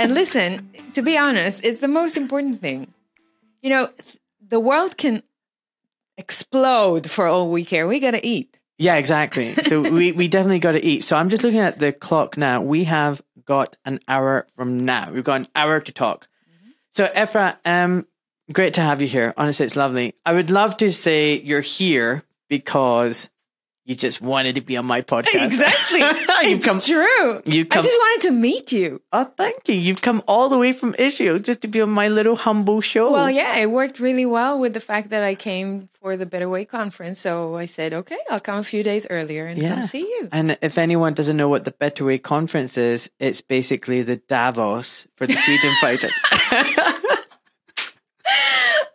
and listen, to be honest, it's the most important thing. You know, the world can explode for all we care. We got to eat. Yeah, exactly. So we, we definitely got to eat. So I'm just looking at the clock now. We have got an hour from now. We've got an hour to talk. So Efrat, um, great to have you here. Honestly, it's lovely. I would love to say you're here because you just wanted to be on my podcast. Exactly. you've it's come. true. You've I just wanted to meet you. oh, thank you. You've come all the way from Israel just to be on my little humble show. Well, yeah, it worked really well with the fact that I came for the Better Way conference. So I said, okay, I'll come a few days earlier and Yeah. come see you. And if anyone doesn't know what the Better Way Conference is, it's basically the Davos for the freedom fighters.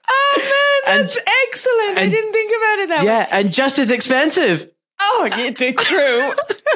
Oh man, And- that's excellent! I didn't think about it that way. yeah, and just as expensive. Oh, it's true.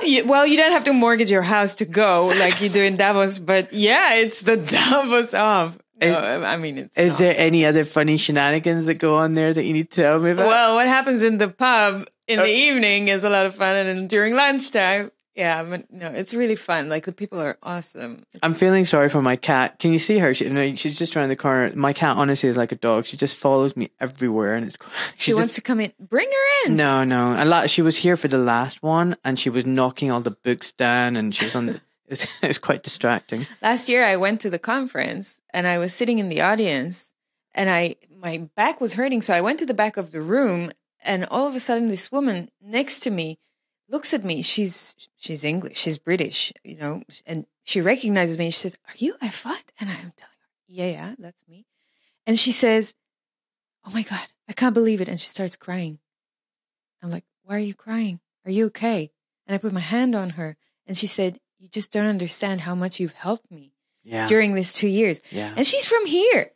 You- well, you don't have to mortgage your house to go like you do in Davos, but yeah, it's the Davos of. No, I mean, it's Is not. there any other funny shenanigans that go on there that you need to tell me about? Well, what happens in the pub in Uh, the evening is a lot of fun, and then during lunchtime, yeah, but no, it's really fun. Like the people are awesome. I'm feeling sorry for my cat. Can you see her? She, no, she's just around the corner. My cat honestly is like a dog. She just follows me everywhere, and it's. She, wants to come in. Bring her in. No, no. A lot. She was here for the last one, and she was knocking all the books down, and she was on. The, it, was, it was quite distracting. Last year, I went to the conference, and I was sitting in the audience, and I my back was hurting, so I went to the back of the room, and all of a sudden, this woman next to me looks at me. She's she's English, she's British, you know, and she recognizes me. She says, "Are you Efrat?" And I'm telling her, "Yeah, yeah, that's me." And she says, "Oh my god, I can't believe it!" And she starts crying. I'm like, "Why are you crying? Are you okay?" And I put my hand on her, and she said, "You just don't understand how much you've helped me Yeah. during these two years." yeah. And she's from here.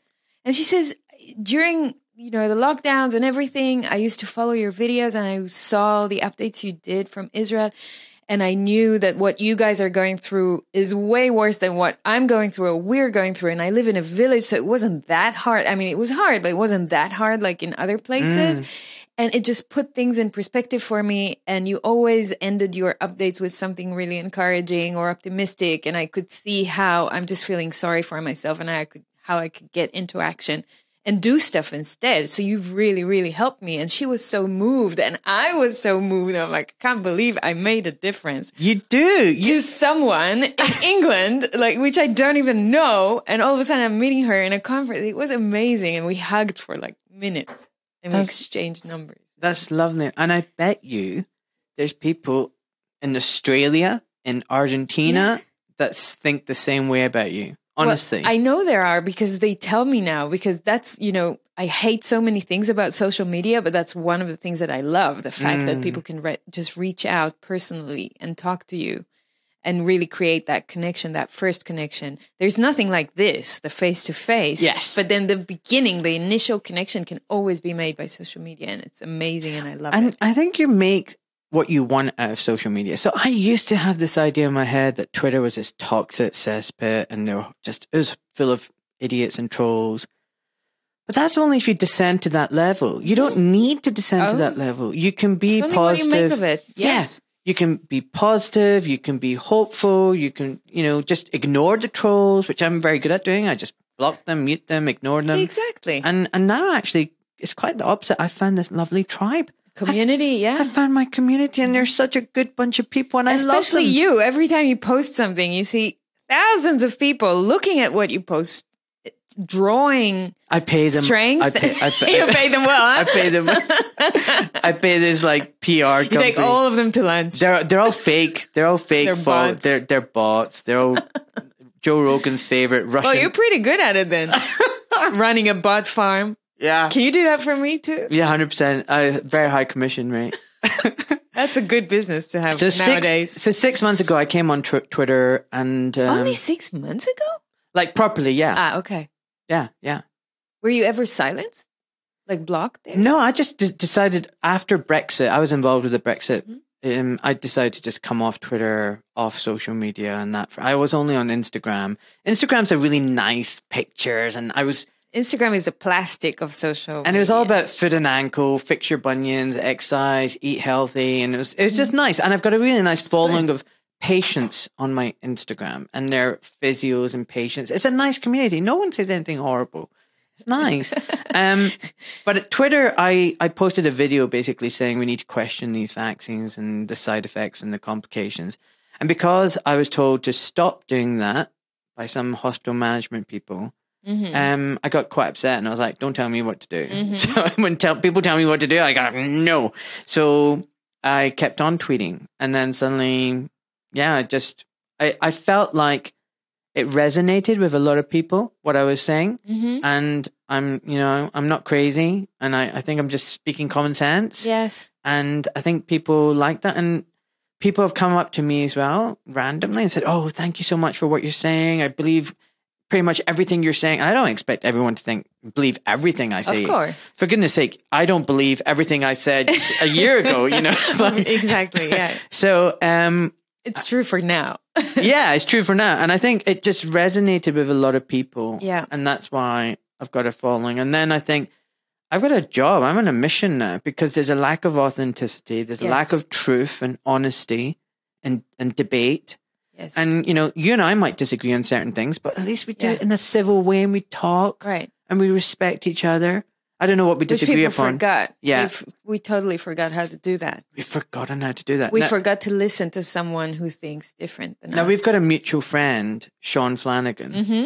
And she says, during you know the lockdowns and everything, I used to follow your videos and I saw the updates you did from Israel. And I knew that what you guys are going through is way worse than what I'm going through or we're going through. And I live in a village, so it wasn't that hard. I mean, it was hard, but it wasn't that hard like in other places. Mm. And it just put things in perspective for me. And you always ended your updates with something really encouraging or optimistic. And I could see how I'm just feeling sorry for myself and I could how I could get into action and do stuff instead. So you've really, really helped me. And she was so moved, and I was so moved. I'm like, I can't believe I made a difference You do. You to someone in England, like which I don't even know. And all of a sudden, I'm meeting her in a conference. It was amazing, and we hugged for like minutes and we exchanged numbers. That's lovely. And I bet you there's people in Australia, in Argentina, that think the same way about you. Well, Honestly. I know there are because they tell me now because that's, you know, I hate so many things about social media, but that's one of the things that I love the fact that Mm. people can re- just reach out personally and talk to you and really create that connection, that first connection. There's nothing like this, the face to face. Yes. But then the beginning, the initial connection can always be made by social media and it's amazing and I love and it. And I think you make what you want out of social media. So I used to have this idea in my head that Twitter was this toxic cesspit and they were just, it was full of idiots and trolls. But that's only if you descend to that level. You don't need to descend to Oh. that level. You can be Only what you positive. make of it. Yeah. Yes. You can be positive. You can be hopeful. You can, you know, just ignore the trolls, which I'm very good at doing. I just block them, mute them, ignore them. Exactly. And and now actually, it's quite the opposite. I found this lovely tribe. Community, yeah. I found my community, and they're such a good bunch of people, and I especially love them. you every time you post something you see thousands of people looking at what you post drawing I pay them. strength I pay. I pay, you pay them well I pay them. I pay this like PR you company. take all of them to lunch they're they're all fake. They're all fake. They're bots. They're they're bots. They're all Joe Rogan's favorite Russian. well you're pretty good at it then running a bot farm yeah. can you do that for me too Yeah, hundred percent. A very high commission rate. that's a good business to have So nowadays six, so six months ago, I came on tw- Twitter and um, only six months ago like properly, yeah, ah okay yeah, yeah. were you ever silenced like blocked there No, I just d- decided after Brexit, I was involved with the Brexit. Mm-hmm. Um, I decided to just come off Twitter, off social media, and that. For, I was only on Instagram. Instagram's a really nice pictures, and I was, instagram is a plastic of social and it was all about foot and ankle, fix your bunions, exercise, eat healthy, and it was it was just nice. And I've got a really nice following of patients on my Instagram and they're physios and patients. It's a nice community. No one says anything horrible. It's nice. um, but at Twitter, I, I posted a video basically saying we need to question these vaccines and the side effects and the complications. And because I was told to stop doing that by some hospital management people, Mhm. um, I got quite upset and I was like, don't tell me what to do. Mhm. So when tell, people tell me what to do, I go, no. So I kept on tweeting. And then suddenly, yeah, I just, I, I felt like it resonated with a lot of people, what I was saying. Mhm. And I'm, you know, I'm not crazy. And I, I think I'm just speaking common sense. Yes. And I think people like that. And people have come up to me as well randomly and said, Oh, thank you so much for what you're saying. I believe pretty much everything you're saying. I don't expect everyone to think, believe everything I say. Of course. For goodness sake, I don't believe everything I said a year ago, you know? Like- exactly. Yeah. So, um, It's true for now. yeah, it's true for now. And I think it just resonated with a lot of people. Yeah. And that's why I've got a following. And then I think I've got a job. I'm on a mission now because there's a lack of authenticity, there's a lack of truth and honesty and, and debate. Yes. And, you know, you and I might disagree on certain things, but at least we do Yeah. it in a civil way and we talk right. and we respect each other. I don't know what we disagree people upon. forgot. Yeah. We've, we totally forgot how to do that. We've forgotten how to do that. We now, forgot to listen to someone who thinks different than now us. we've got a mutual friend, Sean Flanagan. hmm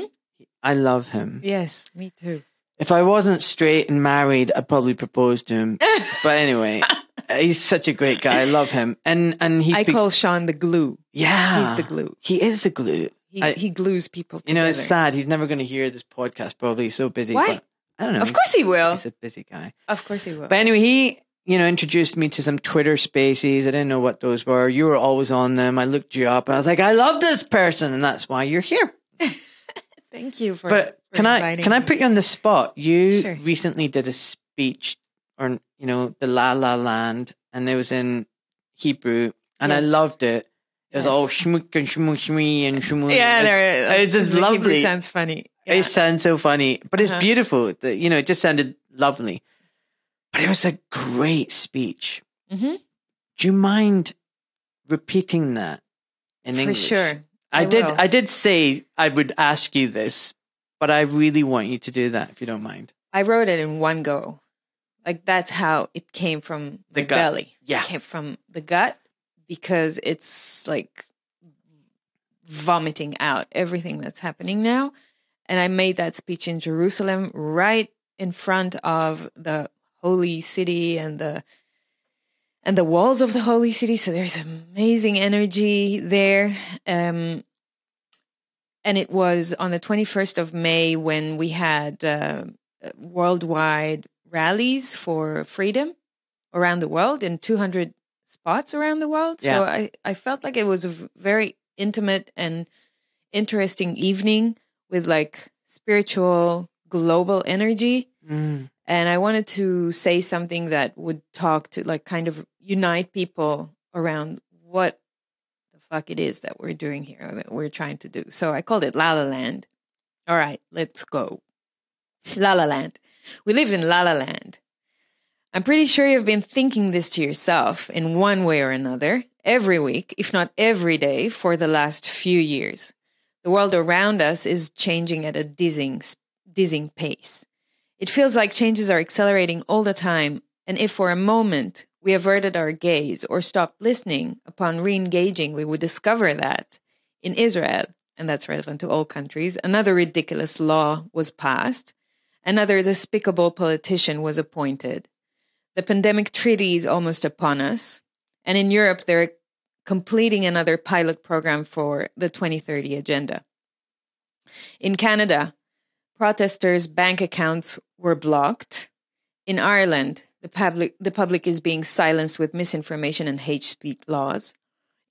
I love him. Yes, me too. If I wasn't straight and married, I'd probably propose to him. but anyway, he's such a great guy. I love him. And and he I call Sean the glue. yeah, He's the glue. He is the glue. He, I- he glues people You know, it's sad. He's never going to hear this podcast. Probably he's so busy. Why? I don't know. Of course he will. he's a busy guy. Of course he will. But anyway, he you know introduced me to some Twitter Spaces. I didn't know what those were. You were always on them. I looked you up, and I was like, I love this person, and that's why you're here. Thank you for. But for can I can I put you on the spot? You Sure. recently did a speech on you know the La La Land, and it was in Hebrew, and I loved it. It was Yes. all shmook and shmoo shmee and shmoo. Yeah, it's, there. it's just the Hebrew lovely. Sounds funny. Yeah. It sounds so funny, but it's Uh-huh. beautiful. The, you know, it just sounded lovely. But it was a great speech. Mhm. Do you mind repeating that in For English? sure. I, I did. I did say I would ask you this, but I really want you to do that if you don't mind. I wrote it in one go. Like that's how it came from The belly. Yeah. It came from the gut because it's like vomiting out everything that's happening now. And I made that speech in Jerusalem right in front of the holy city and the and the walls of the holy city. So there's amazing energy there. Um, and it was on the 21st of May when we had uh, worldwide rallies for freedom around the world in 200 spots around the world. Yeah. So I, I felt like it was a very intimate and interesting evening with like spiritual global energy Mm. and I wanted to say something that would talk to like kind of unite people around what the fuck it is that we're doing here, or that we're trying to do. So I called it La La Land. All right, let's go. La La Land. We live in La La Land. I'm pretty sure you've been thinking this to yourself in one way or another every week, if not every day, for the last few years. The world around us is changing at a dizzying, dizzying pace. It feels like changes are accelerating all the time, and if for a moment we averted our gaze or stopped listening upon re engaging, we would discover that in Israel, and that's relevant to all countries, another ridiculous law was passed, another despicable politician was appointed. The pandemic treaty is almost upon us, and in Europe, they're completing another pilot program for the 2030 agenda. In Canada, protesters' bank accounts were blocked. In Ireland, the public, the public is being silenced with misinformation and hate speech laws.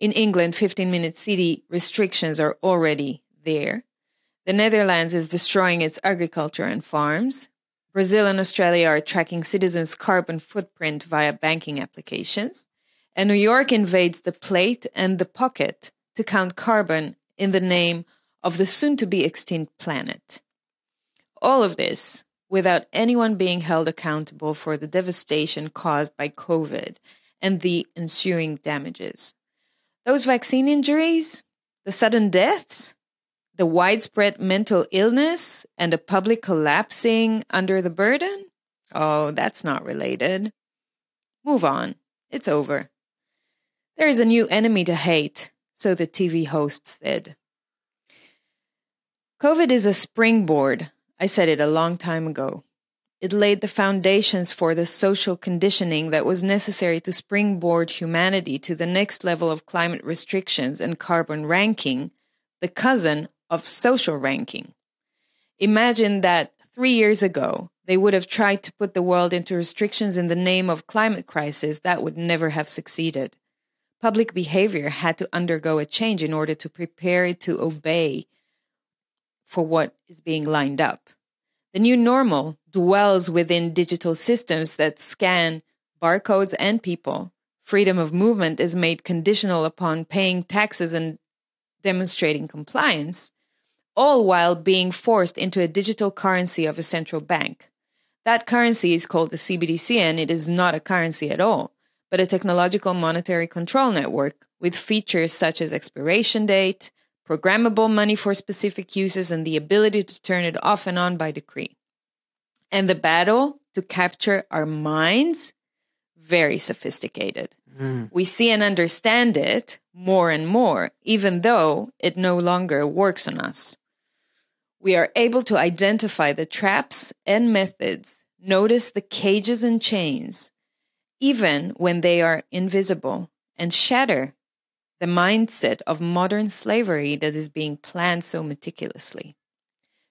In England, 15 minute city restrictions are already there. The Netherlands is destroying its agriculture and farms. Brazil and Australia are tracking citizens' carbon footprint via banking applications. And New York invades the plate and the pocket to count carbon in the name of the soon to be extinct planet. All of this without anyone being held accountable for the devastation caused by COVID and the ensuing damages. Those vaccine injuries, the sudden deaths, the widespread mental illness, and the public collapsing under the burden? Oh, that's not related. Move on. It's over. There is a new enemy to hate, so the TV host said. COVID is a springboard. I said it a long time ago. It laid the foundations for the social conditioning that was necessary to springboard humanity to the next level of climate restrictions and carbon ranking, the cousin of social ranking. Imagine that three years ago, they would have tried to put the world into restrictions in the name of climate crisis that would never have succeeded. Public behavior had to undergo a change in order to prepare it to obey for what is being lined up. The new normal dwells within digital systems that scan barcodes and people. Freedom of movement is made conditional upon paying taxes and demonstrating compliance, all while being forced into a digital currency of a central bank. That currency is called the CBDC, and it is not a currency at all, but a technological monetary control network with features such as expiration date, programmable money for specific uses, and the ability to turn it off and on by decree. And the battle to capture our minds, very sophisticated. Mm. We see and understand it more and more, even though it no longer works on us. We are able to identify the traps and methods, notice the cages and chains, even when they are invisible, and shatter the mindset of modern slavery that is being planned so meticulously.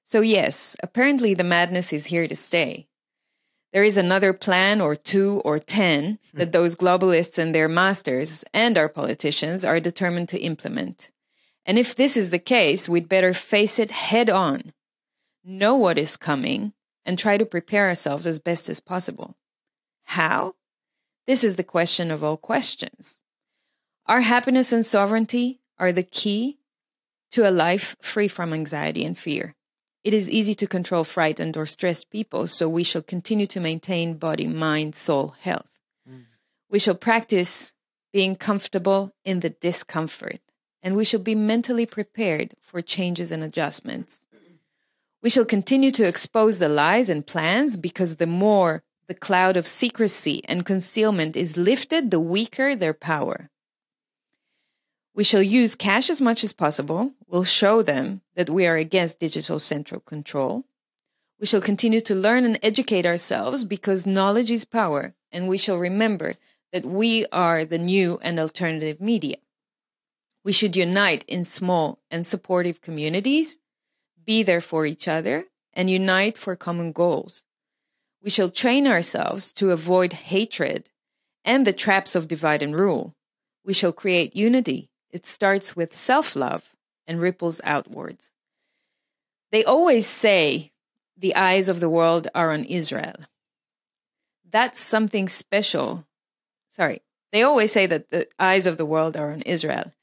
So, yes, apparently the madness is here to stay. There is another plan or two or ten hmm. that those globalists and their masters and our politicians are determined to implement. And if this is the case, we'd better face it head on, know what is coming, and try to prepare ourselves as best as possible. How? This is the question of all questions. Our happiness and sovereignty are the key to a life free from anxiety and fear. It is easy to control frightened or stressed people, so we shall continue to maintain body, mind, soul health. Mm. We shall practice being comfortable in the discomfort, and we shall be mentally prepared for changes and adjustments. We shall continue to expose the lies and plans because the more the cloud of secrecy and concealment is lifted, the weaker their power. We shall use cash as much as possible. We'll show them that we are against digital central control. We shall continue to learn and educate ourselves because knowledge is power, and we shall remember that we are the new and alternative media. We should unite in small and supportive communities, be there for each other, and unite for common goals. We shall train ourselves to avoid hatred and the traps of divide and rule. We shall create unity it starts with self love and ripples outwards. They always say the eyes of the world are on Israel. That's something special. Sorry, they always say that the eyes of the world are on Israel,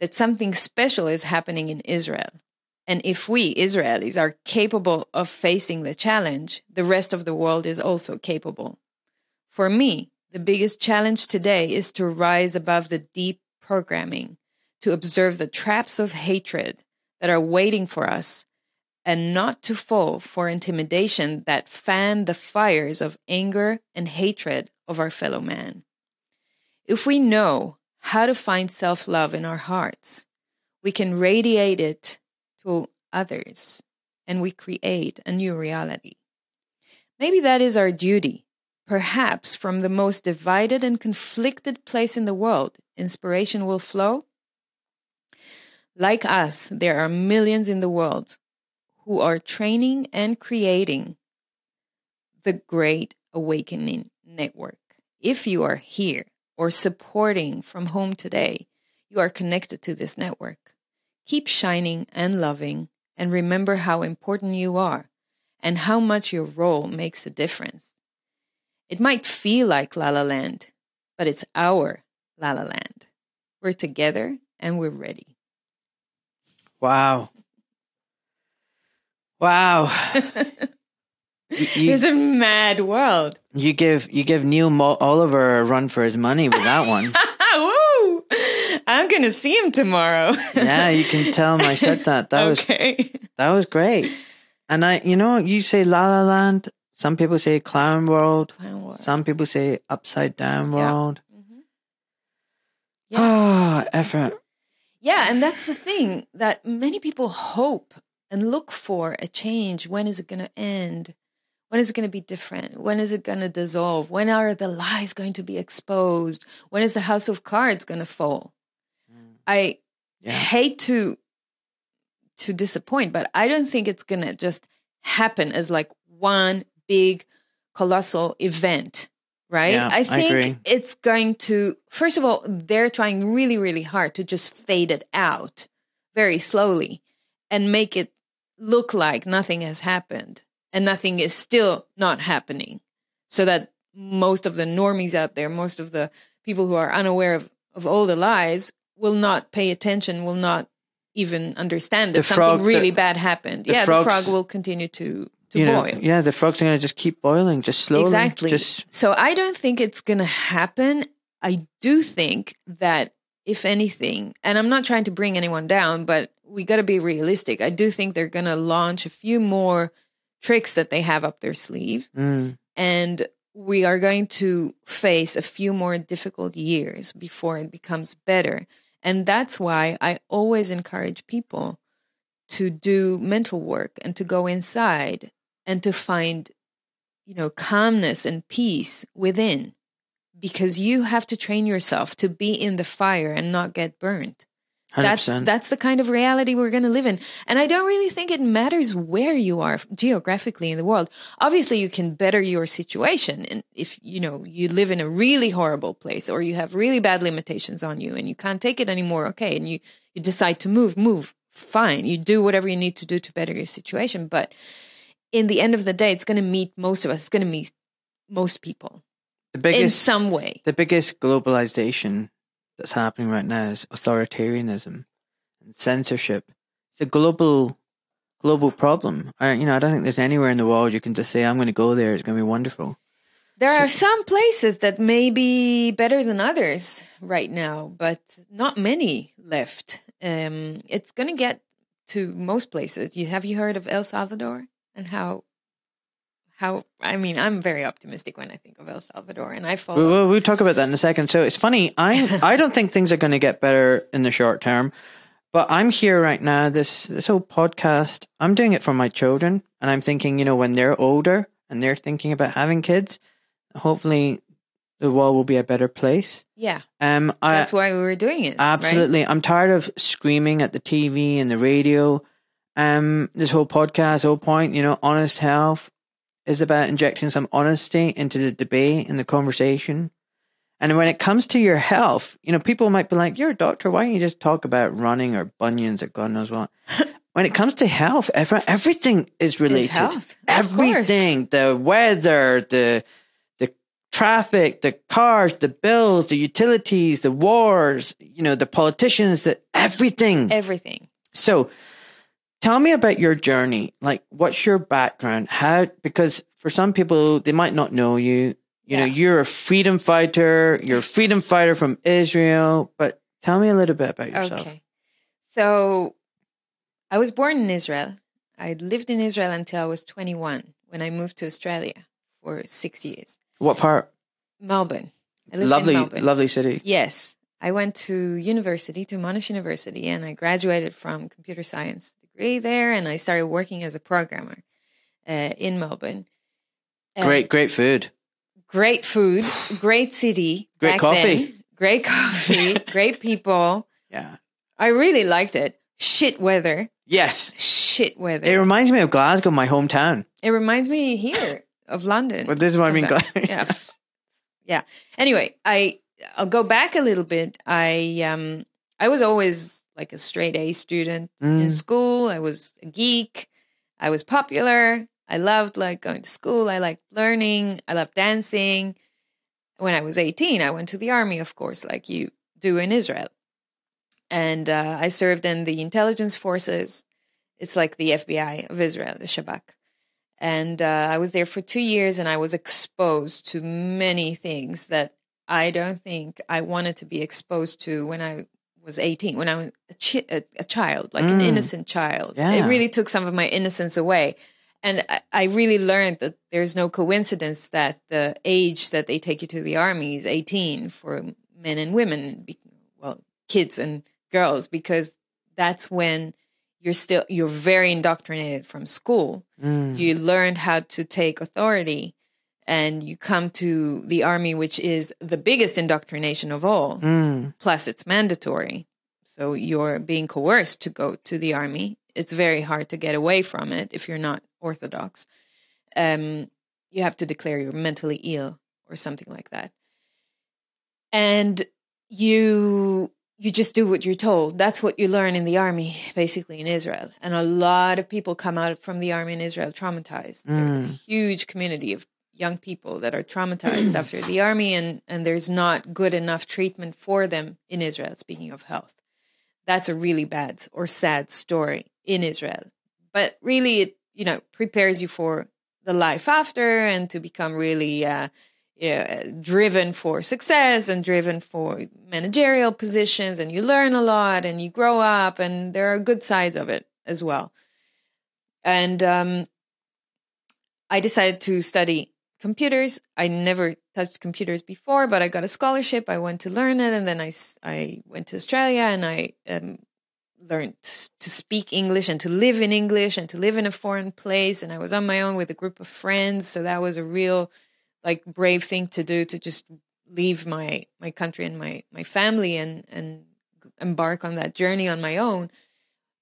that something special is happening in Israel. And if we, Israelis, are capable of facing the challenge, the rest of the world is also capable. For me, the biggest challenge today is to rise above the deep programming to observe the traps of hatred that are waiting for us and not to fall for intimidation that fan the fires of anger and hatred of our fellow man. If we know how to find self love in our hearts, we can radiate it to others and we create a new reality. Maybe that is our duty. Perhaps from the most divided and conflicted place in the world, inspiration will flow like us, there are millions in the world who are training and creating the Great Awakening Network. If you are here or supporting from home today, you are connected to this network. Keep shining and loving, and remember how important you are and how much your role makes a difference. It might feel like La La Land, but it's our La La Land. We're together and we're ready. Wow. Wow. you, it's a mad world. You give you give Neil Mo- Oliver a run for his money with that one. Woo! I'm gonna see him tomorrow. yeah, you can tell him I said that. That was that was great. And I, you know, you say La La Land. Some people say Clown World. Clown World. Some people say Upside Down Yeah. World. Mhm. Ah, Efrat. Yeah, and that's the thing that many people hope and look for a change. When is it going to end? When is it going to be different? When is it going to dissolve? When are the lies going to be exposed? When is the house of cards going to fall? Mm. I Yeah. hate to to disappoint, but I don't think it's going to just happen as like one big colossal event, right? Yeah, I I think agree. it's going to first of all, they're trying really really hard to just fade it out very slowly and make it look like nothing has happened and nothing is still not happening so that most of the normies out there most of the people who are unaware of, of all the lies will not pay attention will not even understand that something frog- the- really bad happened the yeah frogs- the frog will continue to to You know, boil yeah, the frog's gonna just keep boiling, just slowly. Exactly. Just So I don't think it's going to happen. I do think that if anything, and I'm not trying to bring anyone down, but we got to be realistic. I do think they're going to launch a few more tricks that they have up their sleeve mm, and we are going to face a few more difficult years before it becomes better. And that's why I always encourage people to do mental work and to go inside and to find, you know, calmness and peace within because you have to train yourself to be in the fire and not get burnt. 100%. That's that's the kind of reality we're going to live in. And I don't really think it matters where you are geographically in the world. Obviously you can better your situation and if you know you live in a really horrible place or you have really bad limitations on you and you can't take it anymore, okay, and you you decide to move, move. Fine. You do whatever you need to do to better your situation, but in the end of the day it's going to meet most of us. It's going to meet most people the biggest in some way. the biggest globalization that's happening right now is authoritarianism and censorship. It's a global global problem. I, you know, I don't think there's anywhere in the world you can just say, "I'm going to go there. It's going to be wonderful." There So- are some places that may be better than others right now, but not many left. Um, it's going to get to most places. You have you heard of El Salvador and how how I mean I'm very optimistic when I think of El Salvador, and I follow. we'll, we'll talk about that in a second. So it's funny. I I don't think things are going to get better in the short term, but I'm here right now. This this whole podcast, I'm doing it for my children, and I'm thinking, you know, when they're older and they're thinking about having kids, hopefully the world will be a better place. yeah, Um, I, that's why we were doing it. right? Absolutely. I'm tired of screaming at the TV and the radio. Um, this whole podcast, whole point, you know, honest health is about injecting some honesty into the debate and the conversation. And when it comes to your health, you know, people might be like, You're a doctor, why don't you just talk about running or bunions or God knows what? when it comes to health, every, everything is related. Everything. The weather, the the traffic, the cars, the bills, the utilities, the wars, you know, the politicians, the everything. Everything. So tell me about your journey. Like what's your background? How because for some people they might not know you. You know, you're a freedom fighter, you're a freedom fighter from Israel, but tell me a little bit about yourself. Okay. So I was born in Israel. I lived in Israel until I was 21 when I moved to Australia for six years. What part? Melbourne. Lovely, Melbourne. lovely city. Yes. I went to university, to Monash University, and I graduated from computer science degree there, and I started working as a programmer uh, in Melbourne. Uh, Great, great food. great food, great city, Great coffee. then. great coffee, great people. Yeah. I really liked it. Shit weather, Yes. shit weather. It reminds me of Glasgow, my hometown. It reminds me here of London. But this is what I mean. Yeah. Yeah. Anyway, I I'll go back a little bit. I um I was always like a straight A student in Mm. school. I was a geek. I was popular. I loved like going to school. I liked learning. I loved dancing. When I was 18, I went to the army, of course, like you do in Israel. And uh, I served in the intelligence forces. It's like the FBI of Israel, the Shabak and uh, I was there for two years, and I was exposed to many things that I don't think I wanted to be exposed to when I was 18, when I was a, chi- a, a child, like an Mm. innocent child. Yeah. It really took some of my innocence away. And I, I really learned that there's no coincidence that the age that they take you to the army is 18 for men and women, well, kids and girls, because that's when you're still, you're very indoctrinated from school Mm. you learned how to take authority and you come to the army which is the biggest indoctrination of all. Mm. plus it's mandatory. So you're being coerced to go to the army. It's very hard to get away from it if you're not orthodox. Um, you have to declare you're mentally ill or something like that. And you you just do what you're told. That's what you learn in the army basically in israel. And a lot of people come out from the army in israel traumatized. A huge community of young people that are traumatized after the army and and there's not good enough treatment for them in israel speaking of health. That's a really bad or sad story in israel. But really it you know prepares you for the life after and to become really uh, yeah, driven for success and driven for managerial positions. And you learn a lot and you grow up and there are good sides of it as well. And um, i decided to study computers. I never touched computers before but i got a scholarship. I went to learn it and then I, I went to australia and i um, learned to speak english and to live in english and to live in a foreign place and i was on my own with a group of friends so that was a real like brave thing to do to just leave my my country and my my family and and embark on that journey on my own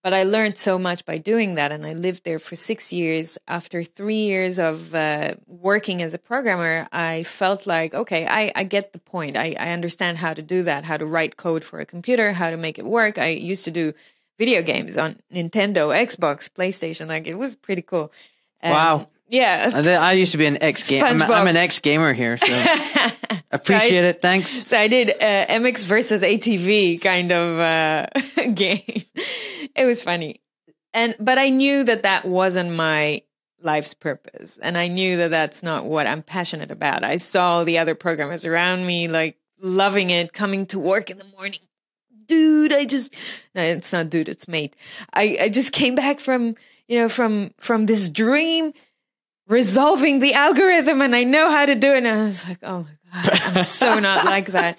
but i learned so much by doing that and i lived there for six years. After three years of uh, working as a programmer i felt like okay i, I get the point. I, I understand how to do that how to write code for a computer how to make it work. I used to do video games on nintendo xbox playstation like it was pretty cool. Um, Wow. Yeah I, I used to be an ex gamer. I'm, I'm an ex gamer here, so appreciate it. Thanks. So I did uh, MX versus ATV kind of uh, game. It was funny, and but I knew that that wasn't my life's purpose, and I knew that that's not what I'm passionate about. I saw the other programmers around me like loving it, coming to work in the morning. Dude, I just no, it's not dude, it's mate. I I just came back from you know from from this dream resolving the algorithm and I know how to do it. And I was like, oh my God, I'm so not like that.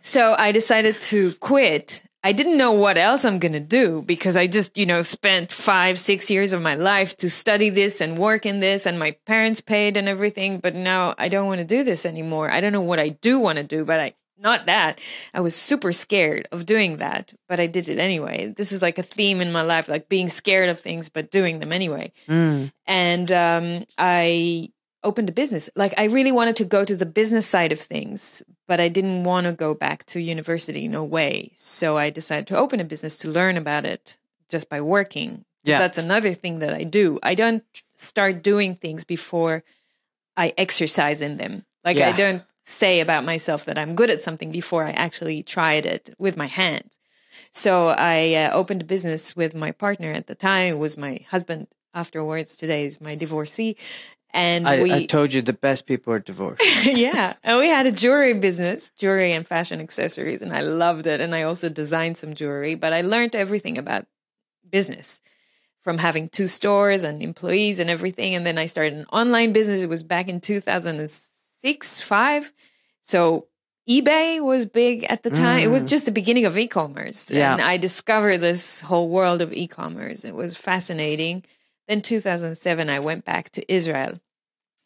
So I decided to quit. I didn't know what else I'm going to do because I just, you know, spent five, six years of my life to study this and work in this, and my parents paid and everything. But now I don't want to do this anymore. I don't know what I do want to do, but I, not that. I was super scared of doing that, but I did it anyway. This is like a theme in my life, like being scared of things, but doing them anyway Mm. and um, I opened a business. Like I really wanted to go to the business side of things, but I didn't want to go back to university. No way. So I decided to open a business to learn about it just by working. Yeah. That's another thing that I do. I don't start doing things before I exercise in them. Like Yeah. I don't say about myself that I'm good at something before I actually tried it with my hands. So I uh, opened a business with my partner at the time. It was my husband. Afterwards, today is my divorcee, and I, we I told you the best people are divorced. yeah, and we had a jewelry business, jewelry and fashion accessories, and I loved it. And I also designed some jewelry, but I learned everything about business from having two stores and employees and everything. And then I started an online business. It was back in 2006, five. So eBay was big at the time. It was mm. just the beginning of e-commerce. Yeah. And I discovered this whole world of e-commerce. It was fascinating. Then 2007, I went back to Israel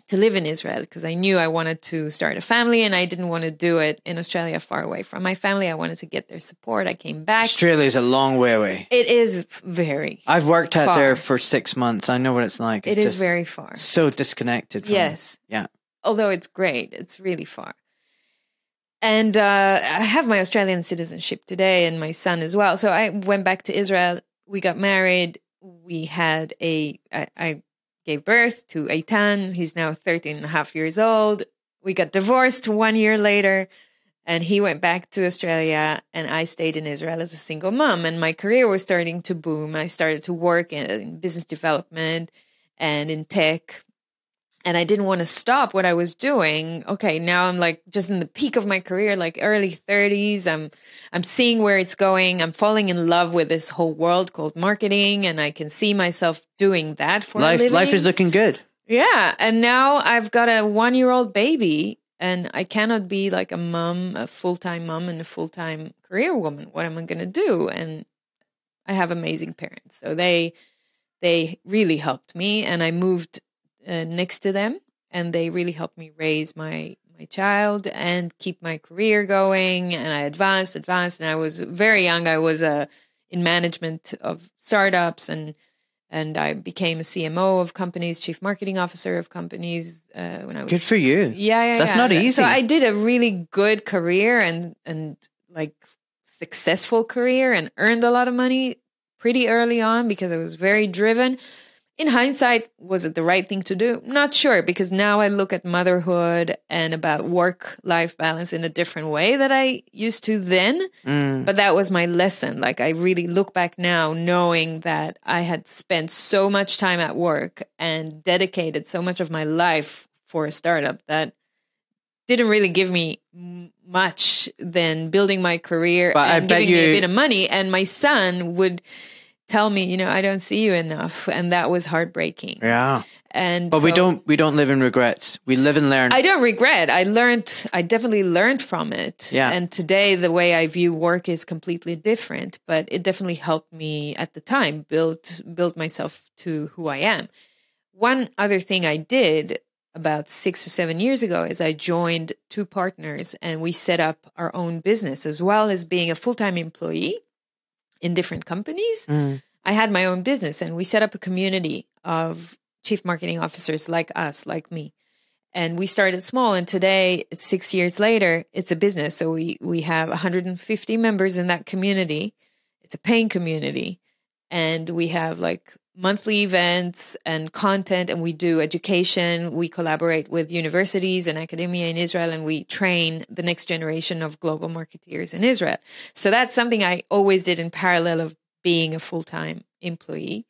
to live in Israel because I knew I wanted to start a family and I didn't want to do it in Australia far away from my family. I wanted to get their support. I came back. Australia is a long way away. It is very. I've worked out there for six months. I know what it's like. It's It is very far. so disconnected. From, Yes. Yeah. Although it's great, it's really far. And uh, I have my Australian citizenship today and my son as well. So I went back to Israel. We got married. We had a, I, I gave birth to Eitan. He's now 13 and a half years old. We got divorced one year later and he went back to Australia and I stayed in Israel as a single mom and my career was starting to boom. I started to work in, in business development and in tech and I didn't want to stop what I was doing. Okay, now I'm like just in the peak of my career, like early 30s. I'm I'm seeing where it's going. I'm falling in love with this whole world called marketing, and I can see myself doing that for life. Life is looking good. Yeah, and now I've got a one year old baby, and I cannot be like a mom, a full time mom, and a full time career woman. What am I going to do? And I have amazing parents, so they they really helped me, and I moved uh, next to them, and they really helped me raise my my child and keep my career going. And I advanced, advanced, and I was very young. I was uh, in management of startups and and I became a CMO of companies, chief marketing officer of companies uh, when I was good for you. Yeah, yeah, that's yeah. not easy. So I did a really good career and and like successful career and earned a lot of money pretty early on because I was very driven in hindsight, was it the right thing to do? Not sure, because now I look at motherhood and about work life balance in a different way that I used to then. Mm. But that was my lesson. Like, I really look back now knowing that I had spent so much time at work and dedicated so much of my life for a startup that didn't really give me much than building my career but and giving you... me a bit of money. And my son would tell me, you know, I don't see you enough, and that was heartbreaking. Yeah. And but so, we don't we don't live in regrets. We live and learn. I don't regret. I learned. I definitely learned from it. Yeah. And today the way I view work is completely different. But it definitely helped me at the time build build myself to who I am. One other thing I did about six or seven years ago is I joined two partners and we set up our own business as well as being a full time employee in different companies. Mm. I had my own business and we set up a community of chief marketing officers like us, like me. And we started small and today, six years later, it's a business. So we, we have 150 members in that community. It's a paying community. And we have like monthly events and content and we do education. We collaborate with universities and academia in israel and we train the next generation of global marketeers in israel. So that's something i always did in parallel of being a full-time employee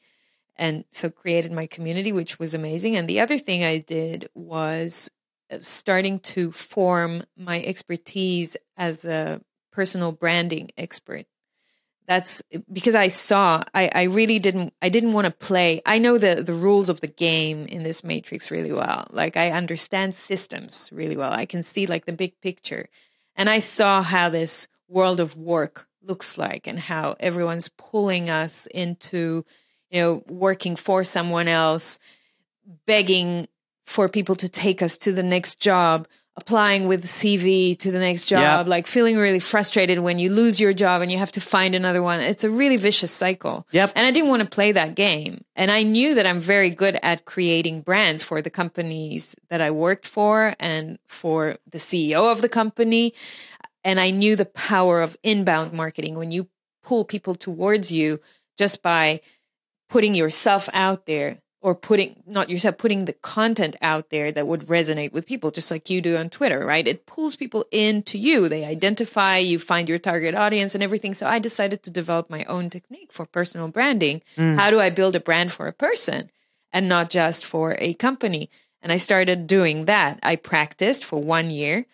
and so created my community which was amazing. And the other thing i did was uh, starting to form my expertise as a personal branding expert that's because I saw I, I really didn't I didn't want to play. I know the the rules of the game in this matrix really well. Like I understand systems really well. I can see like the big picture. And I saw how this world of work looks like and how everyone's pulling us into, you know, working for someone else, begging for people to take us to the next job applying with CV to the next job, like feeling really frustrated when you lose your job and you have to find another one. It's a really vicious cycle. Yep. And I didn't want to play that game. And I knew that I'm very good at creating brands for the companies that I worked for and for the CEO of the company. And I knew the power of inbound marketing when you pull people towards you just by putting yourself out there or putting not yourself putting the content out there that would resonate with people just like you do on twitter right? It pulls people into you. They identify you find your target audience and everything. So i decided to develop my own technique for personal branding. Mm. how do i build a brand for a person and not just for a company? And i started doing that. I practiced for one year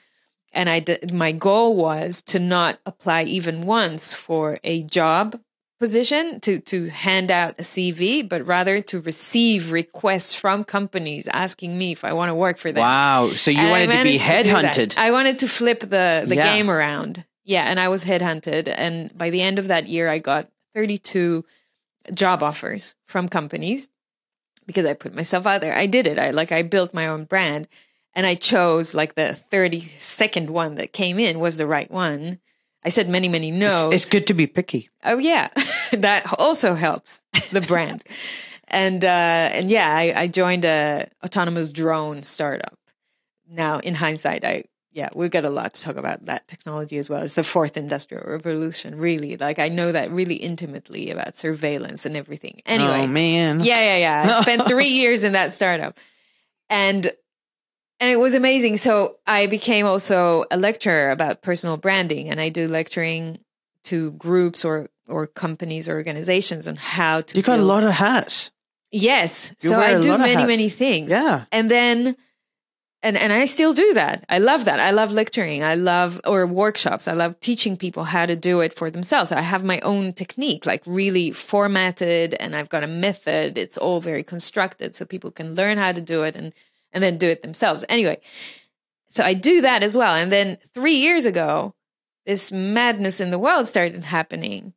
and i did, my goal was to not apply even once for a job position to to hand out a CV, but rather to receive requests from companies asking me if I want to work for them. Wow! So you and wanted to be headhunted? I wanted to flip the the yeah. game around. Yeah, and I was headhunted, and by the end of that year, I got thirty two job offers from companies because I put myself out there. I did it. I like I built my own brand. And I chose like the 32nd one that came in was the right one I said many, many no. It's, it's, good to be picky. Oh yeah, that also helps the brand. and uh, and yeah, I, I joined a autonomous drone startup. Now, in hindsight, I yeah, we've got a lot to talk about that technology as well. It's the fourth industrial revolution, really. Like I know that really intimately about surveillance and everything. Anyway, oh man, yeah, yeah, yeah. I spent three years in that startup, and and it was amazing. So I became also a lecturer about personal branding, and I do lecturing to groups or or companies or organizations on how to. You got build. a lot of hats. Yes. You so I do many, many things. Yeah. And then and and I still do that. I love that. I love lecturing. I love or workshops. I love teaching people how to do it for themselves. I have my own technique, like really formatted and I've got a method. It's all very constructed so people can learn how to do it and and then do it themselves. Anyway, so I do that as well. And then 3 years ago, this madness in the world started happening.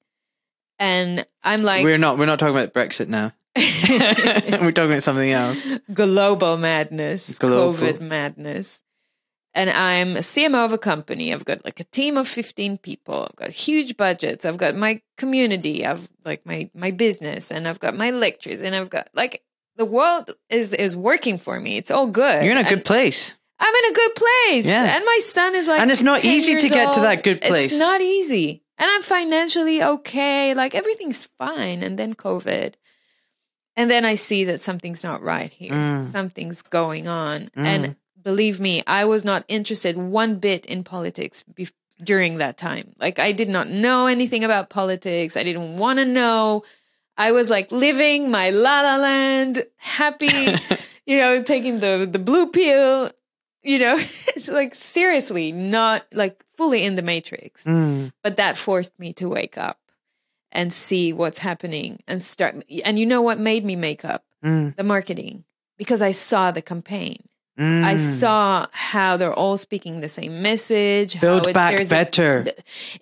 And I'm like we're not we're not talking about Brexit now. we're talking about something else. global madness, Global. COVID madness. And I'm a CMO of a company. I've got like a team of 15 people. I've got huge budgets. I've got my community. I've like my my business and I've got my lectures and I've got like the world is is working for me. It's all good. You're in a good place. I'm in a good place. Yeah. And my son is like And it's not 10 easy to get to that good place. It's not easy. And I'm financially okay. Like everything's fine. And then COVID. And then I see that something's not right here. Mm. Something's going on. Mm. And believe me, I was not interested one bit in politics during that time. Like I did not know anything about politics. I didn't want to know. I was like living my la la land, happy, you know, taking the the blue pill, you know. it's like seriously not like fully in the matrix. Mm. But that forced me to wake up and see what's happening and start and you know what made me make up? Mm. The marketing because I saw the campaign. I Mm. saw how they're all speaking the same message. Build how it- back there's a- better.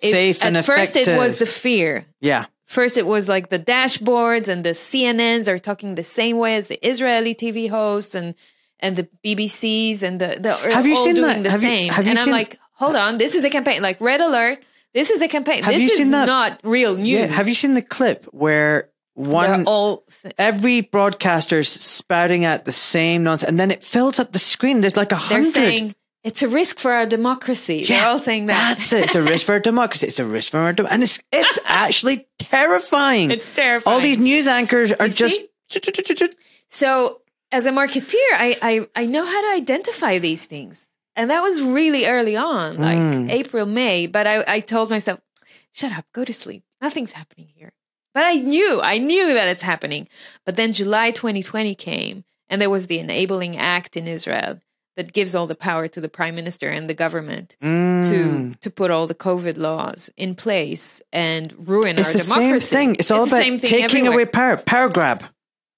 it- safe and At first, it was the fear. Yeah. First, it was like the dashboards and the CNNs are talking the same way as the Israeli TV hosts and and the BBCs and the the Have you all seen doing that? the Have you- same. have you and I'm seen- like, hold on, this is a campaign. Like red alert. This is a campaign. Have this you is seen that? not real news. Yeah. Have you seen the clip where They're one all every broadcaster's spouting out the same nonsense, and then it fills up the screen. There's like a they're hundred. It's a risk for our democracy. they're all saying that. That's it. It's a risk for our democracy. It's a risk for our democracy. And it's it's actually terrifying. It's terrifying. All these news anchors are You just So as a marketeer, I, I I know how to identify these things. And that was really early on, like Mm. April, May. But I, I told myself, shut up, go to sleep. Nothing's happening here. But I knew, I knew that it's happening. But then July 2020 came and there was the enabling act in Israel that gives all the power to the prime minister and the government Mm. to to put all the COVID laws in place and ruin It's our the democracy. same thing. It's all the about taking everywhere. away power, power grab.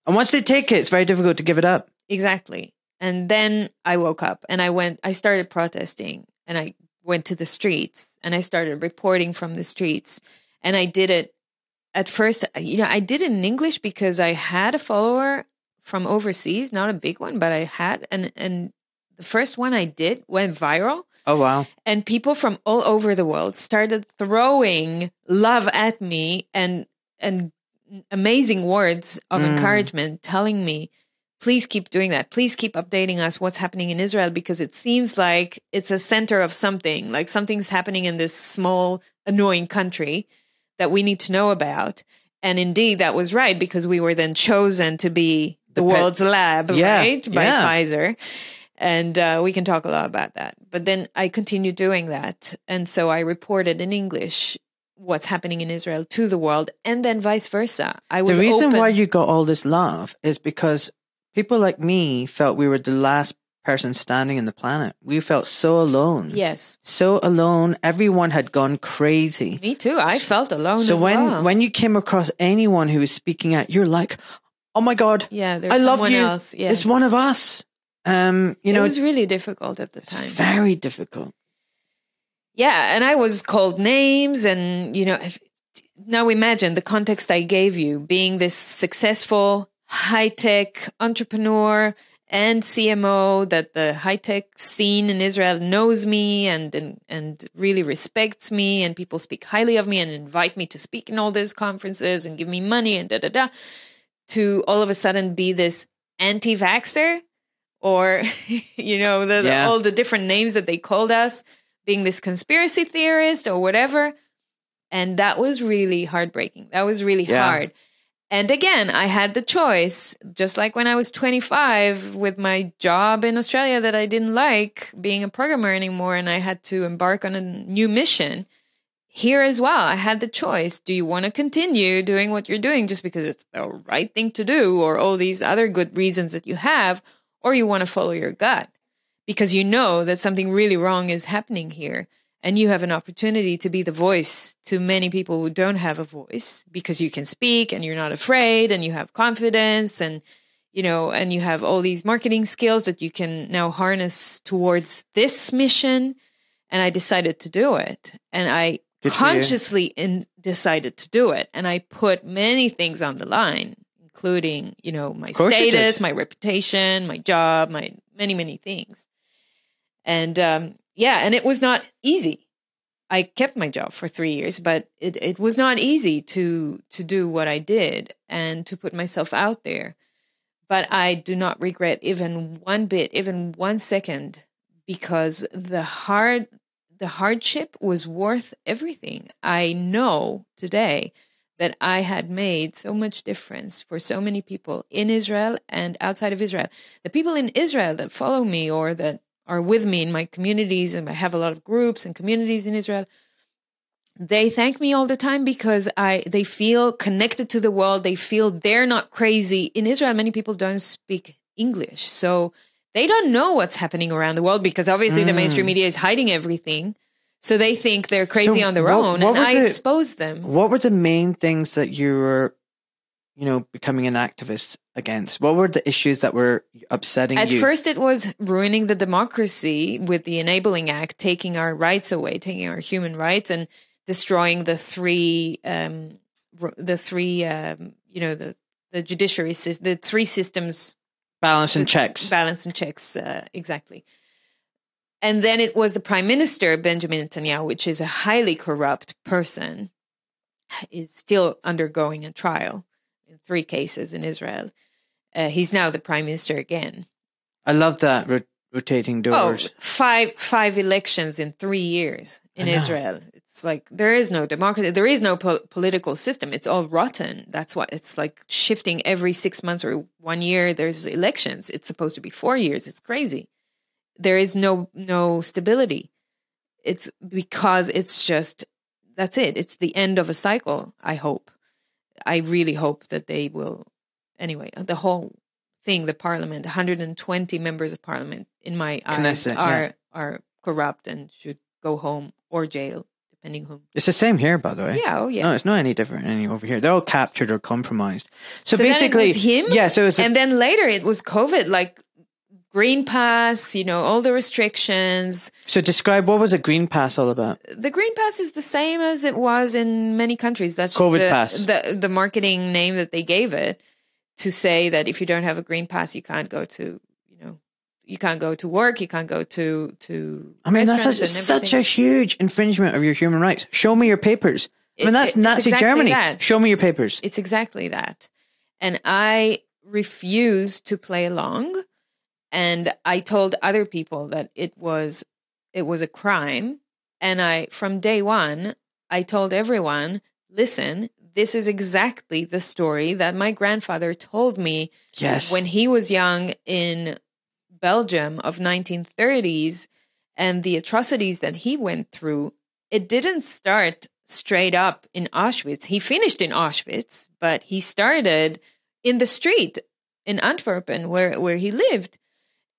And once they take it, it's very difficult to give it up. Exactly. And then I woke up and I went, I started protesting and I went to the streets and I started reporting from the streets. And I did it at first, you know, I did it in English because I had a follower from overseas, not a big one, but I had. And, and the first one I did went viral. Oh wow! And people from all over the world started throwing love at me and, and amazing words of Mm. encouragement telling me please keep doing that please keep updating us what's happening in israel because it seems like it's a center of something like something's happening in this small annoying country that we need to know about and indeed that was right because we were then chosen to be the, The pet- world's lab Yeah, right by yeah. pfizer and uh, we can talk a lot about that but then i continued doing that and so i reported in english what's happening in israel to the world and then vice versa i was The reason open- why you got all this love is because people like me felt we were the last person standing in the planet. We felt so alone. yes So alone. Everyone had gone crazy. Me too. I felt alone. so as when well. when you came across anyone who was speaking out, you're like, "Oh my god, yeah, there's I love you. else. Yes. It's one of us." Um, you it know, was really difficult at the time. very difficult. yeah, and I was called names, and you know, if, now imagine the context I gave you, being this successful high tech entrepreneur and CMO that the high tech scene in Israel knows me and, and and really respects me, and people speak highly of me and invite me to speak in all these conferences and give me money and da da da. To all of a sudden be this anti-vaxxer or you know the, the- Yeah. all the different names that they called us being this conspiracy theorist or whatever and that was really heartbreaking that was really Yeah. hard and again i had the choice just like when i was 25 with my job in australia that i didn't like being a programmer anymore and i had to embark on a new mission here as well, I had the choice. Do you want to continue doing what you're doing just because it's the right thing to do or all these other good reasons that you have, or you want to follow your gut because you know that something really wrong is happening here and you have an opportunity to be the voice to many people who don't have a voice because you can speak and you're not afraid and you have confidence and you know and you have all these marketing skills that you can now harness towards this mission and i decided to do it. And i Good consciously in, decided to do it and i put many things on the line including you know my course you did. status my reputation my job my many many things and um, yeah, and it was not easy. I kept my job for three years, but it, it was not easy to to do what I did and to put myself out there. But I do not regret even one bit, even one second, because the hard the hardship was worth everything. I know today that I had made so much difference for so many people in Israel and outside of Israel. The people in Israel that follow me or that are with me in my communities, and I have a lot of groups and communities in Israel. They thank me all the time because I they feel connected to the world. They feel they're not crazy. In Israel, many people don't speak English, so they don't know what's happening around the world because obviously the mainstream mm. media is hiding everything. So they think they're crazy So on their what- own, what and I the- expose them. What were the main things that you were, you know, becoming an activist against? What were the issues that were upsetting At you? first, it was ruining the democracy with the Enabling Act, taking our rights away, taking our human rights, and destroying the three, um, the three, um, you know, the the judiciary, the three systems balance and checks. balance and checks uh, exactly. And then it was the prime minister Benjamin Netanyahu, which is a highly corrupt person, is still undergoing a trial in three cases in Israel. Uh, he's now the prime minister again. I love that ro- rotating Oh, doors. five five elections in three years in Israel. It's like there is no democracy. There is no po- political system. It's all rotten. That's why it's like shifting every six months or one year. There's elections. It's supposed to be four years. It's crazy. There is no no stability. It's because it's just that's it. It's the end of a cycle. I hope. I really hope that they will. Anyway, the whole thing, the parliament, 120 members of parliament, in my eyes, are yeah. are corrupt and should go home or jail, depending whom. It's the same here, by the way. Yeah, oh yeah. No, it's not any different any over here. They're all captured or compromised. So, So basically, was him? Yeah. So it's and then later it was COVID, like green pass, you know, all the restrictions. so describe what was a green pass all about? The green pass is the same as it was in many countries. That's just COVID the, pass. the the marketing name that they gave it to say that if you don't have a green pass, you can't go to, you know, you can't go to work, you can't go to to. I mean, that's such, such a huge infringement of your human rights. Show me your papers. I mean, that's it's Nazi exactly Germany. that. Show me your papers. It's exactly that. And I refused to play along. And I told other people that it was it was a crime. And I from day one, I told everyone, listen, this is exactly the story that my grandfather told me Yes. when he was young in Belgium of 1930s and the atrocities that he went through, it didn't start straight up in Auschwitz. He finished in Auschwitz, but he started in the street in Antwerpen where, where he lived.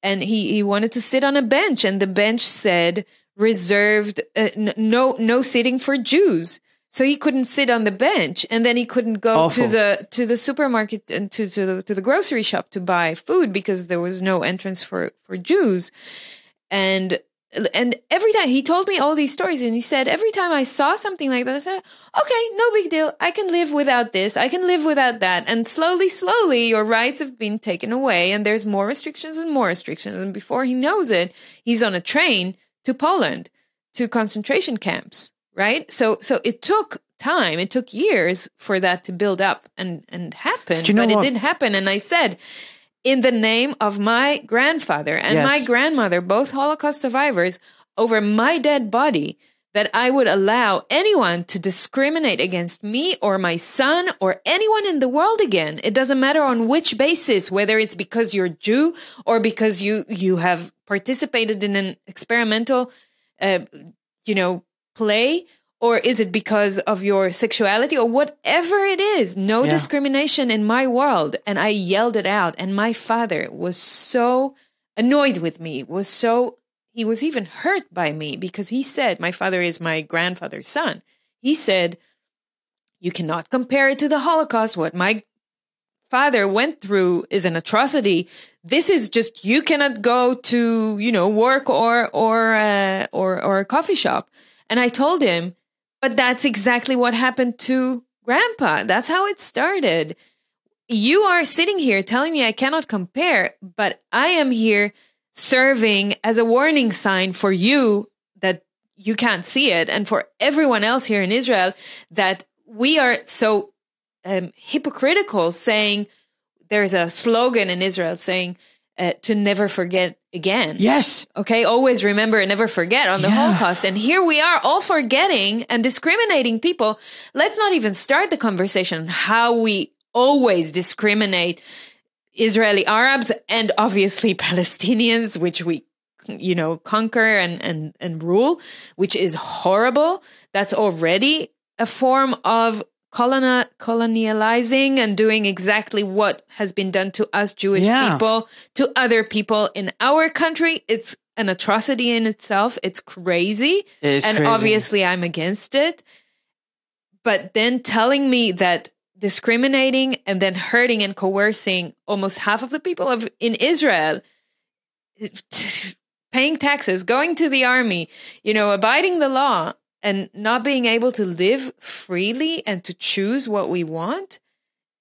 And he, he wanted to sit on a bench, and the bench said reserved uh, n- no no sitting for Jews. So he couldn't sit on the bench, and then he couldn't go Awful. to the to the supermarket and to to the, to the grocery shop to buy food because there was no entrance for for Jews. And and every time he told me all these stories, and he said every time I saw something like that, I said, "Okay, no big deal. I can live without this. I can live without that." And slowly, slowly, your rights have been taken away, and there's more restrictions and more restrictions. And before he knows it, he's on a train to Poland to concentration camps. Right. So so it took time. It took years for that to build up and and happen. You know but it did happen. And I said, in the name of my grandfather and Yes. my grandmother, both Holocaust survivors, over my dead body, that I would allow anyone to discriminate against me or my son or anyone in the world again. It doesn't matter on which basis, whether it's because you're Jew or because you you have participated in an experimental, uh, you know, play or is it because of your sexuality or whatever it is? No Yeah. discrimination in my world. And i yelled it out. And my father was so annoyed with me was so he was even hurt by me because he said my father is my grandfather's son. He said you cannot compare it to the holocaust. What my father went through is an atrocity. This is just you cannot go to you know work or or uh, or or a coffee shop. And i told him but that's exactly what happened to grandpa. That's how it started. You are sitting here telling me i cannot compare but i am here serving as a warning sign for you that you can't see it and for everyone else here in israel that we are so um, hypocritical saying there's a slogan in Israel saying uh, to never forget again. Yes. Okay, always remember and never forget on the Yeah. Holocaust. And here we are all forgetting and discriminating people. Let's not even start the conversation how we always discriminate Israeli Arabs and obviously Palestinians, which we you know conquer and and and rule, which is horrible. That's already a form of coloni- colonializing and doing exactly what has been done to us Jewish Yeah. people to other people in our country. It's an atrocity in itself. It's crazy. It and crazy. obviously I'm against it. But then telling me that discriminating and then hurting and coercing almost half of the people of in Israel paying taxes, going to the army, you know, abiding the law and not being able to live freely and to choose what we want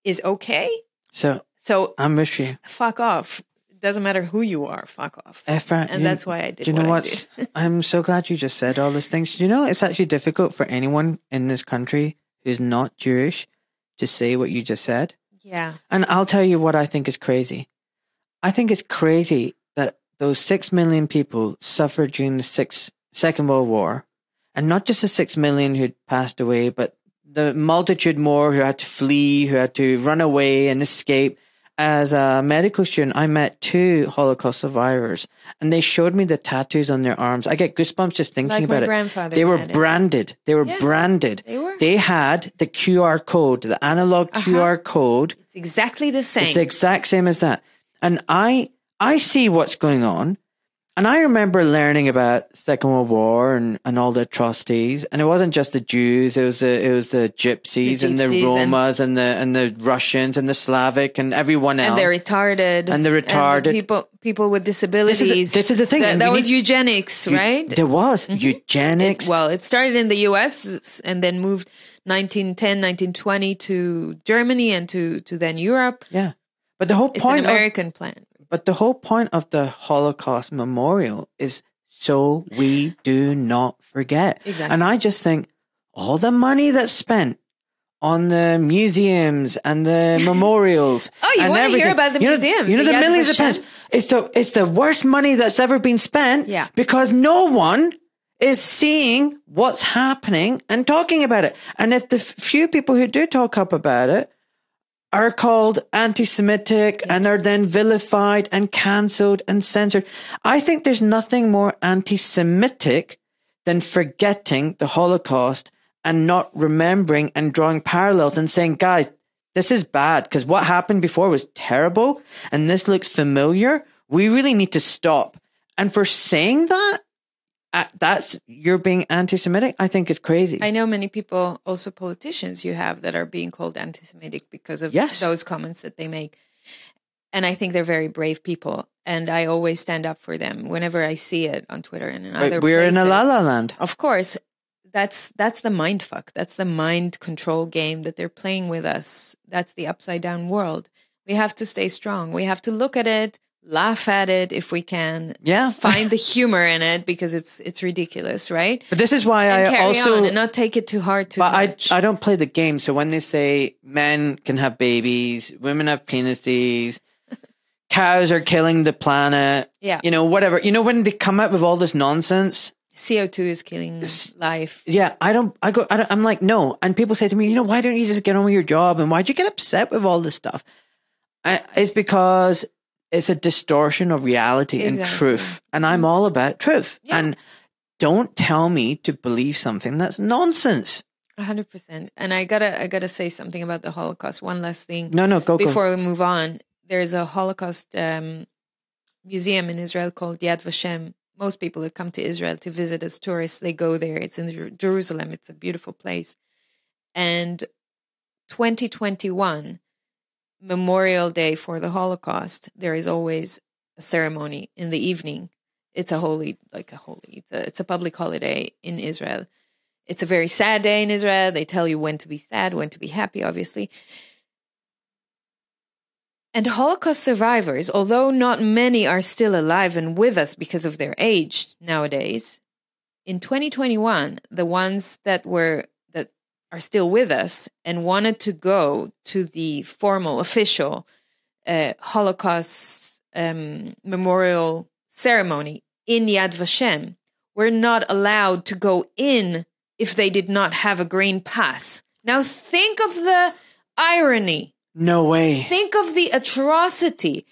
is okay. So So I'm with you. fuck off. Doesn't matter who you are, fuck off. Efra, And you- that's why I did Do you know what what? I'm so glad you just said all these things. Do you know it's actually difficult for anyone in this country who's not Jewish to say what you just said? Yeah. And I'll tell you what I think is crazy. I think it's crazy that those six million people suffered during the six, Second World War, and not just the six million who'd passed away, but the multitude more who had to flee, who had to run away and escape. As a medical student, I met two Holocaust survivors, and they showed me the tattoos on their arms. I get goosebumps just thinking Like my about it. grandfather They were had it. branded. They were Yes, branded. they were. They had the QR code, the analog Uh-huh. QR code It's exactly the same. it's the exact same as that. And I I see what's going on. And I remember learning about Second World War and, and all the atrocities. And it wasn't just the Jews, it was the it was the gypsies, and the gypsies and- Romas and, the and the Russians and the Slavic and everyone else. and they're retarded And they're retarded. people people with disabilities this is the thing, that, that was need- eugenics You- right There was mm-hmm. eugenics. It- well it started in the us and then moved 1910 1920 to germany and to to then europe yeah. But the whole it's point an of american plan But the whole point of the Holocaust Memorial is so we do not forget. Exactly. And I just think all the money that's spent on the museums and the memorials. Oh, you and wanna hear about the you know, museums, You know the the millions of pounds. It's the it's the worst money that's ever been spent. Yeah. Because no one is seeing what's happening and talking about it. And if the few people who do talk up about it are called anti-Semitic and are then vilified and cancelled and censored. I think there's nothing more anti-Semitic than forgetting the Holocaust and not remembering and drawing parallels and saying, guys, this is bad because what happened before was terrible and this looks familiar. We really need to stop. And for saying that, uh, that's you're being anti-Semitic. I think it's crazy. i know many people also politicians you have that are being called anti-semitic because of Yes. those comments that they make and i think they're very brave people and i always stand up for them whenever i see it on twitter and in other But we're in a places. la la land. Of course, that's that's the mind fuck. That's the mind control game that they're playing with us. That's the upside down world. We have to stay strong. We have to look at it, laugh at it if we can. Yeah. Find the humor in it because it's it's ridiculous, right? But this is why And I carry also on and not take it too hard too But I much. I don't play the game. So when they say men can have babies, women have penises, cows are killing the planet, yeah. you know, whatever. You know when they come out with all this nonsense. CO2 is killing life. Yeah, I don't. I go. I don't, I'm like no. And people say to me, you know, why don't you just get on with your job? And why'd you get upset with all this stuff? I, it's because it's a distortion of reality and truth, and I'm all about truth. Yeah. And don't tell me to believe something that's nonsense. A hundred percent. And I gotta, I gotta say something about the Holocaust. One last thing No, no, go, go. before we move on. There's a Holocaust um, museum in Israel called Yad Vashem. Most people that come to Israel to visit as tourists, they go there. It's in Jerusalem. It's a beautiful place. And 2021, Memorial Day for the Holocaust, there is always a ceremony in the evening. It's a holy, like a holy, it's a, it's a public holiday in Israel. It's a very sad day in Israel. They tell you when to be sad, when to be happy, obviously. And Holocaust survivors, although not many are still alive and with us because of their age nowadays, in 2021, the ones that were are still with us and wanted to go to the formal, official uh, Holocaust um, memorial ceremony in Yad Vashem were not allowed to go in if they did not have a green pass. Now think of the irony. no way. Think of the atrocity.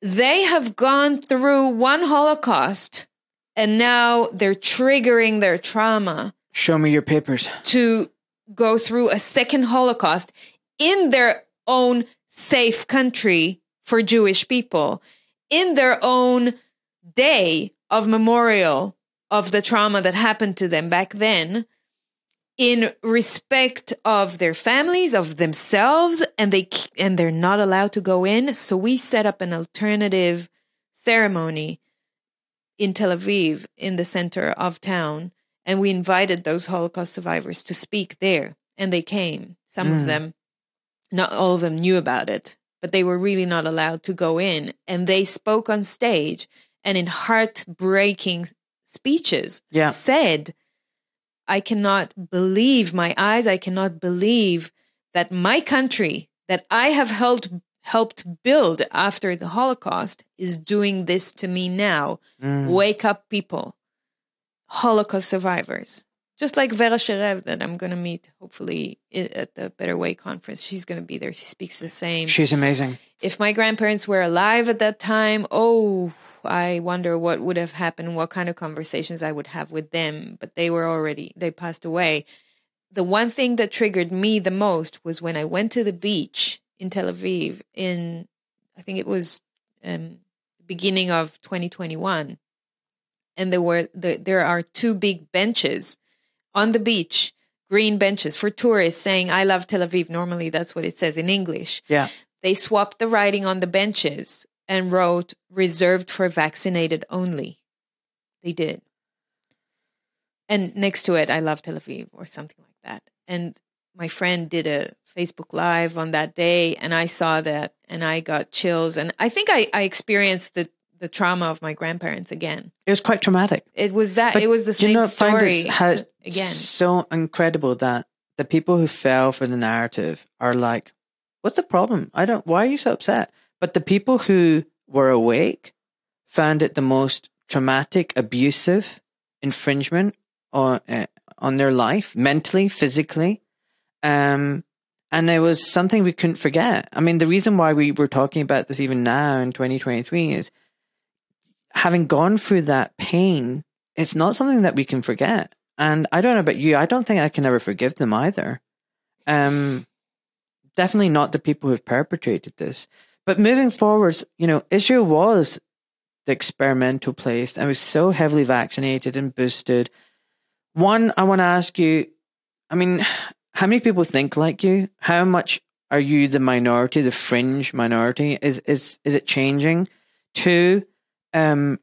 They have gone through one Holocaust and now they're triggering their trauma Show me your papers. to go through a second Holocaust in their own safe country for Jewish people, in their own day of memorial of the trauma that happened to them back then, in respect of their families, of themselves, and they and they're not allowed to go in. So we set up an alternative ceremony in Tel Aviv, in the center of town, and we invited those Holocaust survivors to speak there, and they came. Some Mm. of them, not all of them, knew about it, but they were really not allowed to go in, and they spoke on stage and in heartbreaking speeches Yeah. said, "I cannot believe my eyes. I cannot believe that my country that I have helped helped build after the Holocaust is doing this to me now." Mm. Wake up, people. Holocaust survivors. Just like Vera Sharav, that I'm going to meet hopefully at the Better Way conference. She's going to be there. She speaks the same. She's amazing. if my grandparents were alive at that time, oh, I wonder what would have happened, what kind of conversations I would have with them. But they were already, they passed away. The one thing that triggered me the most was when I went to the beach in Tel Aviv in, I think it was um, beginning of 2021 and there were the, there are two big benches on the beach green benches for tourists saying i love tel aviv. Normally that's what it says in english. Yeah. they swapped the writing on the benches and wrote reserved for vaccinated only. They did. And next to it i love tel aviv or something like that. And my friend did a facebook live on that day and i saw that and i got chills and i think i, I experienced the the trauma of my grandparents again It was quite traumatic. it was that But it was the do you same not find story it again. so incredible that the people who fell for the narrative are like, "What's the problem? I don't. Why are you so upset?" But the people who were awake found it the most traumatic, abusive infringement on uh, on their life, mentally, physically. Um, and it was something we couldn't forget. I mean, the reason why we were talking about this even now in 2023 is having gone through that pain, it's not something that we can forget. And I don't know about you, I don't think I can ever forgive them either. Um, definitely not the people who have perpetrated this. But moving forwards, you know, Israel was the experimental place and was so heavily vaccinated and boosted. One, I want to ask you, I mean, how many people think like you? How much are you the minority, the fringe minority? Is is is it changing? Two, um,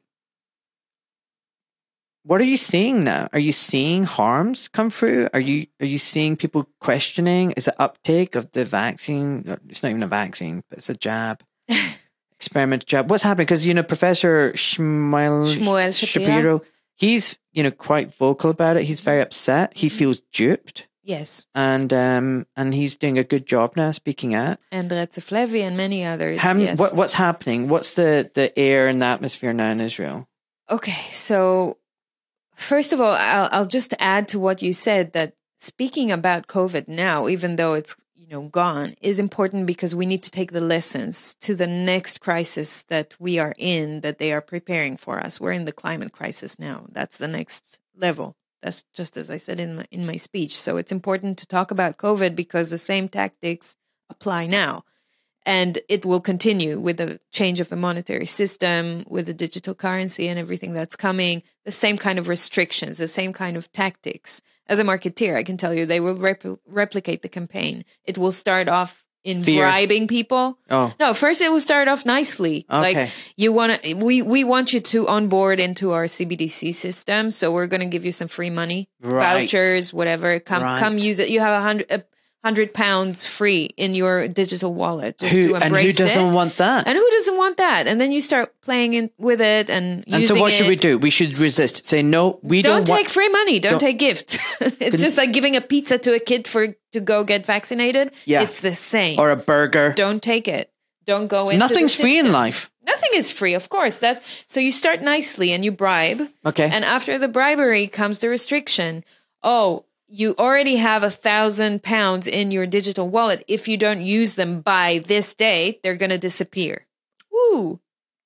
what are you seeing now? Are you seeing harms come through? Are you are you seeing people questioning? Is the uptake of the vaccine? It's not even a vaccine, but it's a jab, experiment jab. What's happening? Because you know, Professor Shmuel, Shmuel Shapira. he's you know quite vocal about it. He's very upset. He feels duped, yes and um and he's doing a good job now speaking out. and Retsef and many others How yes. what what's happening? What's the the air and the atmosphere now in Israel? Okay, so first of all, I'll, I'll just add to what you said that speaking about COVID now, even though it's you know gone is important because we need to take the lessons to the next crisis that we are in that they are preparing for us we're in the climate crisis now that's the next level that's just as i said in my, in my speech. So it's important to talk about covid because the same tactics apply now. And it will continue with the change of the monetary system with the digital currency and everything that's coming the same kind of restrictions the same kind of tactics. As a marketeer i can tell you they will repl- replicate the campaign. It will start off in Fear. bribing people Oh, no first it will start off nicely Okay. like you want to we we want you to onboard into our cbdc system so we're going to give you some free money Right. vouchers whatever come Right. come use it you have a hundred a hundred pounds free in your digital wallet just who to and embrace who doesn't it. want that? and who doesn't want that and then you start playing in with it and And so, what should we do? We should resist. Say no. We don't, don't, take want. free money don't, don't- take gifts it's just like giving a pizza to a kid for to go get vaccinated Yeah. it's the same or a burger. don't take it don't go into the Nothing's free in life. Nothing is free, of course. That so you start nicely and you bribe, Okay. and after the bribery comes the restriction. Oh, you already have a thousand pounds in your digital wallet. If you don't use them by this day, they're going to disappear. Woo.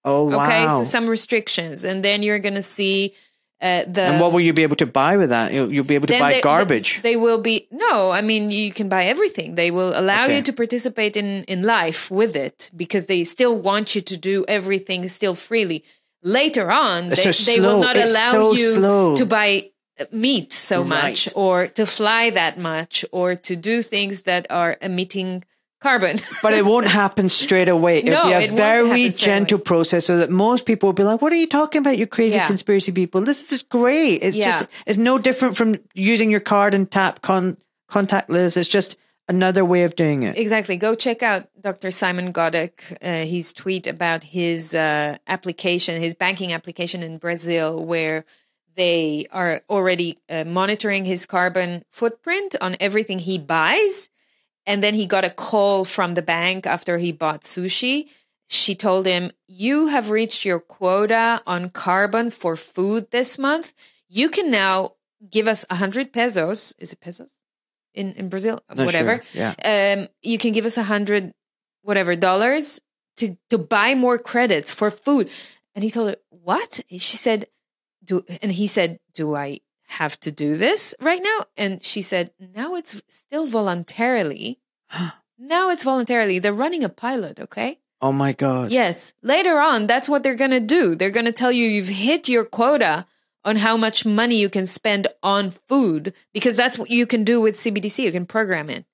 oh wow. Okay, so some restrictions, and then you're going to see uh, the. and what will you be able to buy with that? You'll, you'll be able to buy they- garbage. They, will be no. I mean, you can buy everything. They will allow Okay. you to participate in in life with it because they still want you to do everything still freely. Later on, they, so they will not allow so you slow. to buy meat so much Right. or to fly that much or to do things that are emitting carbon. but it won't happen straight away. It'll No, be a it very gentle away. process so that most people will be like, What are you talking about, you crazy Yeah. conspiracy people? This is great. It's Yeah. just it's no different from using your card and tap con- contactless. It's just another way of doing it. Exactly. Go check out Dr. Simon Goddek, uh, his tweet about his uh, application, his banking application in Brazil, where they are already uh, monitoring his carbon footprint on everything he buys. And then he got a call from the bank after he bought sushi. She told him, You have reached your quota on carbon for food this month. You can now give us 100 pesos. Is it pesos? In, in Brazil? Not Whatever sure. Yeah. um, you can give us a hundred whatever dollars to to buy more credits for food. And he told her, "What?" She said, "Do," and he said, "Do I have to do this right now?" And she said, "Now it's still voluntarily. now it's voluntarily. They're running a pilot, okay." Oh my God. Yes. Later on, that's what they're going to do. They're going to tell you you've hit your quota on how much money you can spend on food because that's what you can do with CBDC. You can program it.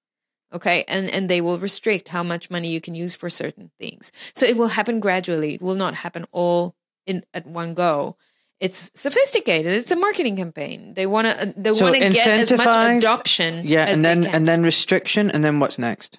Okay. And and they will restrict how much money you can use for certain things. So it will happen gradually. It will not happen all in at one go. It's sophisticated. It's a marketing campaign. They want to uh, they So want to get as much adoption Yeah, as and then and then restriction, and then what's next?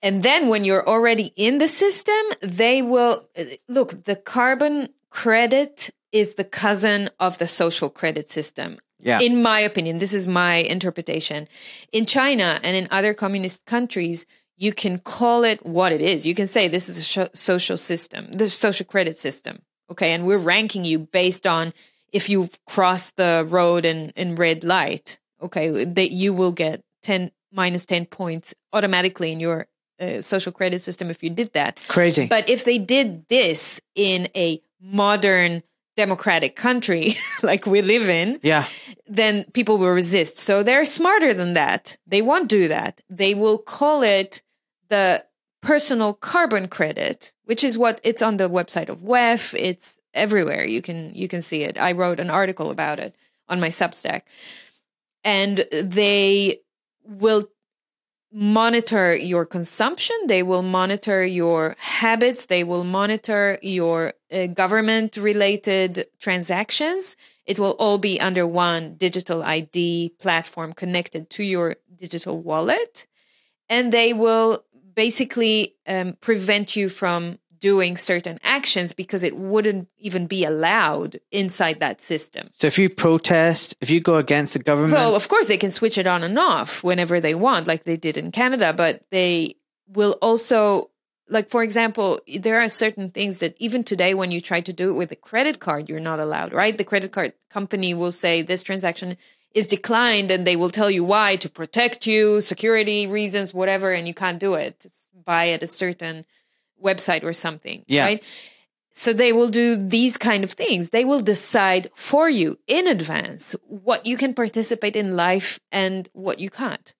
And then when you're already in the system, they will uh, look, the carbon credit is the cousin of the social credit system. Yeah. In my opinion, this is my interpretation. In China and in other communist countries, you can call it what it is. You can say this is a social system, the social credit system. Okay. And we're ranking you based on if you've crossed the road in, in red light. Okay. That you will get 10 minus 10 points automatically in your uh, social credit system if you did that. Crazy. But if they did this in a modern democratic country like we live in, yeah. then people will resist. So they're smarter than that. They won't do that. They will call it the personal carbon credit, which is what it's on the website of WEF. It's everywhere. You can you can see it. I wrote an article about it on my Substack. And they will monitor your consumption they will monitor your habits they will monitor your uh, government related transactions it will all be under one digital id platform connected to your digital wallet and they will basically um, prevent you from doing certain actions because it wouldn't even be allowed inside that system So if you protest, if you go against the government, well, of course, they can switch it on and off whenever they want, like they did in Canada, but they will also, like, for example, there are certain things that even today, when you try to do it with a credit card, you're not allowed, right? The credit card company will say this transaction is declined and they will tell you why to protect you, security reasons, whatever, and you can't do it. Just buy at a certain website or something. Yeah. Right. So they will do these kind of things. They will decide for you in advance what you can participate in life and what you can't.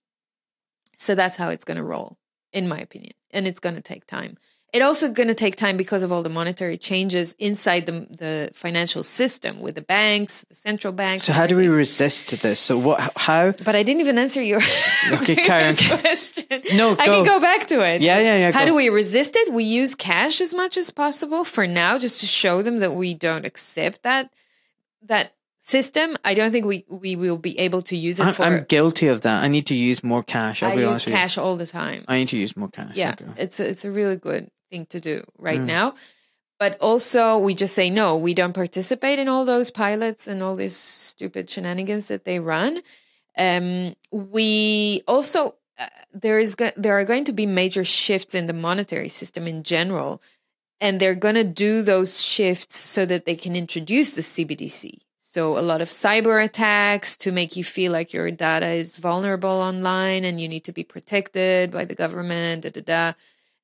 So that's how it's going to roll, in my opinion. And it's going to take time. It also going to take time because of all the monetary changes inside the the financial system with the banks, the central banks. So how do we resist this? So what? How? But I didn't even answer your Okay, question. No, I can go back to it. Yeah, yeah, yeah. How go. do we resist it? We use cash as much as possible for now, just to show them that we don't accept that that system. I don't think we we will be able to use it I'm, for. I'm guilty of that. I need to use more cash. I'll I be use cash all the time. I need to use more cash. yeah, Okay. it's a, it's a really good thing to do right Mm. now. But also, we just say no. We don't participate in all those pilots and all these stupid shenanigans that they run. Um, we also uh, there is go- there are going to be major shifts in the monetary system in general, and they're going to do those shifts so that they can introduce the CBDC. So a lot of cyber attacks to make you feel like your data is vulnerable online and you need to be protected by the government. Da da da,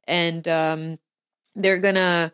and um, they're gonna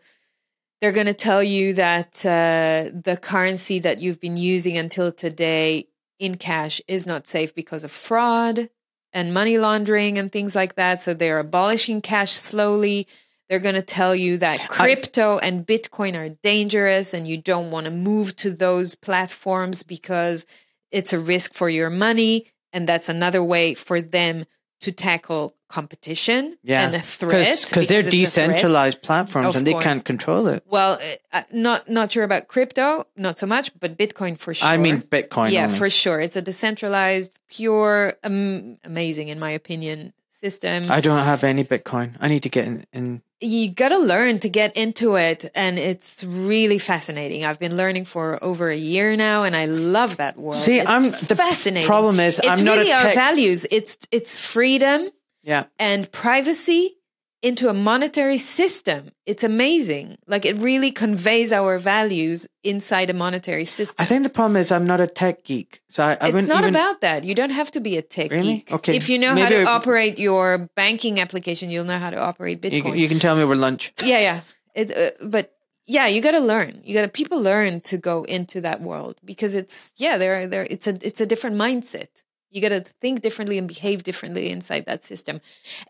they're to tell you that uh, the currency that you've been using until today in cash is not safe because of fraud and money laundering and things like that. So they're abolishing cash slowly. They're going to tell you that crypto and Bitcoin are dangerous and you don't want to move to those platforms because it's a risk for your money. And that's another way for them to tackle competition Yeah. and a threat. Because they're it's a threat. decentralized platforms Of and they can't control it. Well, uh, not not sure about crypto, not so much, but Bitcoin for sure. I mean, Bitcoin. yeah, only. for sure. It's a decentralized, pure, um, amazing, in my opinion, system. I don't have any Bitcoin. I need to get in. in you got to learn to get into it, and it's really fascinating. I've been learning for over a year now, and I love that world. See, it's I'm- the fascinating. problem is it's I'm not a really our values. It's it's freedom yeah. and privacy into a monetary system. It's amazing. Like it really conveys our values inside a monetary system. I think the problem is I'm not a tech geek. So I, I it's wouldn't even. about that. You don't have to be a tech Really? geek. Okay. If you know how to I- operate your banking application, you'll know how to operate you, Bitcoin. can, you can tell me over lunch. yeah, yeah. It's uh, but yeah, you got to learn. You got to people learn to go into that world because it's yeah, there there it's a it's a different mindset. You got to think differently and behave differently inside that system.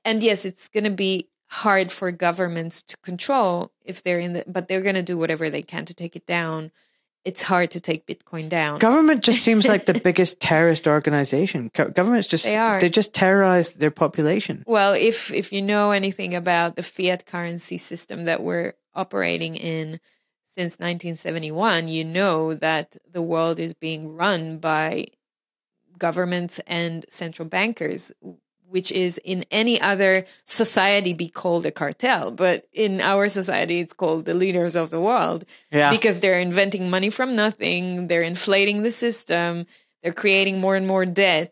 And yes, it's going to be hard for governments to control if they're in the but they're going to do whatever they can to take it down. It's hard to take Bitcoin down. Government just seems like the biggest terrorist organization. Governments just They are. they just terrorize their population. Well, if if you know anything about the fiat currency system that we're operating in since 1971, you know that the world is being run by governments and central bankers, which is in any other society be called a cartel, but in our society it's called the leaders of the world Yeah. because they're inventing money from nothing, they're inflating the system, they're creating more and more debt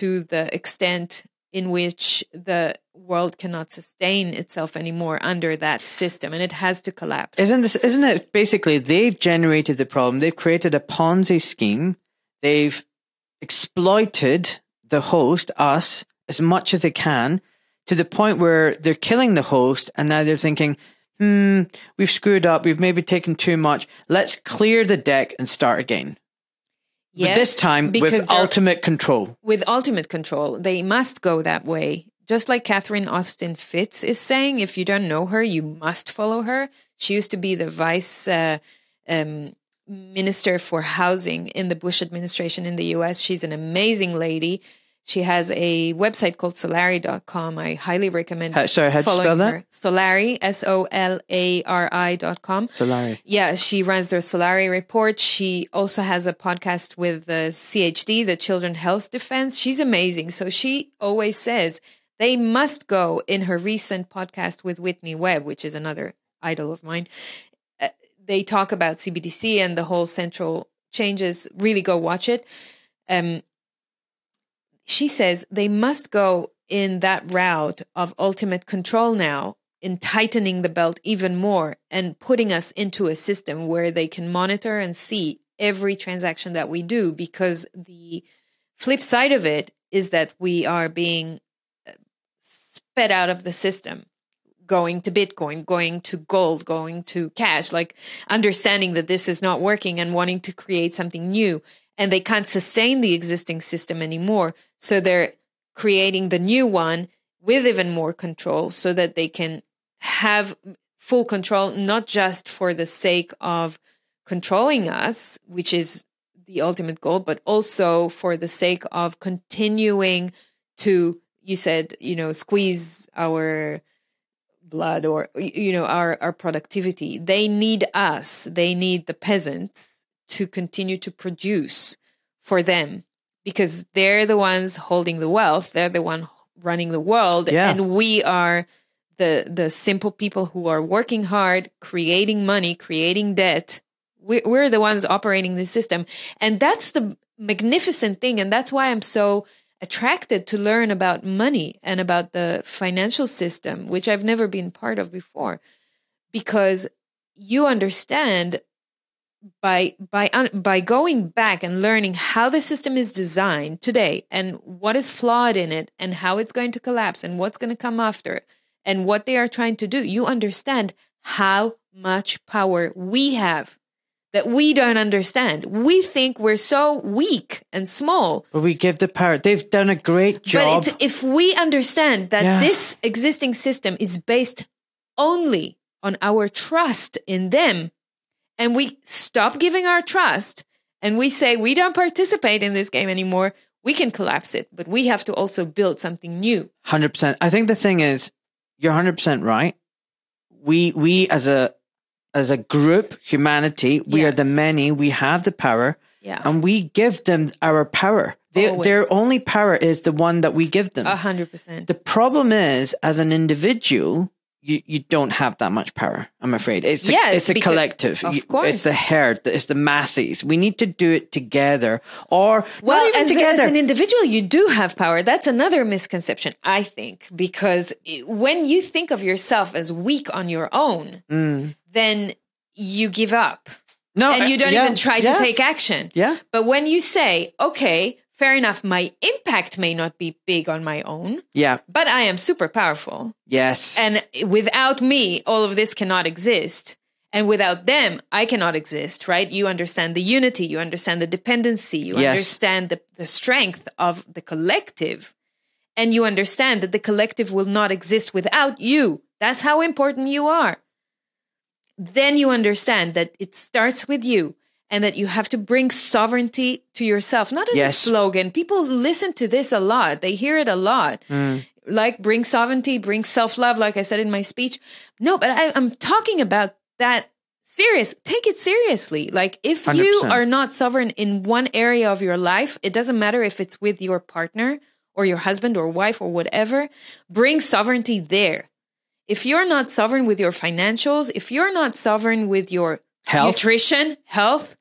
to the extent in which the world cannot sustain itself anymore under that system and it has to collapse. Isn't this? Isn't it basically they've generated the problem? They've created a Ponzi scheme. They've exploited the host, us, as much as they can, to the point where they're killing the host, and now they're thinking, "Hmm, we've screwed up. We've maybe taken too much. Let's clear the deck and start again." but this time with ultimate control. with ultimate control. They must go that way. Just like Catherine Austin Fitts is saying, if you don't know her, you must follow her. She used to be the vice uh, um, minister for housing in the Bush administration in the US. She's an amazing lady. She has a website called solari.com. I highly recommend How- sorry, you following spell that? her. Solari, S O L A R I.com. Solari. Yeah, she runs their Solari report. She also has a podcast with the CHD, the Children Health Defense. She's amazing. So she always says they must go in her recent podcast with Whitney Webb, which is another idol of mine. They talk about CBDC and the whole central changes. Really go watch it. Um, she says they must go in that route of ultimate control now in tightening the belt even more and putting us into a system where they can monitor and see every transaction that we do because the flip side of it is that we are being uh, sped out of the system going to bitcoin going to gold going to cash like understanding that this is not working and wanting to create something new. And they can't sustain the existing system anymore. So they're creating the new one with even more control so that they can have full control not just for the sake of controlling us which is the ultimate goal, but also for the sake of continuing to, you said, you know, squeeze our blood or you know our our productivity. They need us. They need the peasants to continue to produce for them because they're the ones holding the wealth. They're the one running the world. Yeah. and we are the the simple people who are working hard creating money creating debt. We, we're the ones operating the system. And that's the magnificent thing. And that's why i'm so attracted to learn about money and about the financial system which i've never been part of before because you understand by by by going back and learning how the system is designed today and what is flawed in it and how it's going to collapse and what's going to come after it and what they are trying to do you understand how much power we have that we don't understand we think we're so weak and small But we give the power. They've done a great job. but it's, if we understand that Yeah. this existing system is based only on our trust in them, and we stop giving our trust and we say we don't participate in this game anymore, we can collapse it. But we have to also build something new. Hundred percent. I think the thing is, you're hundred percent right. We we as a as a group, humanity, we Yeah. are the many. We have the power, Yeah. and we give them our power. They, their only power is the one that we give them. A hundred percent. The problem is, as an individual, you, you don't have that much power. I'm afraid it's a, Yes, it's a collective. of course. it's the herd. It's the masses. We need to do it together, or Well, not even as, together. as an individual, you do have power. That's another misconception, I think, because when you think of yourself as weak on your own, Mm. Then you give up. no, and you uh, don't yeah, even try yeah, to take action. Yeah, But when you say, okay, fair enough, my impact may not be big on my own, yeah, but I am super powerful. yes, And without me, all of this cannot exist. And without them, I cannot exist, right? You understand the unity, you understand the dependency, you Yes. understand the, the strength of the collective. And you understand that the collective will not exist without you. That's how important you are. Then you understand that it starts with you and that you have to bring sovereignty to yourself, not as Yes. a slogan. People listen to this a lot, they hear it a lot Mm. like bring sovereignty, bring self love, like I said in my speech. No, but I, I'm talking about that serious. Take it seriously. Like if you 100%. are not sovereign in one area of your life, it doesn't matter if it's with your partner or your husband or wife or whatever, bring sovereignty there. If you're not sovereign with your financials, if you're not sovereign with your Health. nutrition, health,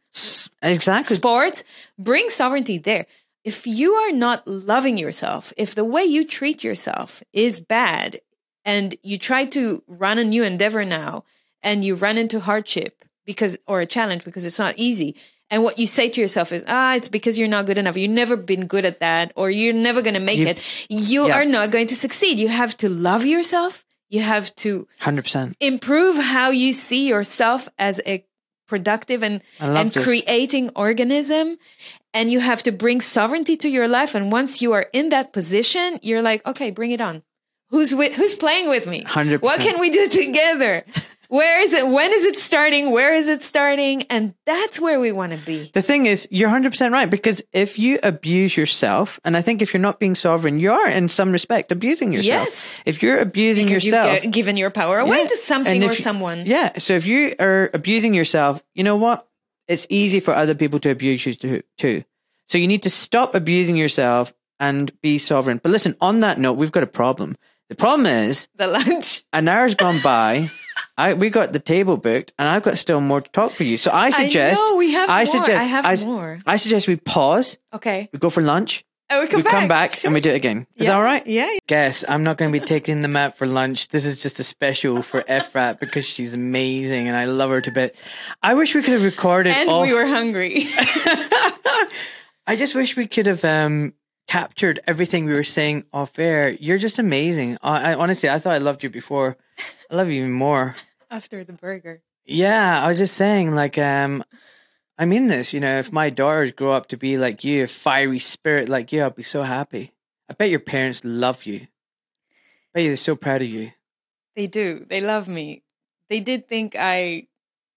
exactly. sports, bring sovereignty there. If you are not loving yourself, if the way you treat yourself is bad, and you try to run a new endeavor now, and you run into hardship because or a challenge because it's not easy, and what you say to yourself is, ah, it's because you're not good enough. You've never been good at that, or you're never going to make You- it. You Yeah. are not going to succeed. You have to love yourself. You have to Hundred percent. improve how you see yourself as a productive and and this. creating organism and you have to bring sovereignty to your life and once you are in that position you're like okay bring it on who's with who's playing with me 100%. what can we do together where is it when is it starting where is it starting and that's where we want to be The thing is, you're 100% right because if you abuse yourself, and I think if you're not being sovereign, you are in some respect abusing yourself. Yes. If you're abusing because yourself, you've gi- given your power away Yeah. to something or you- someone Yeah. So if you are abusing yourself, you know what? It's easy for other people to abuse you too. too. So you need to stop abusing yourself and be sovereign. But listen, on that note, we've got a problem. The problem is the lunch an hour's gone by. I we got the table booked, and I've got still more to talk for you. So I suggest we have I more. suggest I have s- more. I suggest we pause. okay We go for lunch. oh, we come we back come back Sure. and we do it again. Is Yeah. that all right? yeah Guess I'm not going to be taking them out for lunch. This is just a special for Efrat because she's amazing and I love her to bit. I wish we could have recorded and all. we were hungry I just wish we could have um, captured everything we were saying off air. You're just amazing. I, I honestly, I thought I loved you before. I love you even more. After the burger. Yeah, I was just saying, like, um, I mean this. You know, if my daughters grow up to be like you, a fiery spirit like you, I'll be so happy. I bet your parents love you. I bet they're so proud of you. They do. They love me. They did think I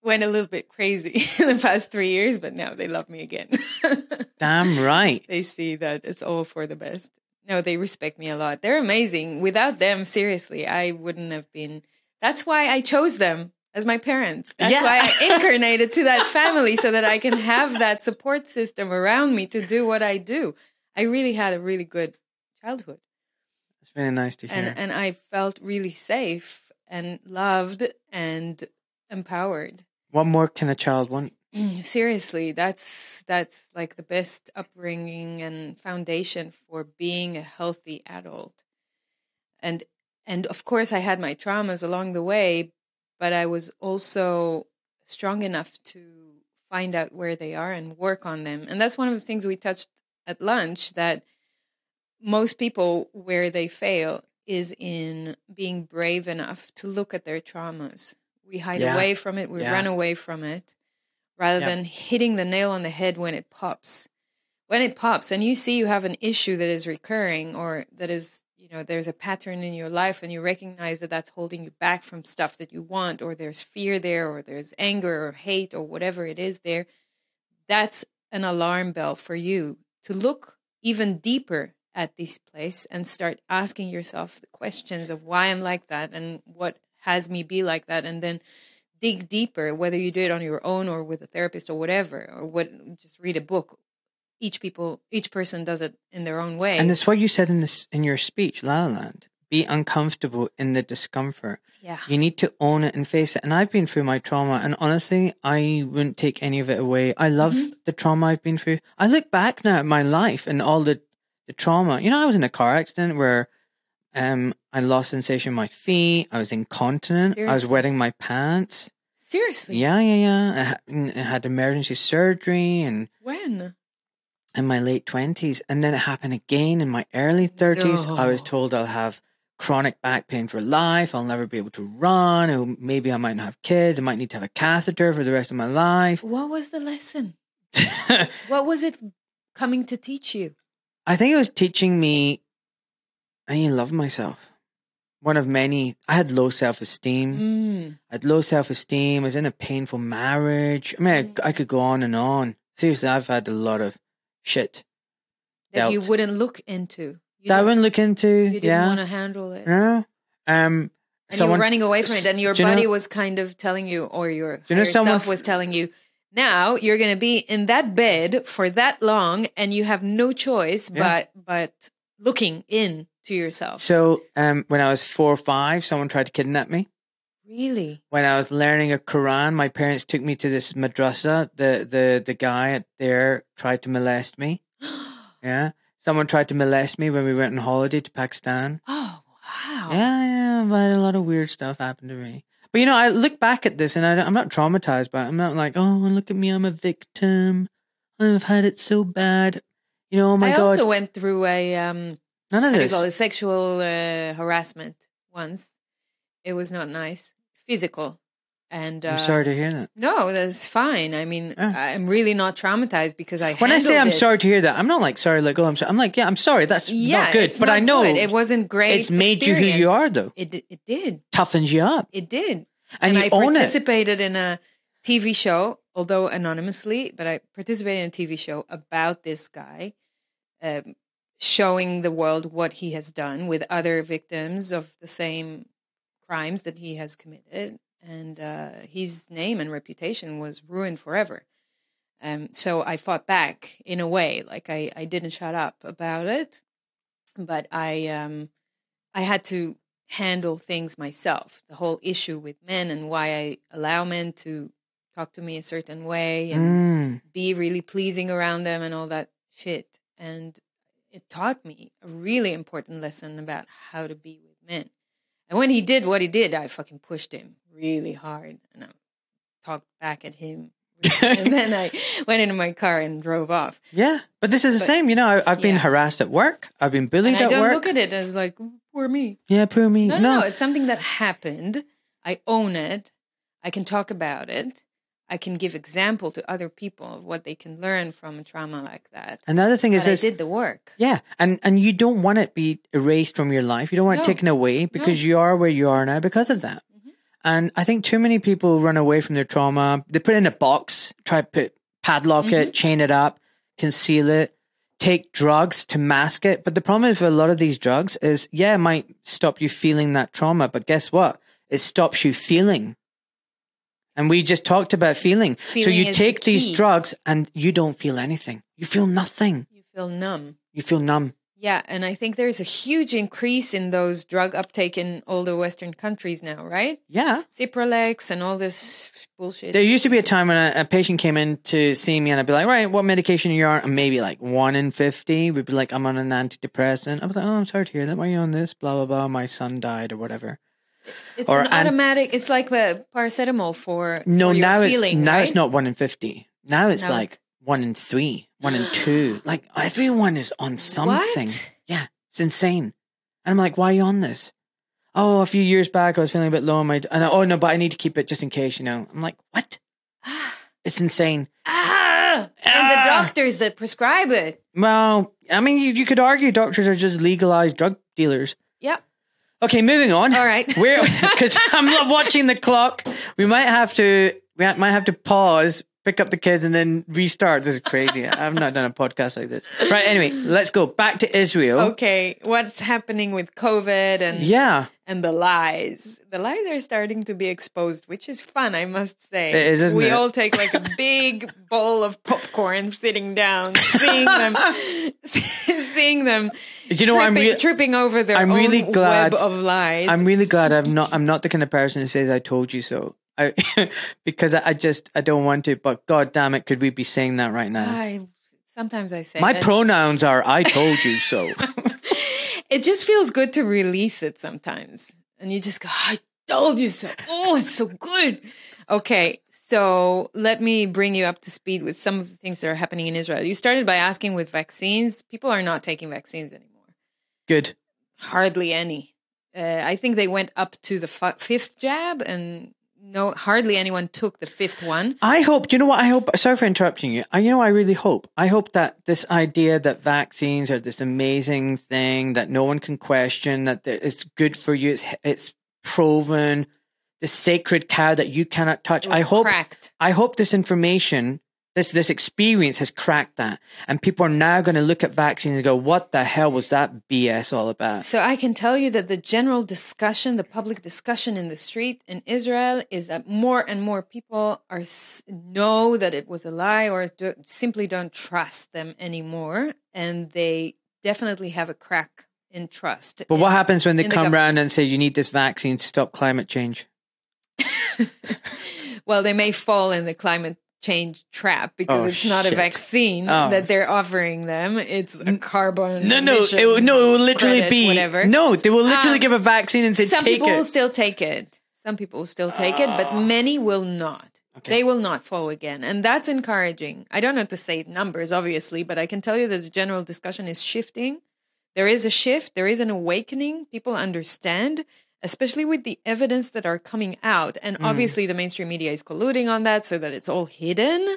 went a little bit crazy in the past three years, but now they love me again. Damn right. they see that it's all for the best. No, they respect me a lot. They're amazing. Without them, seriously, I wouldn't have been. That's why I chose them as my parents. That's Yeah. why I incarnated to that family so that I can have that support system around me to do what I do. I really had a really good childhood It's really nice to hear. and and I felt really safe and loved and empowered. what more can a child want? Mm, seriously, that's that's like the best upbringing and foundation for being a healthy adult. And and of course I had my traumas along the way, but I was also strong enough to find out where they are and work on them. And that's one of the things we touched at lunch that most people where they fail is in being brave enough to look at their traumas. We hide Yeah. away from it, we Yeah. run away from it rather Yeah. than hitting the nail on the head when it pops. When it pops and you see you have an issue that is recurring or that is, you know, there's a pattern in your life and you recognize that that's holding you back from stuff that you want or there's fear there or there's anger or hate or whatever it is there, that's an alarm bell for you to look even deeper at this place and start asking yourself the questions of why I'm like that and what has me be like that and then dig deeper whether you do it on your own or with a therapist or whatever or what just read a book each people each person does it in their own way And it's what you said in this in your speech, La La Land. Be uncomfortable in the discomfort. yeah You need to own it and face it. And I've been through my trauma, and honestly, I wouldn't take any of it away. I love Mm-hmm. the trauma I've been through. I look back now at my life and all the the trauma. You know, I was in a car accident where um I lost sensation in my feet. I was incontinent. I was Seriously? wetting my pants. seriously Yeah, yeah, yeah. I had emergency surgery and when in my late 20s. And then it happened again in my early 30s. I was told I'll have chronic back pain for life. I'll never be able to run. Or maybe I might not have kids. I might need to have a catheter for the rest of my life. what was the lesson what was it coming to teach you I think it was teaching me I need to love myself. One of many, I had low self esteem. mm. I had low self esteem. I was in a painful marriage. I mean, I, I could go on and on. Seriously, I've had a lot of shit that you wouldn't look into you that I wouldn't look into. you didn't yeah. want to handle it No. Um, and someone, you're running away from it and your you know- body was kind of telling you or your you know someone- self was telling you now you're going to be in that bed for that long and you have no choice Yeah. but but looking in to yourself So, um, when I was four or five, someone tried to kidnap me. Really When I was learning a Quran, my parents took me to this madrasa. The the the guy there tried to molest me. Yeah, someone tried to molest me when we went on holiday to Pakistan. oh wow Yeah, yeah, I've a lot of weird stuff happened to me. But you know, I look back at this and I, I'm not traumatized by it. I'm not like, oh, look at me, I'm a victim. I've had it so bad. You know, oh my I god, also went through a um none of this. call it sexual uh, harassment once it was not nice physical and uh, I'm sorry to hear that. no that's fine i mean Yeah. i'm really not traumatized because i When I say I'm it. sorry to hear that, I'm not like sorry, let go. I'm sorry. I'm like, yeah, I'm sorry. That's yeah not good. But I know good. it wasn't great it's made you who you are, though. it, it did Toughens you up, it did and, you I own it. participated in a TV show, although anonymously, but I participated in a TV show about this guy, um, showing the world what he has done with other victims of the same crimes that he has committed, and uh, his name and reputation was ruined forever. Um, so I fought back in a way, like I, I didn't shut up about it, but I um, I had to handle things myself. The whole issue with men and why I allow men to talk to me a certain way and Mm. be really pleasing around them and all that shit. And it taught me a really important lesson about how to be with men. And when he did what he did, I fucking pushed him really hard and I talked back at him and then I went into my car and drove off. Yeah, but this is the same. You know, I, I've been Yeah. harassed at work. I've been bullied And I don't work. look at it as like, poor me. yeah, poor me. No, no, no, it's something that happened. I own it. I can talk about it. I can give example to other people of what they can learn from a trauma like that. Another thing is But I did the work. Yeah, and and you don't want it be erased from your life. You don't want it taken away because you are where you are now because of that. Mm-hmm. And I think too many people run away from their trauma. They put it in a box, try to put padlock Mm-hmm. it, chain it up, conceal it, take drugs to mask it. But the problem with a lot of these drugs is, yeah, it might stop you feeling that trauma, but guess what? It stops you feeling. And we just talked about feeling. so you take the these drugs and you don't feel anything. You feel nothing. You feel numb. You feel numb. Yeah, and I think there's a huge increase in those drug uptake in all the Western countries now, right? Yeah. Cipralex and all this bullshit. There used to be a time when a, a patient came in to see me and I'd be like, right, what medication are you on? And maybe like one in 50 would be like, I'm on an antidepressant. I was like, oh, I'm sorry to hear that. Why are you on this? Blah, blah, blah. My son died or whatever. it's or an an- automatic. It's like a paracetamol for No, for your now feeling, it's, now right? it's not one in 50. Now it's Now like it's- one in three, one in two. Like everyone is on something. What? Yeah. It's insane. And I'm like, why are you on this? Oh, a few years back, I was feeling a bit low on my, and I, oh no, but I need to keep it just in case, you know. I'm like, what? It's insane. Ah, and the Ah. doctors that prescribe it. Well, I mean, you, you could argue doctors are just legalized drug dealers. Okay, moving on. All right. We're because I'm not watching the clock. We might have to. We might have to pause, pick up the kids, and then restart. This is crazy. I've not done a podcast like this. Right. Anyway, let's go back to Israel. Okay, what's happening with COVID and Yeah, and the lies? The lies are starting to be exposed, which is fun, I must say. It is, isn't we it? all take like a big bowl of popcorn, sitting down, seeing them, seeing them. You know what I'm tripping, rea- tripping over their I'm really own glad- web of lies. I'm really glad I'm not. I'm not the kind of person who says "I told you so." I, because I, I just I don't want to. But God damn it, could we be saying that right now? I sometimes I say My it. pronouns are "I told you so." it just feels good to release it sometimes. And you just go, I told you so. Oh, it's so good. Okay, so let me bring you up to speed with some of the things that are happening in Israel. You started by asking with vaccines. People are not taking vaccines anymore, Good. hardly any. Uh, I think they went up to the fi- fifth jab, and no, hardly anyone took the fifth one. I hope. You know what I hope? Sorry for interrupting you. I, you know, I really hope. I hope that this idea that vaccines are this amazing thing that no one can question, that it's good for you, it's it's proven, the sacred cow that you cannot touch. I hope. cracked. I hope this information, this this experience has cracked that, and people are now going to look at vaccines and go, "What the hell was that BS all about?" So I can tell you that the general discussion, the public discussion in the street in Israel, is that more and more people are know that it was a lie or do, simply don't trust them anymore, and they definitely have a crack in trust. But what happens when they in the come around and say you need this vaccine to stop climate change? well, they may fall in the climate change trap because Oh, it's not a vaccine Oh. that they're offering them; it's a carbon. No, no, it, will- no, it will literally credit, be whatever. no. They will literally Um, give a vaccine and say Some people will still take it. Some people will still take it, but many will not. Okay. They will not fall again. And that's encouraging. I don't know to say numbers, obviously, but I can tell you that the general discussion is shifting. There is a shift, there is an awakening. People understand, especially with the evidence that are coming out. And Mm. obviously, the mainstream media is colluding on that so that it's all hidden.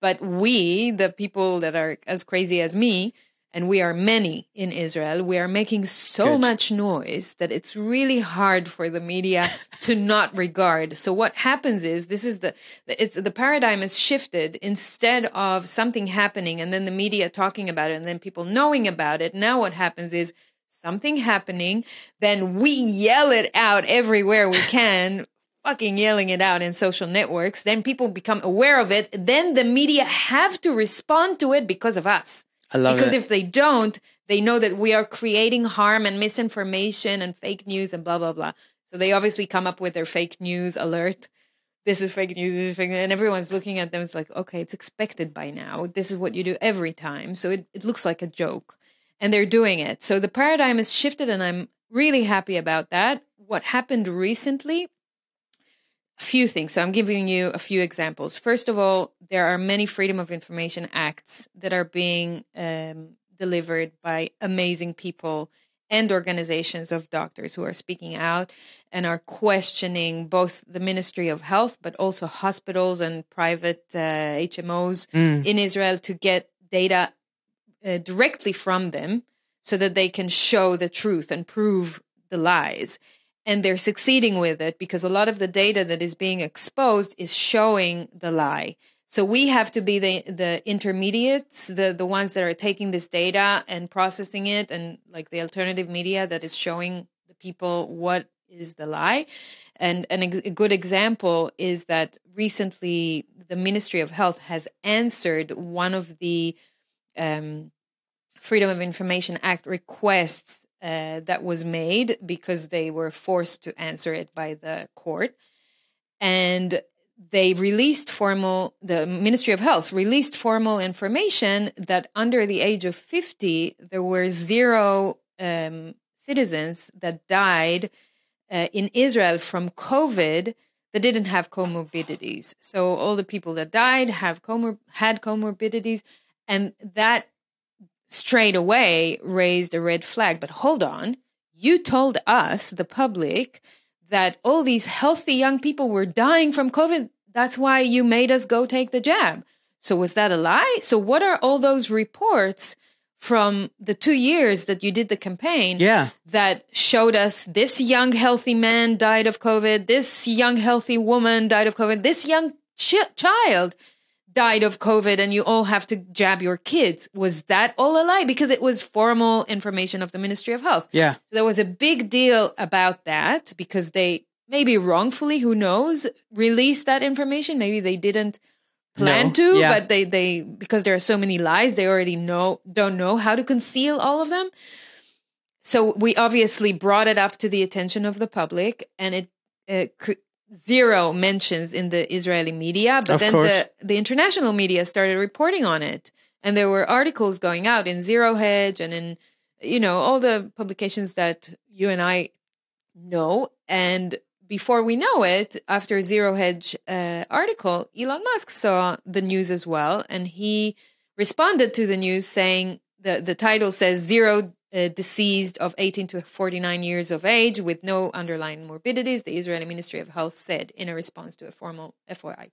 But we, the people that are as crazy as me, and we are many in Israel, we are making so Good. much noise that it's really hard for the media to not regard. So what happens is this is the it's the paradigm is shifted instead of something happening and then the media talking about it and then people knowing about it. Now what happens is something happening, then we yell it out everywhere we can. Fucking yelling it out in social networks, then people become aware of it. Then the media have to respond to it because of us. I love because it. if they don't, they know that we are creating harm and misinformation and fake news and blah blah blah. So they obviously come up with their fake news alert. This is fake news, this is fake news, and everyone's looking at them. It's like, okay, it's expected by now. This is what you do every time. So it, it looks like a joke. And they're doing it. So the paradigm is shifted, and I'm really happy about that. What happened recently, a few things. So I'm giving you a few examples. First of all, there are many Freedom of Information Acts that are being um, delivered by amazing people and organizations of doctors who are speaking out and are questioning both the Ministry of Health, but also hospitals and private uh, HMOs Mm. in Israel to get data uh, directly from them so that they can show the truth and prove the lies. And they're succeeding with it because a lot of the data that is being exposed is showing the lie. So we have to be the the intermediates, the the ones that are taking this data and processing it, and like the alternative media that is showing the people what is the lie. And, and a good example is that recently the Ministry of Health has answered one of the um, Freedom of Information Act requests uh, that was made because they were forced to answer it by the court. And they released formal, the Ministry of Health released formal information that under the age of 50, there were zero um, citizens that died uh, in Israel from COVID that didn't have comorbidities. So all the people that died have comor- had comorbidities, and that straight away raised a red flag. But hold on, you told us, the public, that all these healthy young people were dying from COVID. That's why you made us go take the jab. So was that a lie? So what are all those reports from the two years that you did the campaign Yeah. that showed us this young healthy man died of COVID, this young healthy woman died of COVID, this young ch- child died of COVID, and you all have to jab your kids. Was that all a lie? Because it was formal information of the Ministry of Health. Yeah. There was a big deal about that because they maybe wrongfully, who knows, released that information. Maybe they didn't plan No, to, yeah. but they they because there are so many lies, they already know don't know how to conceal all of them. So we obviously brought it up to the attention of the public, and it, it cr- zero mentions in the Israeli media, but Of then course. the the international media started reporting on it, and there were articles going out in Zero Hedge and in you know all the publications that you and I know, and before we know it, after Zero Hedge uh, article, Elon Musk saw the news as well, and he responded to the news saying the the title says zero uh, deceased of 18 to 49 years of age with no underlying morbidities. The Israeli Ministry of Health said in a response to a formal FOI,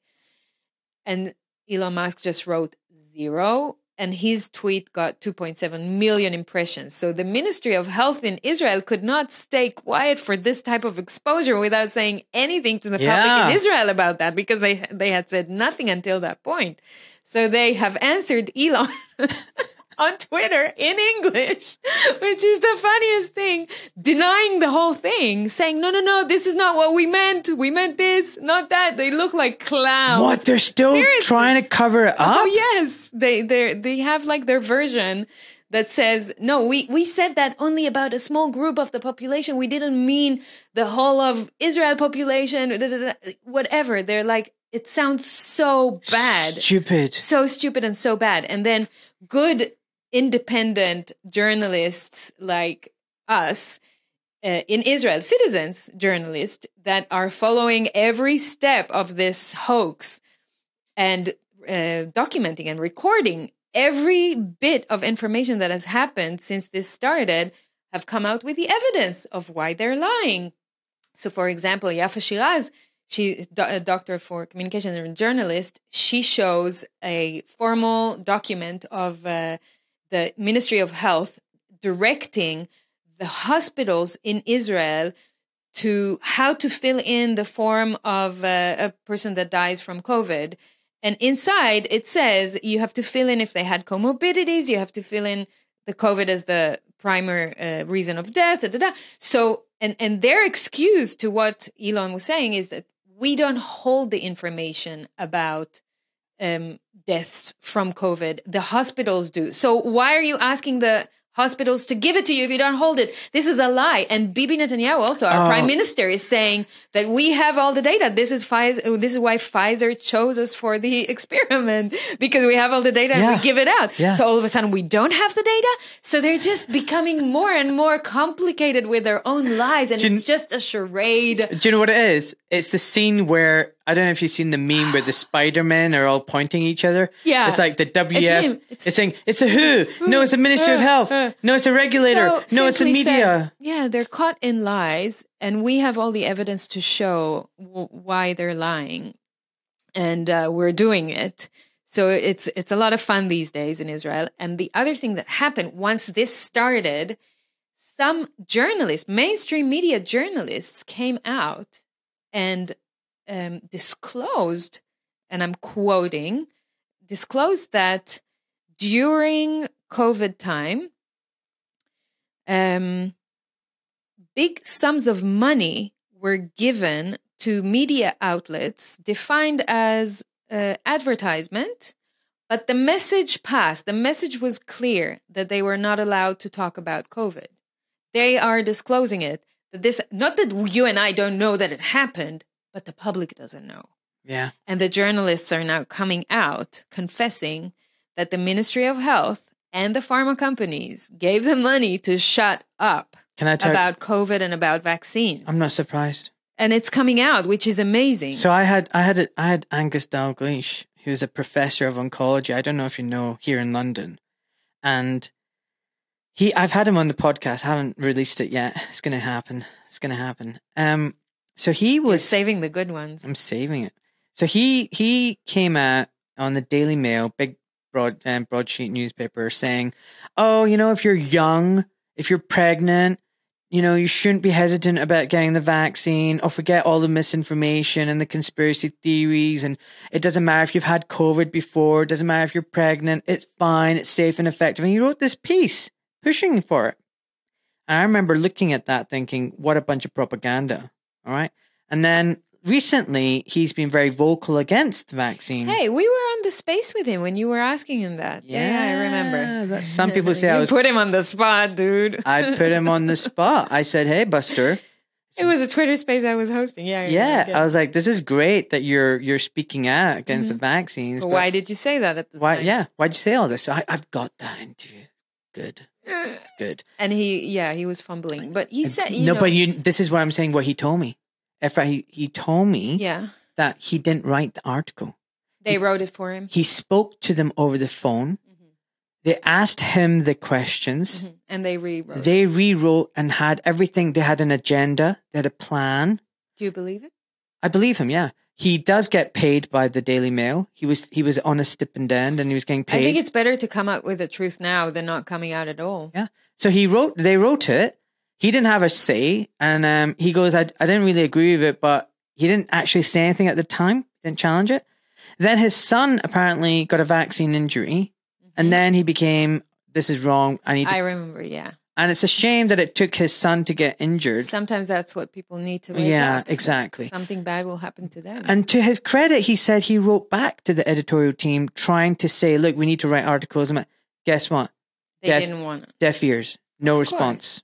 and Elon Musk just wrote zero. And his tweet got 2.7 million impressions. So the Ministry of Health in Israel could not stay quiet for this type of exposure without saying anything to the Yeah. public in Israel about that because they they had said nothing until that point. So they have answered Elon on Twitter in English, which is the funniest thing, denying the whole thing, saying, no, no, no, this is not what we meant. We meant this, not that. They look like clowns. What? They're still Seriously. trying to cover it oh, up? Oh yes, they they they have like their version that says no. We we said that only about a small group of the population. We didn't mean the whole of Israel population. da, da, da, Whatever. They're like it sounds so bad Stupid. so stupid and so bad. And then good independent journalists like us uh, in Israel, citizens journalists that are following every step of this hoax and uh, documenting and recording every bit of information that has happened since this started have come out with the evidence of why they're lying. So, for example, Yaffa Shir-Raz, she's a doctor for communication and journalist. She shows a formal document of uh, the Ministry of Health directing the hospitals in Israel to how to fill in the form of uh, a person that dies from COVID. And inside it says you have to fill in if they had comorbidities, you have to fill in the COVID as the primary uh, reason of death. Da, da, da. So, and, and their excuse to what Elon was saying is that we don't hold the information about um, deaths from COVID. The hospitals do. So why are you asking the hospitals to give it to you if you don't hold it. This is a lie. And Bibi Netanyahu, also our Oh. prime minister, is saying that we have all the data. This is Pfizer. oh, This is why Pfizer chose us for the experiment because we have all the data and we give it out. Yeah. So all of a sudden we don't have the data. So they're just becoming more and more complicated with their own lies, and you- it's just a charade. Do you know what it is? It's the scene where I don't know if you've seen the meme where the Spider Men are all pointing at each other. Yeah. it's like the WF. him. It's, It's- saying it's the WHO. No, it's the Ministry of uh, Health. uh. No, it's the regulator. So, no, it's the media. said, yeah, they're caught in lies, and we have all the evidence to show w- why they're lying, and uh, we're doing it. So it's it's a lot of fun these days in Israel. And the other thing that happened once this started, some journalists, mainstream media journalists, came out and um, disclosed, and I'm quoting, disclosed that during COVID time, um, big sums of money were given to media outlets defined as uh, advertisement, but the message passed. The message was clear that they were not allowed to talk about COVID. They are disclosing it. That this, not that you and I don't know that it happened, but the public doesn't know. Yeah, And the journalists are now coming out confessing that the Ministry of Health and the pharma companies gave them money to shut up can I talk- about COVID and about vaccines. I'm not surprised. and it's coming out, which is amazing. So I had I had a, I had Angus Dalgleish, who's a professor of oncology. I don't know if you know here in London, and he I've had him on the podcast. I haven't released it yet. It's going to happen. It's going to happen. Um, so he You're was saving the good ones. I'm saving it. So he he came out on the Daily Mail, big broad um, broadsheet newspaper, saying, "Oh, you know, if you're young, if you're pregnant, you know, you shouldn't be hesitant about getting the vaccine. Or forget all the misinformation and the conspiracy theories. And it doesn't matter if you've had COVID before. It doesn't matter if you're pregnant. It's fine. It's safe and effective." And he wrote this piece pushing for it. And I remember looking at that, thinking, "What a bunch of propaganda!" All right, and then recently he's been very vocal against the vaccine. Hey, we were on the space with him when you were asking him that. Yeah, I remember. some people say I was. put him on the spot, dude. I put him on the spot. I said, "Hey, Buster." it was a Twitter space I was hosting. Yeah, I Yeah, remember, I was like, "This is great that you're you're speaking out against mm-hmm. the vaccines." Why did you say that at the Why? time? Yeah. Why'd you say all this? I, I've got that interview. Good. It's good. And he, yeah, he was fumbling, but he said, you no, know, but you. This is what I'm saying. What he told me. If he he told me yeah, that he didn't write the article. they wrote it for him, He spoke to them over the phone. Mhm. They asked him the questions. Mhm. and they rewrote. They rewrote and had everything. They had an agenda. They had a plan. Do you believe it? I believe him. Yeah, he does get paid by the Daily Mail. He was he was on a stipend and he was getting paid. I think it's better to come out with the truth now than not coming out at all. Yeah. So he wrote. They wrote it. He didn't have a say, and um, he goes, I, "I didn't really agree with it, but he didn't actually say anything at the time. Didn't challenge it." Then his son apparently got a vaccine injury, and then he became, "This is wrong. I need." To, I remember, yeah. And it's a shame that it took his son to get injured. Sometimes that's what people need to wake Yeah, up. exactly. Something bad will happen to them. And to his credit, he said he wrote back to the editorial team trying to say, "Look, we need to write articles." Like, guess what? they def- didn't want it. Deaf ears, no Of course.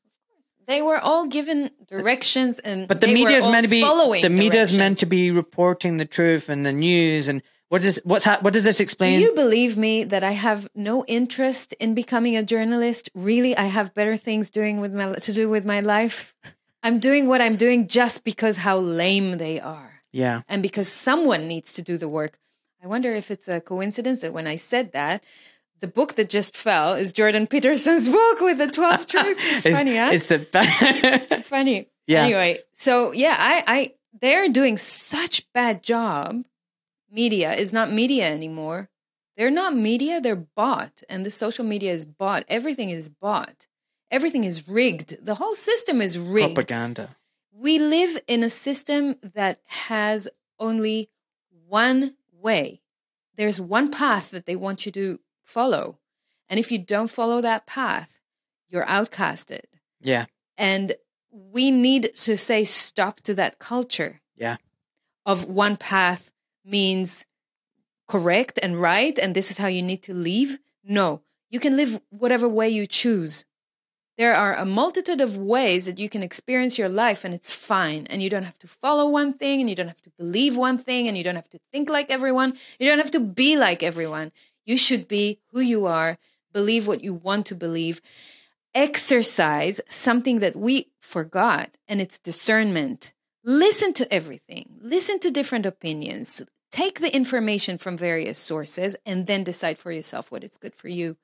They were all given directions, and But the they were media is meant to be following the media is meant to be reporting the truth and the news and what is what's ha- what does this explain? Do you believe me that I have no interest in becoming a journalist? Really, I have better things doing with my to do with my life. I'm doing what I'm doing just because how lame they are, yeah, and because someone needs to do the work. I wonder if it's a coincidence that when I said that, the book that just fell is Jordan Peterson's book with the twelve truths. It's, funny, huh? It's the funny. Yeah. Anyway, so yeah, I, I they're doing such bad job. Media is not media anymore. They're not media, they're bought. And the social media is bought. Everything is bought. Everything is rigged. The whole system is rigged. propaganda. We live in a system that has only one way. There's one path that they want you to follow. And if you don't follow that path, you're outcasted. Yeah, And we need to say stop to that culture yeah, of one path means correct and right, and this is how you need to live. No, you can live whatever way you choose. There are a multitude of ways that you can experience your life, and it's fine. And you don't have to follow one thing, and you don't have to believe one thing, and you don't have to think like everyone. You don't have to be like everyone. You should be who you are, believe what you want to believe, exercise something that we forgot, and it's discernment. Listen to everything, listen to different opinions, take the information from various sources, and then decide for yourself what is good for you.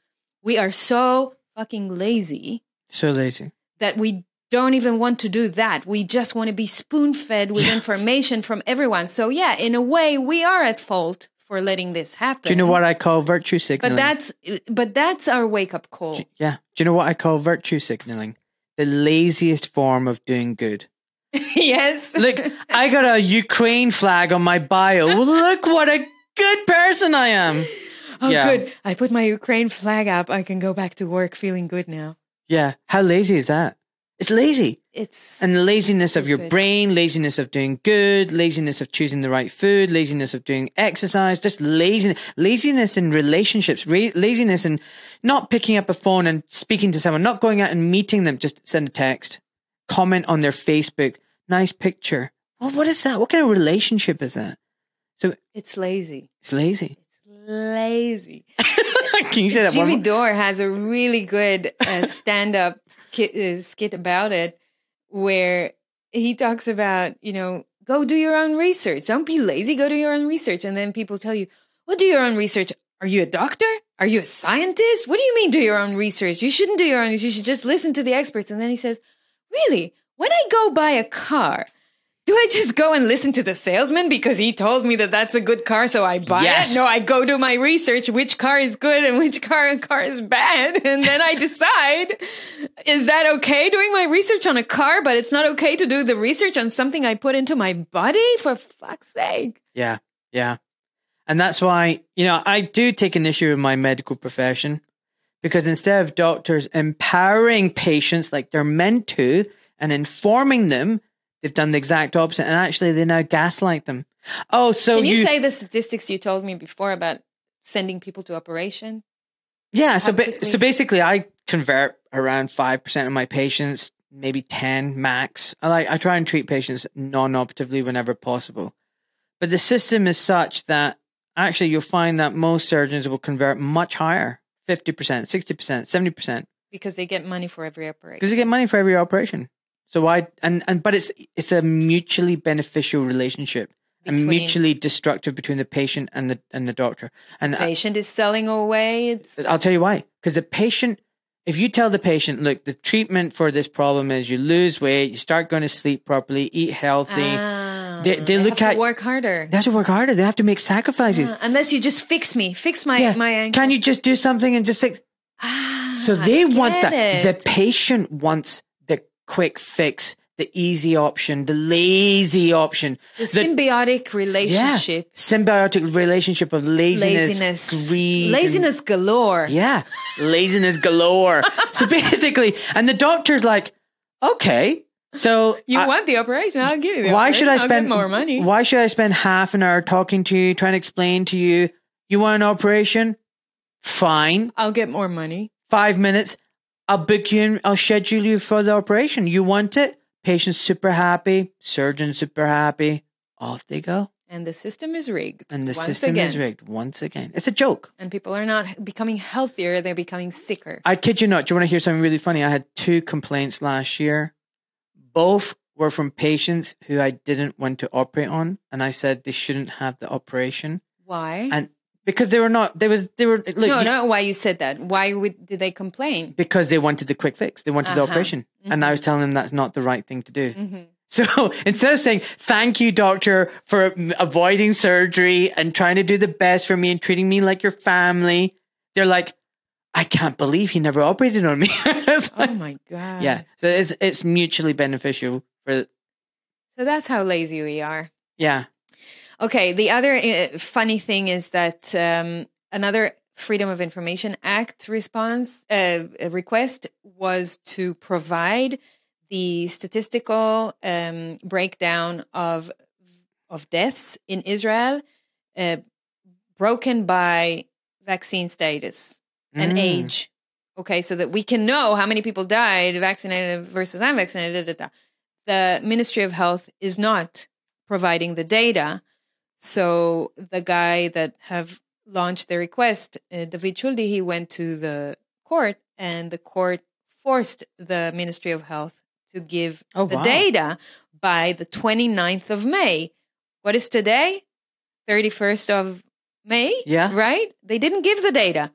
We are so fucking lazy So lazy. that we don't even want to do that. We just want to be spoon fed with information from everyone. So, yeah, in a way, we are at fault for letting this happen. Do you know what I call virtue signaling? But that's but that's our wake up call. yeah. Do you know what I call virtue signaling? The laziest form of doing good. yes. Look, I got a Ukraine flag on my bio. Look what a good person I am. oh, yeah. good. I put my Ukraine flag up. I can go back to work feeling good now. Yeah. How lazy is that? It's lazy. It's And laziness of your brain, laziness of doing good, laziness of choosing the right food, laziness of doing exercise, just laziness, laziness in relationships, ra- laziness in not picking up a phone and speaking to someone, not going out and meeting them, just send a text, comment on their Facebook, nice picture. Well, what is that? What kind of relationship is that? So it's lazy. it's lazy. It's lazy. Can you say that Jimmy one? Dore has a really good uh, stand-up skit, uh, skit about it, where he talks about you know go do your own research. Don't be lazy. Go do your own research, and then people tell you, "Well, do your own research." Are you a doctor? Are you a scientist? What do you mean do your own research? You shouldn't do your own. You should just listen to the experts. And then he says, "Really? When I go buy a car." Do I just go and listen to the salesman because he told me that that's a good car, so I buy Yes. it? No, I go do my research, which car is good and which car and car is bad, and then I decide is that okay doing my research on a car, but it's not okay to do the research on something I put into my body? For fuck's sake! Yeah, yeah. And that's why, you know, I do take an issue with my medical profession because instead of doctors empowering patients like they're meant to and informing them, they've done the exact opposite. And actually, they now gaslight them. Oh, so Can you, you, say the statistics you told me before about sending people to operation? yeah. So, ba- so basically, I convert around 5% of my patients, maybe 10 max. I like, I try and treat patients non operatively whenever possible. But the system is such that actually you'll find that most surgeons will convert much higher 50%, 60%, 70% Because they get money for every operation. because they get money for every operation. So why and and but it's it's a mutually beneficial relationship and mutually destructive between the patient and the and the doctor. And I- Patient is selling away. It's I'll tell you why. Because the patient, if you tell the patient, look, the treatment for this problem is you lose weight, you start going to sleep properly, eat healthy. Ah, They- they look have at- work harder. They have to work harder. They have to make sacrifices. Uh, unless you just fix me, fix my Yeah. my ankle. Can you just do something and just fix? Ah, So they I want that. The patient wants the quick fix, the easy option, the lazy option. the symbiotic relationship, Yeah. Symbiotic relationship of laziness, laziness, greed, and- laziness galore. yeah, laziness galore. so basically, and the doctor's like, okay, so You I- want the operation? I'll give you. The why should I spend more money? Why should I spend half an hour talking to you, trying to explain to you? You want an operation? Fine. I'll get more money. Five minutes. I'll book you in. I'll schedule you for the operation. You want it? Patient's super happy. Surgeon super happy. Off they go. And the system is rigged. And the system again. is rigged once again. It's a joke. And people are not becoming healthier; they're becoming sicker. I kid you not. Do you want to hear something really funny? I had two complaints last year. Both were from patients who I didn't want to operate on, and I said they shouldn't have the operation, Why? and because they were not, they was they were look, no, you- no. Why you said that? Why would, did they complain? because they wanted the quick fix, they wanted the Uh-huh. operation, and I was telling them that's not the right thing to do. hmm So instead of saying thank you, doctor, for avoiding surgery and trying to do the best for me and treating me like your family, they're like, I can't believe he never operated on me. It's Oh my god. yeah, so it's it's mutually beneficial for So that's how lazy we are. yeah. Okay. The other uh, funny thing is that um, another Freedom of Information Act response uh, uh, request was to provide the statistical um, breakdown of of deaths in Israel, uh, broken by vaccine status and Mm. age. okay, so that we can know how many people died vaccinated versus unvaccinated. Da, da, da. The Ministry of Health is not providing the data. So the guy that have launched the request, uh, David Chuldi, he went to the court, and the court forced the Ministry of Health to give Oh, the wow. data by the 29th of May. What is today? 31st of May? Yeah. Right? They didn't give the data.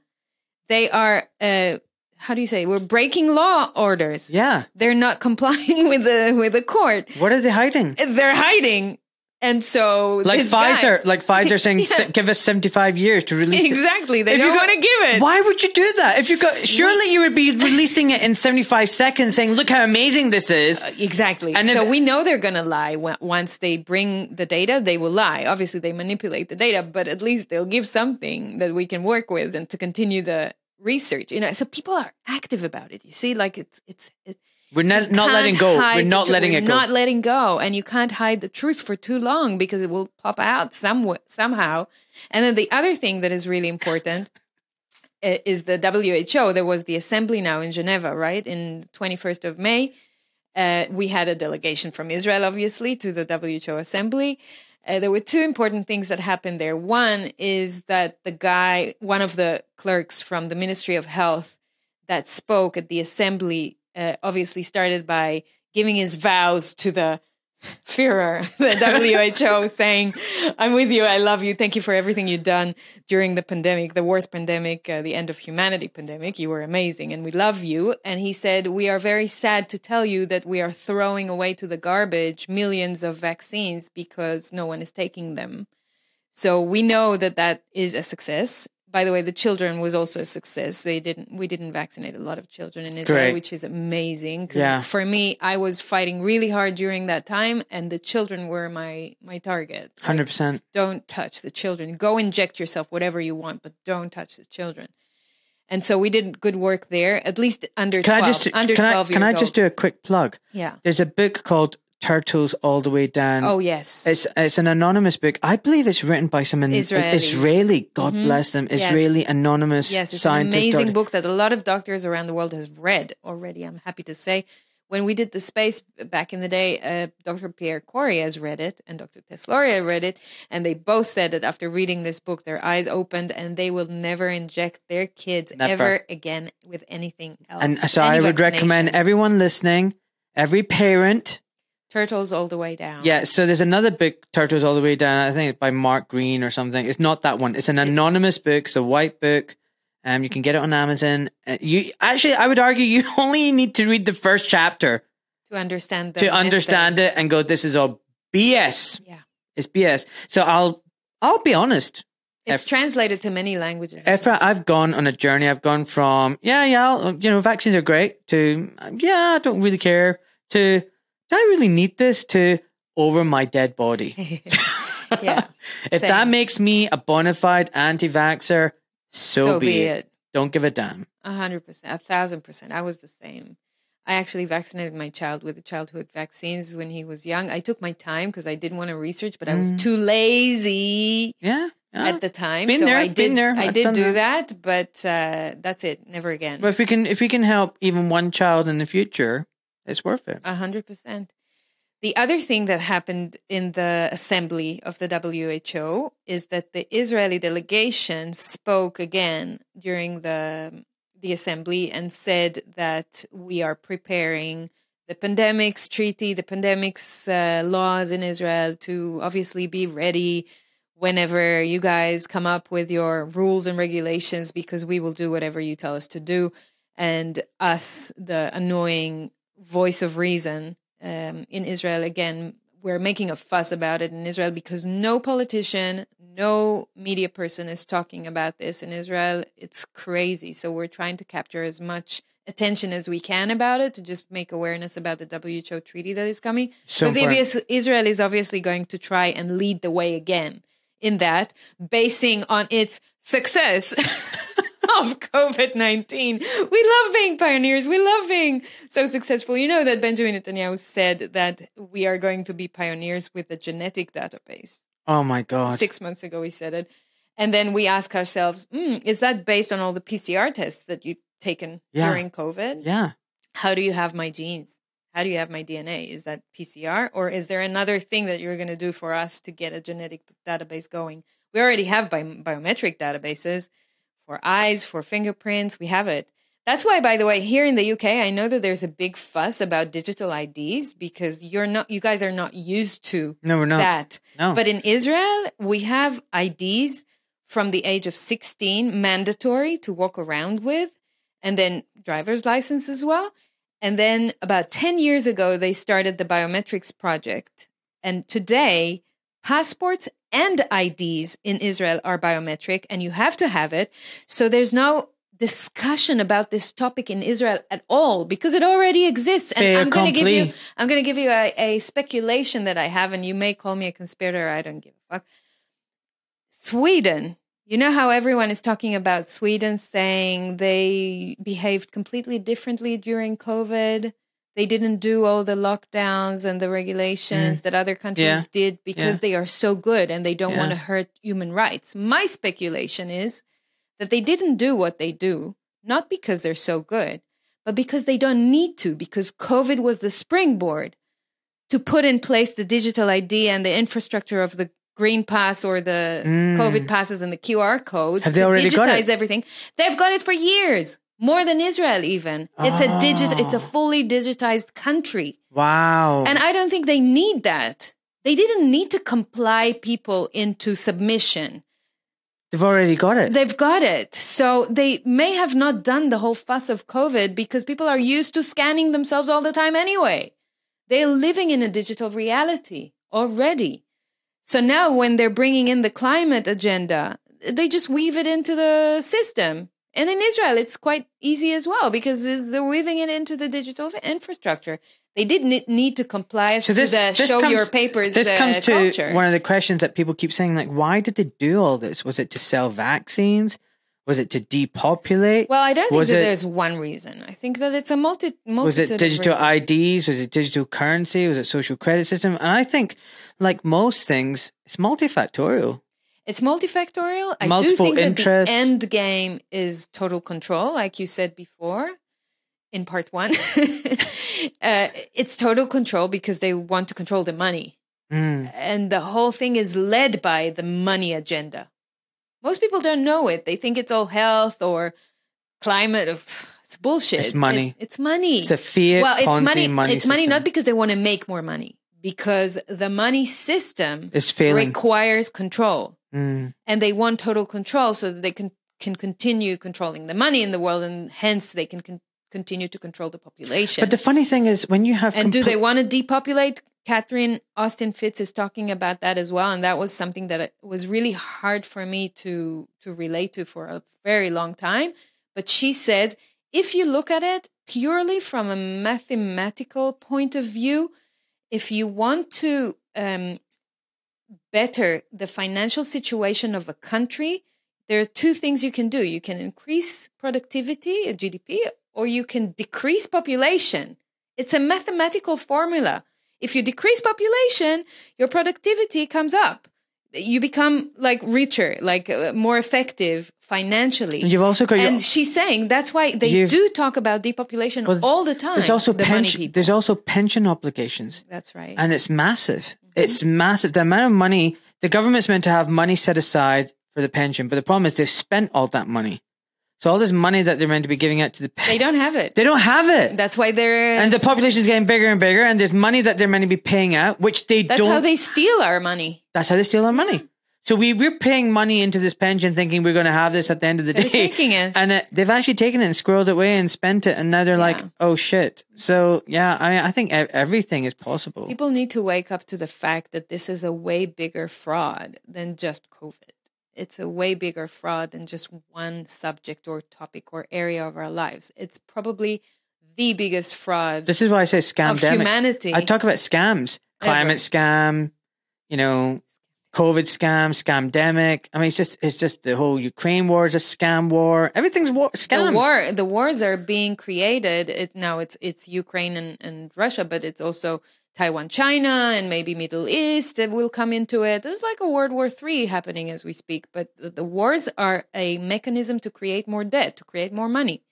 They are, uh, how do you say, we're breaking law orders. Yeah. They're not complying with the with the court. What are they hiding? They're hiding. And so Like this guy- Pfizer, like Pfizer saying, Yeah. Give us 75 years to release. Exactly. They If don't want to give it. Why would you do that? If you got, surely you would be releasing it in 75 seconds saying, look how amazing this is. Uh, exactly. And so if- we know they're going to lie once they bring the data. They will lie. Obviously, they manipulate the data, but at least they'll give something that we can work with and to continue the research. You know, so people are active about it. You see, like it's it's. it- We're not, not letting go. We're not letting we're it go. Not letting go, and you can't hide the truth for too long because it will pop out some somehow. And then the other thing that is really important is the WHO. There was the assembly now in Geneva, right, in twenty first of May. Uh, we had a delegation from Israel, obviously, to the WHO assembly. Uh, there were two important things that happened there. One is that the guy, one of the clerks from the Ministry of Health that spoke at the assembly, uh, obviously started by giving his vows to the Führer, the WHO, saying, I'm with you, I love you, thank you for everything you've done during the pandemic, the worst pandemic, uh, the end of humanity pandemic. You were amazing and we love you. And he said, We are very sad to tell you that we are throwing away to the garbage millions of vaccines because no one is taking them. So we know that that is a success. By the way, the children was also a success. They didn't. We didn't vaccinate a lot of children in Israel, Great. which is amazing. Yeah. For me, I was fighting really hard during that time, and the children were my my target. Like, 100%. don't touch the children. Go inject yourself whatever you want, but don't touch the children. And so we did good work there. At least under Can 12, I just, under can I, twelve can I just old. do a quick plug? Yeah. There's a book called Turtles All the Way Down. Oh yes. It's it's an anonymous book. I believe it's written by some Israelis. Israeli, God bless them, Yes. Israeli anonymous Yes, it's an amazing daughter. book that a lot of doctors around the world have read already. I'm happy to say. When we did the space back in the day, uh, Dr. Pierre Kory has read it and Dr. Tess Lawrie read it, and they both said that after reading this book, their eyes opened and they will never inject their kids Never. ever again with anything else. And so Any I would recommend everyone listening, every parent. Turtles all the way down. Yeah, so there's another book, Turtles All the Way Down. I think it's by Mark Green or something. It's not that one. It's an anonymous book. It's a white book. Um, you can get it on Amazon. Uh, you actually, I would argue, you only need to read the first chapter To understand the to understand it and go, "This is all BS." Yeah. It's BS. So I'll, I'll be honest. It's translated to many languages. Efrat, I've gone on a journey. I've gone from yeah, yeah, I'll- you know, vaccines are great to yeah, I don't really care to do I really need this to over my dead body. yeah. If Same. that makes me a bona fide anti-vaxxer, so, So be, be it. it. Don't give a damn. A hundred percent, a thousand percent. I was the same. I actually vaccinated my child with the childhood vaccines when he was young. I took my time because I didn't want to research, but I was Mm. too lazy Yeah. yeah. at the time. Been so there, I been did. there. I I've did do that, but uh, that's it. Never again. But if we can if we can help even one child in the future, it's worth it. A hundred percent. The other thing that happened in the assembly of the WHO is that the Israeli delegation spoke again during the the assembly and said that we are preparing the pandemics treaty, the pandemics uh, laws in Israel to obviously be ready whenever you guys come up with your rules and regulations because we will do whatever you tell us to do and us the annoying voice of reason um, in Israel again we're making a fuss about it in Israel because no politician no media person is talking about this in Israel. It's crazy. So we're trying to capture as much attention as we can about it to just make awareness about the WHO treaty that is coming. Because important. Israel is obviously going to try and lead the way again in that, basing on its success of COVID 19. We love being pioneers. We love being so successful. You know that Benjamin Netanyahu said that we are going to be pioneers with the genetic database. Oh my god. Six months ago, he said it. And then we ask ourselves, mm, is that based on all the PCR tests that you've taken Yeah. during COVID. Yeah. How do you have my genes? How do you have my DNA? Is that PCR or is there another thing that you're going to do for us to get a genetic database going? We already have bi- biometric databases for eyes, for fingerprints. We have it. That's why, by the way, here in the UK, I know that there's a big fuss about digital IDs because you're not, you guys are not used to No, we're not. that. no. But in Israel, we have IDs from the age of 16 mandatory to walk around with, and then driver's license as well. And then about 10 years ago, they started the biometrics project. And today, passports and IDs in Israel are biometric, and you have to have it. So there's no discussion about this topic in Israel at all because it already exists. And Fait I'm going to give you. I'm going to give you a, a speculation that I have, and you may call me a conspirator. I don't give a fuck. Sweden. You know how everyone is talking about Sweden saying they behaved completely differently during COVID? They didn't do all the lockdowns and the regulations that other countries Yeah. did because Yeah. they are so good and they don't Yeah. want to hurt human rights. My speculation is that they didn't do what they do, not because they're so good, but because they don't need to, because COVID was the springboard to put in place the digital ID and the infrastructure of the green pass or the Mm. COVID passes and the QR codes Have they to already got digitize it? everything. They've got it for years, more than Israel even. It's a digit ah. it's a Oh. fully digitized country. wow. And I don't think they need that. They didn't need to comply people into submission. They've already got it. They've got it. So they may have not done the whole fuss of COVID because people are used to scanning themselves all the time anyway. They're living in a digital reality already. So now when they're bringing in the climate agenda, they just weave it into the system. And in Israel, it's quite easy as well because they're weaving it into the digital infrastructure. They didn't need to comply So to this, the this show comes, your papers This uh, comes to culture. one of the questions that people keep saying, like, why did they do all this? Was it to sell vaccines? Was it to depopulate? Well, I don't think Was that it- there's one reason. I think that it's a multi. was it digital. IDs? Was it digital currency? Was it social credit system? And I think, like most things, it's multifactorial. It's multifactorial. I do Multiple think that the end game is total control, like you said before in part one. uh, it's total control because they want to control the money, Mm. and the whole thing is led by the money agenda. Most people don't know it. They think it's all health or climate. It's bullshit. It's money. It- it's money. It's a fear. well, it's Ponzi money. it's money not because they want to make more money, because the money system It's failing. requires control, Mm. and they want total control so that they can can continue controlling the money in the world, and hence they can con- continue to control the population. But the funny thing is, when you have and do they want to depopulate? Catherine Austin Fitts is talking about that as well, and that was something that it was really hard for me to to relate to for a very long time. But she says if you look at it purely from a mathematical point of view, if you want to um, better the financial situation of a country, there are two things you can do. You can increase productivity, uh, GDP, or you can decrease population. It's a mathematical formula. If you decrease population, your productivity comes up. You become like richer, like uh, more effective financially. You've also got your and she's saying that's why they do talk about depopulation Well, all the time. there's also the pension. There's also pension obligations. that's right. and it's massive. Mm-hmm. It's massive. The amount of money the government's meant to have money set aside for the pension, but the problem is they've spent all that money. So all this money that they're meant to be giving out to the they don't have it. they don't have it, That's why they're. and the population is getting bigger and bigger, and there's money that they're meant to be paying out, which they that's don't. That's how they steal our money. that's how they steal our money. So we we're paying money into this pension, thinking we're going to have this at the end of the They're day, taking it. and uh, they've actually taken it and squirreled it away and spent it, and now they're like, oh shit. So yeah, I I think everything is possible. People need to wake up to the fact that this is a way bigger fraud than just COVID. It's a way bigger fraud than just one subject or topic or area of our lives. It's probably the biggest fraud This is why I say scam. of humanity. I talk about scams, climate scam, you know, COVID scam, scamdemic. I mean, it's just it's just the whole Ukraine war is a scam war. Everything's war scams. the war the wars are being created it, now it's it's ukraine and, and russia but it's also taiwan china and maybe middle east that will come into it there's like a world war three happening as we speak but the, the wars are a mechanism to create more debt to create more money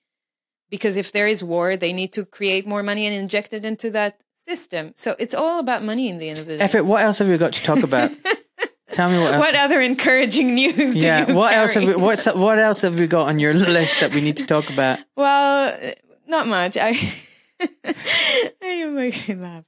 because if there is war, they need to create more money and inject it into that system. So it's all about money in the end of the day. Efrat, what else have we got to talk about? Tell me what what other encouraging news? do yeah, you what else have we, what's, what else have we got on your list that we need to talk about? Well, not much. I you make me laugh.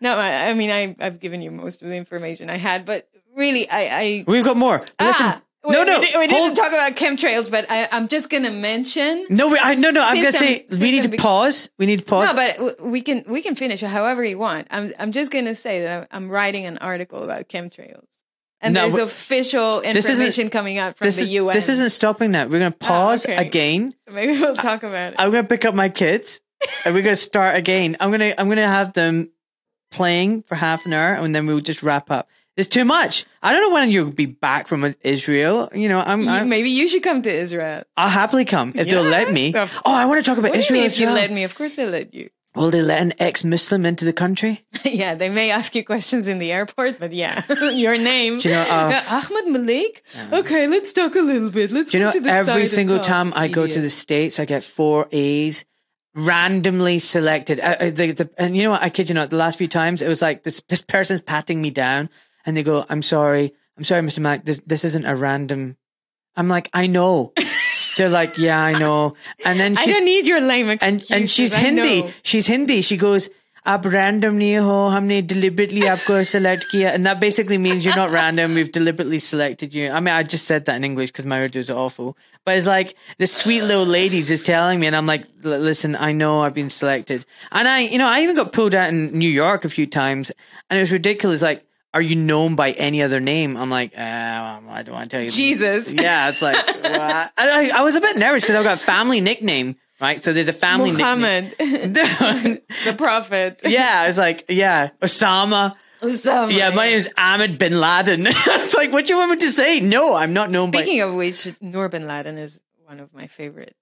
Not much. I mean, I I've given you most of the information I had, but really, I I We've got more. Listen, ah, no, no, we, we didn't talk about chemtrails, but I, I'm just gonna mention. No, we, I, no, no. I'm gonna say I'm- we need to pause. We need to pause. No, but we can we can finish however you want. I'm I'm just gonna say that I'm writing an article about chemtrails, and No, there's official information coming out from this the is UN. this isn't stopping that. We're gonna oh, pause okay. again. So maybe we'll talk about it. I'm gonna pick up my kids and we're gonna start again. I'm gonna I'm gonna have them playing for half an hour and then we'll just wrap up. It's too much. I don't know when you'll be back from Israel. You know, I'm, I'm maybe you should come to Israel. I'll happily come if they'll let me. Oh, I want to talk about What Israel if you well. let me? Of course they'll let you. Will they let an ex-Muslim into the country? yeah, they may ask you questions in the airport, but yeah, your name. Do you know, uh, Ahmed Malik. Okay, let's talk a little bit. Let's Do you know to the every single time I go to the states, I get four A's, randomly selected. I, I, the, the, and you know what? I kid you not. The last few times, it was like this. This person's patting me down, and they go, "I'm sorry, I'm sorry, Mr. Mac. This this isn't a random." I'm like, I know. They're like, yeah, I know. And then I she's don't need your lame and excuses. and she's I Hindi. know. She's Hindi. She goes, "आप random नहीं हो, हमने deliberately आपको select किया," and that basically means you're not random. We've deliberately selected you. I mean, I just said that in English because my Urdu is awful. But it's like the sweet little ladies is telling me, and I'm like, "L- "Listen, I know I've been selected." And I, you know, I even got pulled out in New York a few times, and it was ridiculous. Like, are you known by any other name? I'm like, uh, I don't want to tell you. Jesus. Yeah, it's like what? I, I was a bit nervous because I've got a family nickname, right? So there's a family Muhammad, nickname. the prophet. yeah, I was like, yeah, Osama. Osama. Yeah, my name is Ahmed bin Laden. it's like, what do you want me to say? No, I'm not known Speaking of which, Noor bin Laden is one of my favorite.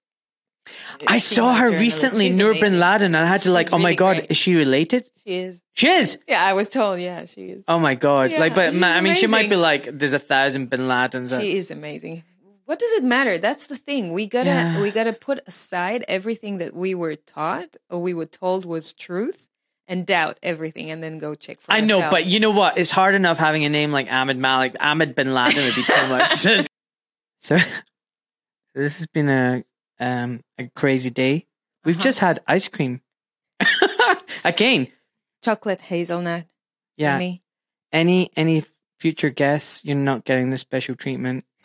By. I saw her female recently, She's Noor bin. Laden, and I had to like, She's oh my really god, great. is she related? She is. She is. Yeah, I was told. Yeah, she is. Oh my god! Yeah, like, but ma- I mean, she might be like, there's a thousand bin Ladens. She is amazing. What does it matter? That's the thing. We gotta Yeah. we gotta put aside everything that we were taught or we were told was truth and doubt everything and then go check for I know, but you know what? It's hard enough having a name like Ahmed Malik. Ahmed bin Laden would be too much. so, this has been a um a crazy day. We've Uh-huh. just had ice cream again. chocolate hazelnut. Yeah. Me. Any any future guests, you're not getting the special treatment.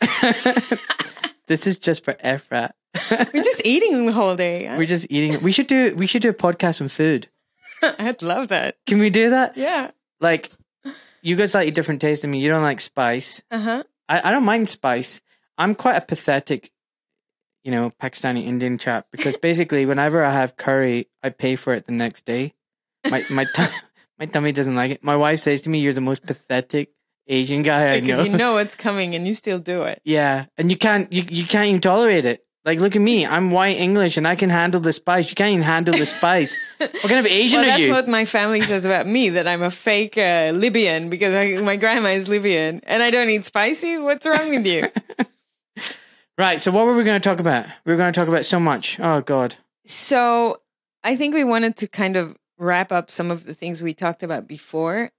this is just for Efrat. We're just eating the whole day. We're just eating. We should do. We should do a podcast on food. I'd love that. Can we do that? Yeah. Like, you guys like a different taste than me. You don't like spice. Uh huh. I, I don't mind spice. I'm quite a pathetic, you know, Pakistani Indian chap because basically, whenever I have curry, I pay for it the next day. My my tum- my tummy doesn't like it. My wife says to me, "You're the most pathetic Asian guy I know." Because you know it's coming and you still do it. yeah, and you can't you, you can't even tolerate it. Like, look at me. I'm white English and I can handle the spice. You can't even handle the spice. what kind of Asian Well, are that's what my family says about me that I'm a fake uh, Libyan because I, my grandma is Libyan and I don't eat spicy. What's wrong with you? right. So, what were we going to talk about? We were going to talk about so much. Oh God. so I think we wanted to kind of wrap up some of the things we talked about before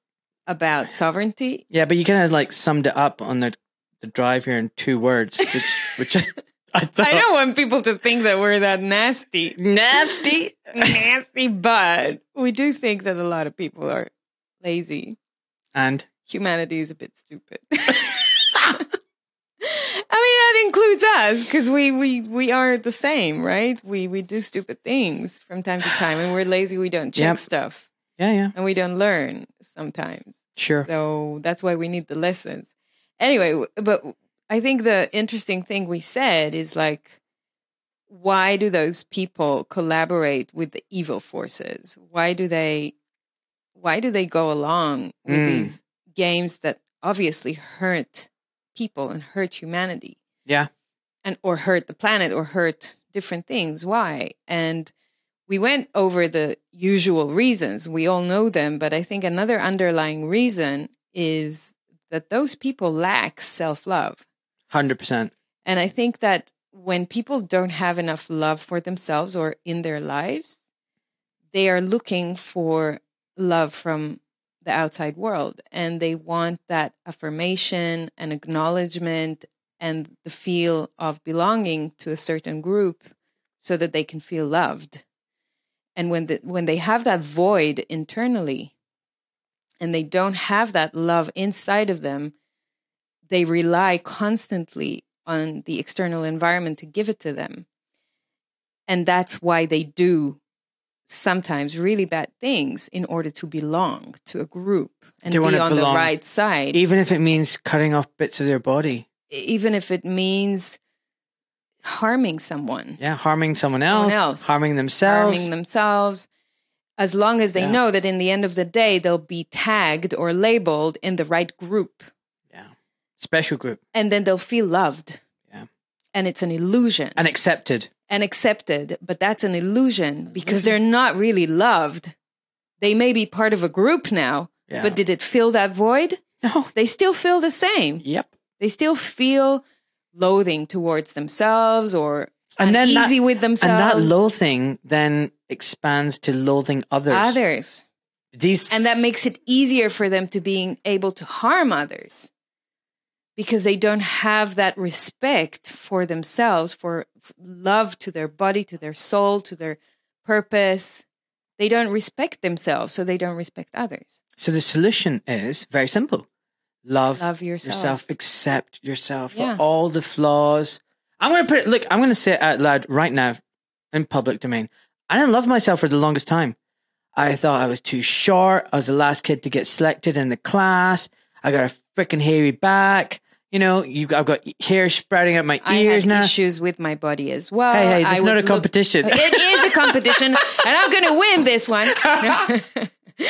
about sovereignty. Yeah, but you kind of like summed it up on the the drive here in two words, which which I, I thought I don't want people to think that we're that nasty, nasty. nasty, but we do think that a lot of people are lazy. And Humanity is a bit stupid. I mean, that includes us because we, we, we are the same, right? We, we do stupid things from time to time and we're lazy. We don't check Yep. stuff yeah, yeah, and we don't learn sometimes. sure. So that's why we need the lessons. Anyway, but I think the interesting thing we said is like, why do those people collaborate with the evil forces? Why do they, why do they go along with Mm. these games that obviously hurt people and hurt humanity? Yeah. and or hurt the planet or hurt different things. Why? And we went over the usual reasons. We all know them, but I think another underlying reason is that those people lack self love. Hundred percent. And I think that when people don't have enough love for themselves or in their lives, they are looking for love from the outside world and they want that affirmation and acknowledgement and the feel of belonging to a certain group so that they can feel loved. And when the, when they have that void internally and they don't have that love inside of them, they rely constantly on the external environment to give it to them. And that's why they do sometimes really bad things in order to belong to a group and They be on the right side, Even if it means cutting off bits of their body. even if it means harming someone, Yeah, harming someone Someone else, else. harming themselves. harming themselves. As long as they Yeah. know that in the end of the day, they'll be tagged or labeled in the right group Yeah. Special group. and then they'll feel loved. And it's an illusion. And accepted. and accepted, but that's an illusion because they're not really loved. They may be part of a group now, Yeah. but did it fill that void? no. They still feel the same. Yep. They still feel loathing towards themselves or And then uneasy with And that loathing then expands to loathing others. others. These And that makes it easier for them to being able to harm others because they don't have that respect for themselves, for love to their body, to their soul, to their purpose. They don't respect themselves, so they don't respect others. So the solution is very simple. Love, Love yourself. yourself, accept yourself Yeah. for all the flaws. I'm going to put it, look, I'm going to say it out loud right now in public domain. I didn't love myself for the longest time. I thought I was too short. I was the last kid to get selected in the class. I got a freaking hairy back. You know, you, I've got hair sprouting out my I ears now. issues with my body as well. Hey, hey, I this is not a look- competition. it is a competition, and I'm going to win this one. No.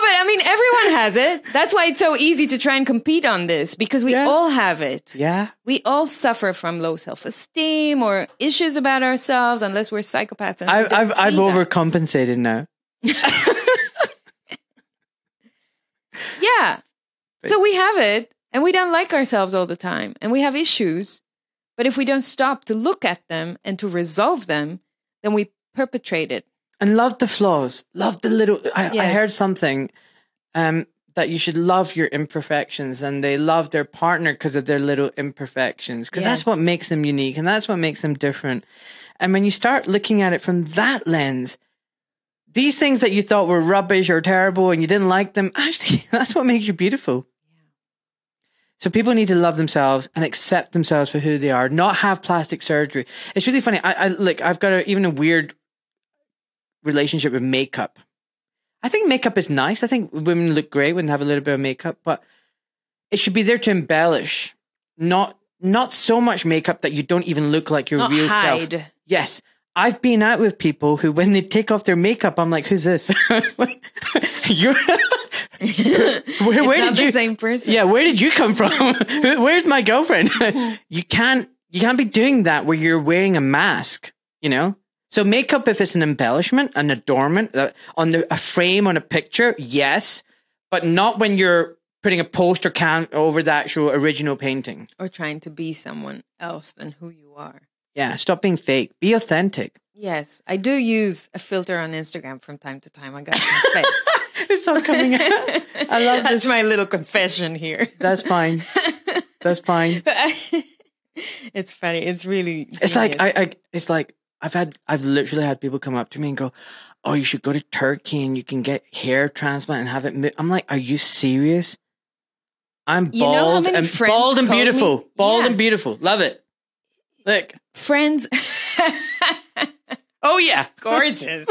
But I mean, everyone has it. That's why it's so easy to try and compete on this because we Yeah. all have it. yeah. We all suffer from low self esteem or issues about ourselves, unless we're psychopaths. And I've, I've, I've overcompensated now. Yeah. So we have it, and we don't like ourselves all the time, and we have issues. But if we don't stop to look at them and to resolve them, then we perpetrate it. and love the flaws. Love the little. I, I heard something um, that you should love your imperfections, and they love their partner because of their little imperfections, because that's what makes them unique, and that's what makes them different. And when you start looking at it from that lens, these things that you thought were rubbish or terrible and you didn't like them, actually, that's what makes you beautiful. So people need to love themselves and accept themselves for who they are, not have plastic surgery. It's really funny. I, I look, I've got a, even a weird relationship with makeup. I think makeup is nice. I think women look great when they have a little bit of makeup, but it should be there to embellish, not not so much makeup that you don't even look like your Not real self. Yes. I've been out with people who, when they take off their makeup, I'm like, "Who's this? You're where, where did you? same person. Yeah, where did you come from? Where's my girlfriend? you can't you can't be doing that where you're wearing a mask. You know. So makeup, if it's an embellishment, an adornment uh, on the, a frame on a picture, yes, but not when you're putting a poster can over the actual original painting. Or trying to be someone else than who you are. Yeah, stop being fake. Be authentic. Yes, I do use a filter on Instagram from time to time. I got confess. It's all coming out. I love That's this. my little confession here. That's fine. That's fine. it's funny. It's really. It's like. I, I it's like I've had I've literally had people come up to me and go, "Oh, you should go to Turkey and you can get hair transplant and have it." Mo-. I'm like, "Are you serious?" I'm bald You know and bald and told me- beautiful, bald Yeah. and beautiful. Love it. Look, friends. Oh yeah, gorgeous,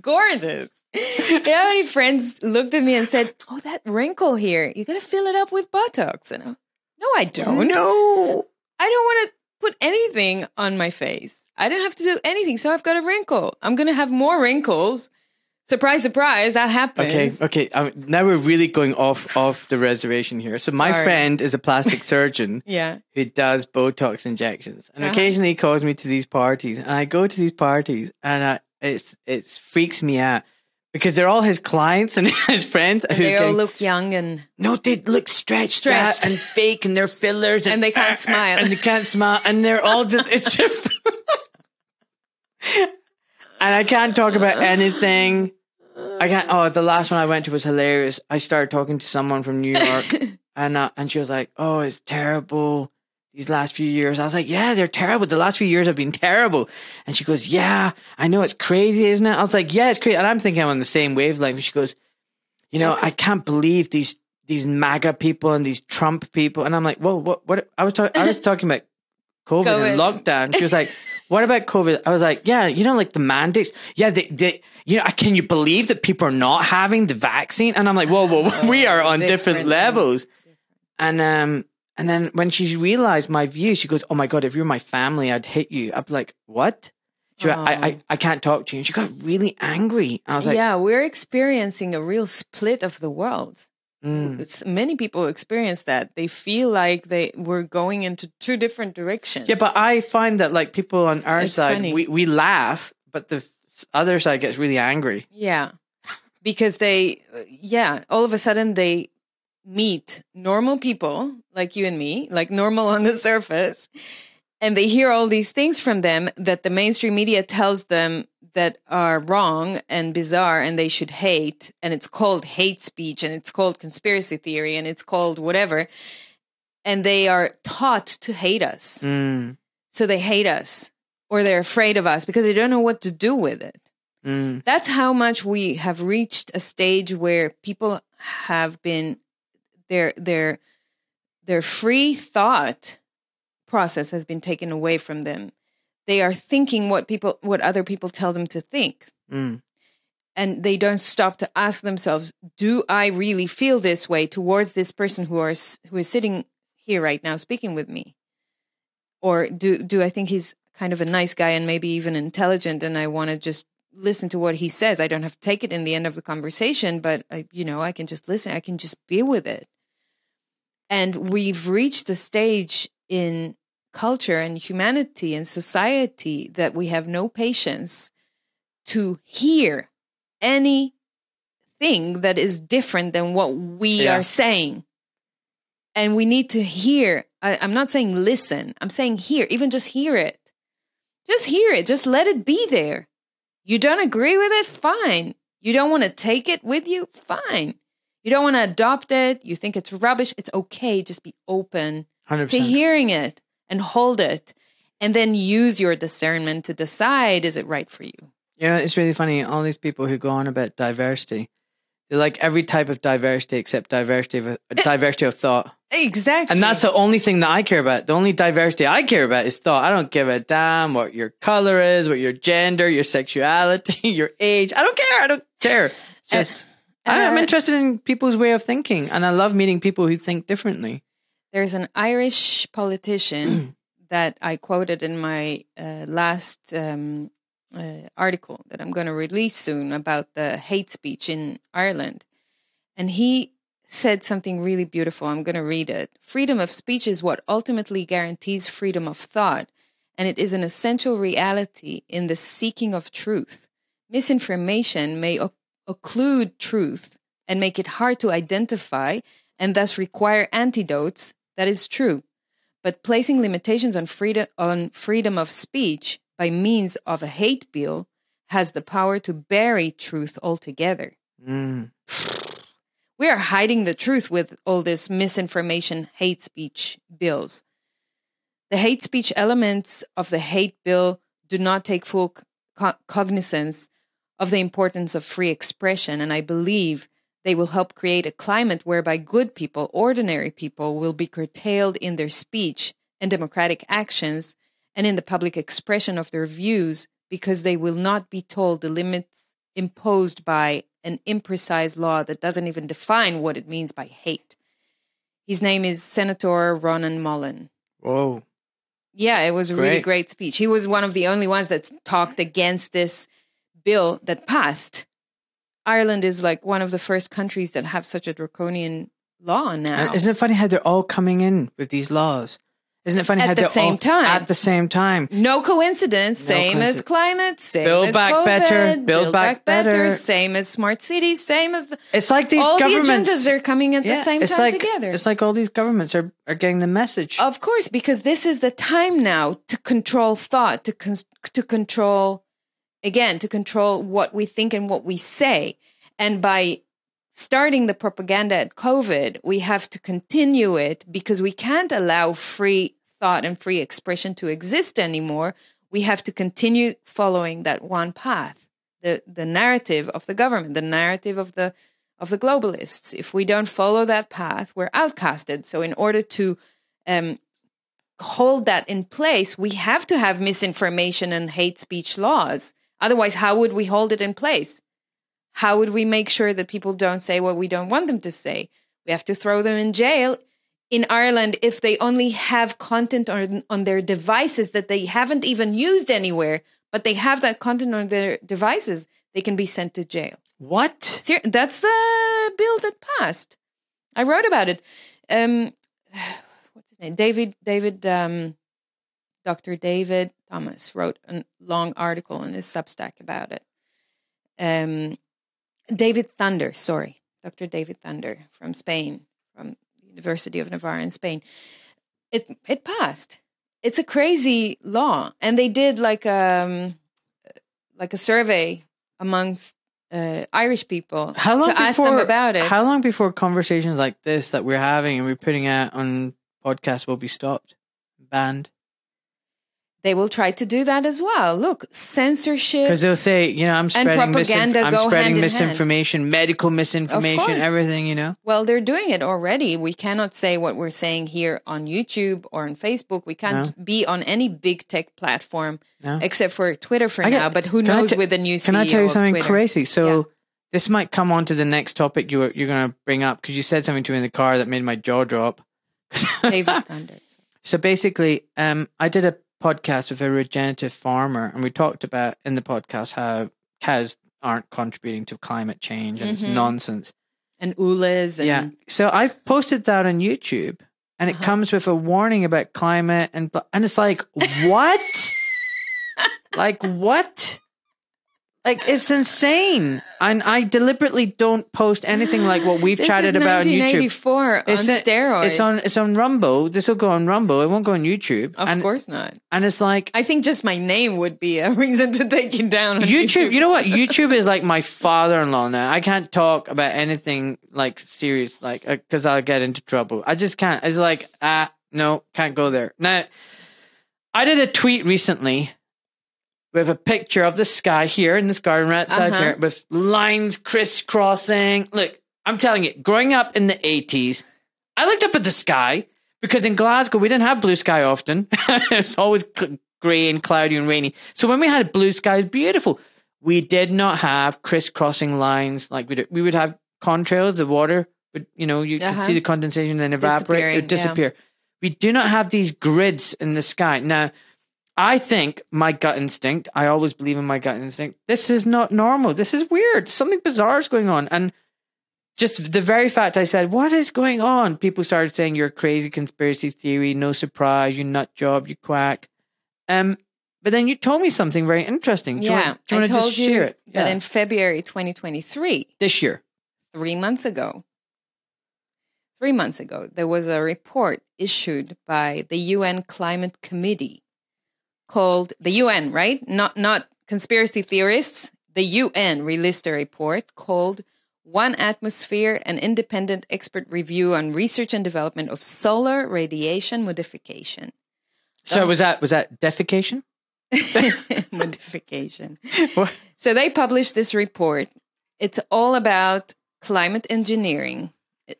gorgeous. You know how many friends looked at me and said, "Oh, that wrinkle here, you got to fill it up with Botox." And I, no, I don't. no. I don't want to put anything on my face. I don't have to do anything. So I've got a wrinkle. I'm going to have more wrinkles. Surprise, surprise, that happens. Okay, okay. Um, now we're really going off off the reservation here. So my Sorry. friend is a plastic surgeon. Yeah. who does Botox injections, and Uh-huh. occasionally he calls me to these parties, and I go to these parties, and I, it's it freaks me out because they're all his clients and his friends. who They all look young and no, they look stretched, Stretched. out and fake, and they're fillers, And they can't smile. and they can't smile, and they're all just it's just. and I can't talk about anything. I can't. Oh, the last one I went to was hilarious. I started talking to someone from New York, and uh, and she was like, "Oh, it's terrible." These last few years, I was like, "Yeah, they're terrible. The last few years have been terrible." And she goes, "Yeah, I know it's crazy, isn't it?" I was like, "Yeah, it's crazy." And I'm thinking I'm on the same wavelength. And she goes, "You know, I can't believe these these MAGA people and these Trump people." And I'm like, "Well, what? What? I was talking. I was talking about COVID, and lockdown." She was like. What about COVID? I was like, yeah, you know, like the mandates. Yeah, they, they, you know, can you believe that people are not having the vaccine? And I'm like, whoa, whoa, whoa we are on different, levels. And um, and then when she realized my view, she goes, "Oh my god, if you're my family, I'd hit you." I'm like, "What?" She went, I, I, I can't talk to you. And she got really angry. I was like, yeah, we're experiencing a real split of the world. Mm. Many people experience that. They feel like they were going into two different directions. "Yeah," but I find that like people on our It's side, funny. we we laugh, but the other side gets really angry. Yeah. Because they, yeah, all of a sudden they meet normal people like you and me, like normal on the surface, and they hear all these things from them that the mainstream media tells them that are wrong and bizarre and they should hate. And it's called hate speech and it's called conspiracy theory and it's called whatever. And they are taught to hate us. Mm, So they hate us or they're afraid of us because they don't know what to do with it mm, that's how much we have reached a stage where people have been their their their free thought process has been taken away from them they are thinking what people what other people tell them to think. Mm. and they don't stop to ask themselves do i really feel this way towards this person who are who is sitting here right now speaking with me? Or do do i think he's kind of a nice guy and maybe even intelligent and i want to just listen to what he says? I don't have to take it in the end of the conversation but I, you know i can just listen. I can just be with it. And we've reached the stage in culture and humanity and society that we have no patience to hear anything that is different than what we Yeah. are saying. And we need to hear. I, I'm not saying listen, I'm saying hear, even just hear it. Just hear it, just let it be there. You don't agree with it? Fine. You don't want to take it with you? Fine. You don't want to adopt it? You think it's rubbish? It's okay. Just be open Hundred to hearing it and hold it and then use your discernment to decide is it right for you Yeah, it's really funny. All these people who go on about diversity, they like every type of diversity except diversity of diversity of thought. exactly And that's the only thing that I care about. The only diversity I care about is thought. I don't give a damn what your color is, what your gender, your sexuality, your age. I don't care. I don't care. It's just I, I'm uh, interested in people's way of thinking, and I love meeting people who think differently. There's an irish politician that i quoted in my uh, last um, uh, article that i'm going to release soon about the hate speech in ireland and he said something really beautiful i'm going to read it freedom of speech is what ultimately guarantees freedom of thought and it is an essential reality in the seeking of truth. Misinformation may oc- occlude truth and make it hard to identify and thus require antidotes. That is true. But placing limitations on freedom, on freedom of speech by means of a hate bill has the power to bury truth altogether. Mm. We are hiding the truth with all this misinformation, hate speech bills. The hate speech elements of the hate bill do not take full co- cognizance of the importance of free expression, and I believe they will help create a climate whereby good people, ordinary people, will be curtailed in their speech and democratic actions and in the public expression of their views because they will not be told the limits imposed by an imprecise law that doesn't even define what it means by hate. His name is Senator Ronan Mullen. Whoa. Yeah, it was a really Great. great speech. He was one of the only ones that talked against this bill that passed. Ireland is like one of the first countries that have such a draconian law now. Isn't it funny how they're all coming in with these laws? Isn't it funny At how the they same all- time. At the same time. No coincidence. Same as climate. Same Build as back COVID, better, build back better. Same as smart cities. Same as the, It's like these all the governments. agendas are coming at the same time like, together. It's like all these governments are, are getting the message. Of course, because this is the time now to control thought, to con- to control again, to control what we think and what we say. And by starting the propaganda at COVID, we have to continue it because we can't allow free thought and free expression to exist anymore. We have to continue following that one path, the the narrative of the government, the narrative of the of the globalists. If we don't follow that path, we're outcasted. So in order to um, hold that in place, we have to have misinformation and hate speech laws. Otherwise, how would we hold it in place? How would we make sure that people don't say what we don't want them to say? We have to throw them in jail. In Ireland, if they only have content on, on their devices that they haven't even used anywhere, but they have that content on their devices, they can be sent to jail. what? Ser- That's the bill that passed. I wrote about it. Um, what's his name? David. David. Um, Dr. David Thomas wrote a long article in his Substack about it. Um, David Thunder, sorry, Dr. David Thunder from Spain, from the University of Navarra in Spain. It it passed. It's a crazy law, and they did like um like a survey amongst uh, Irish people How long to ask before them about it. How long before conversations like this that we're having and we're putting out on podcasts will be stopped, banned? They will try to do that as well. Look, censorship. Because they'll say, you know, I'm spreading, misinf- propaganda I'm spreading hand misinformation, medical misinformation, everything. You know, Well, they're doing it already. We cannot say what we're saying here on YouTube or on Facebook. We can't be on any big tech platform No. except for Twitter for get- now. But who knows t- with the new CEO Can I tell you something Twitter. crazy? So Yeah. this might come on to the next topic you were, you're going to bring up because you said something to me in the car that made my jaw drop. David Thunders. So basically, um, I did a podcast with a regenerative farmer, and we talked about in the podcast how cows aren't contributing to climate change and it's Mhm. nonsense. And Ulas. And, Yeah. So I posted that on YouTube, and it Uh-huh. comes with a warning about climate, and and it's like what? like what? Like it's insane. And I deliberately don't post anything like what we've This chatted is about on YouTube. 1984 It's on a- steroids. It's on it's on Rumble. This will go on Rumble. It won't go on YouTube. Of and, course not. And it's like I think just my name would be a reason to take you down. On YouTube, you know what? YouTube is like my father-in-law now. I can't talk about anything like serious, like because I'll get into trouble. I just can't. It's like ah, no, can't go there. Now, I did a tweet recently with a picture of the sky here in this garden right outside Uh-huh. here with lines crisscrossing. Look, I'm telling you, growing up in the 80s, I looked up at the sky because in Glasgow we didn't have blue sky often. it's always grey and cloudy and rainy. So when we had blue sky, it was beautiful. We did not have crisscrossing lines like we did. We would have contrails. The water would, you know, you could Uh-huh. see the condensation then evaporate, it would Disappearing, yeah. disappear. We do not have these grids in the sky. Now, I think my gut instinct, I always believe in my gut instinct. This is not normal. This is weird. Something bizarre is going on. And just the very fact I said, What is going on? People started saying you're a crazy conspiracy theory, no surprise, you nut job, you quack. Um, but then you told me something very interesting. Do you yeah, want, do you I want to told just you share it? that Yeah. in February 2023, this year. three months ago, three months ago, there was a report issued by the UN Climate Committee called the UN, right? Not not conspiracy theorists. The UN released a report called One Atmosphere, an independent expert review on research and development of solar radiation modification. So was that was that defecation? modification. What? So they published this report. It's all about climate engineering.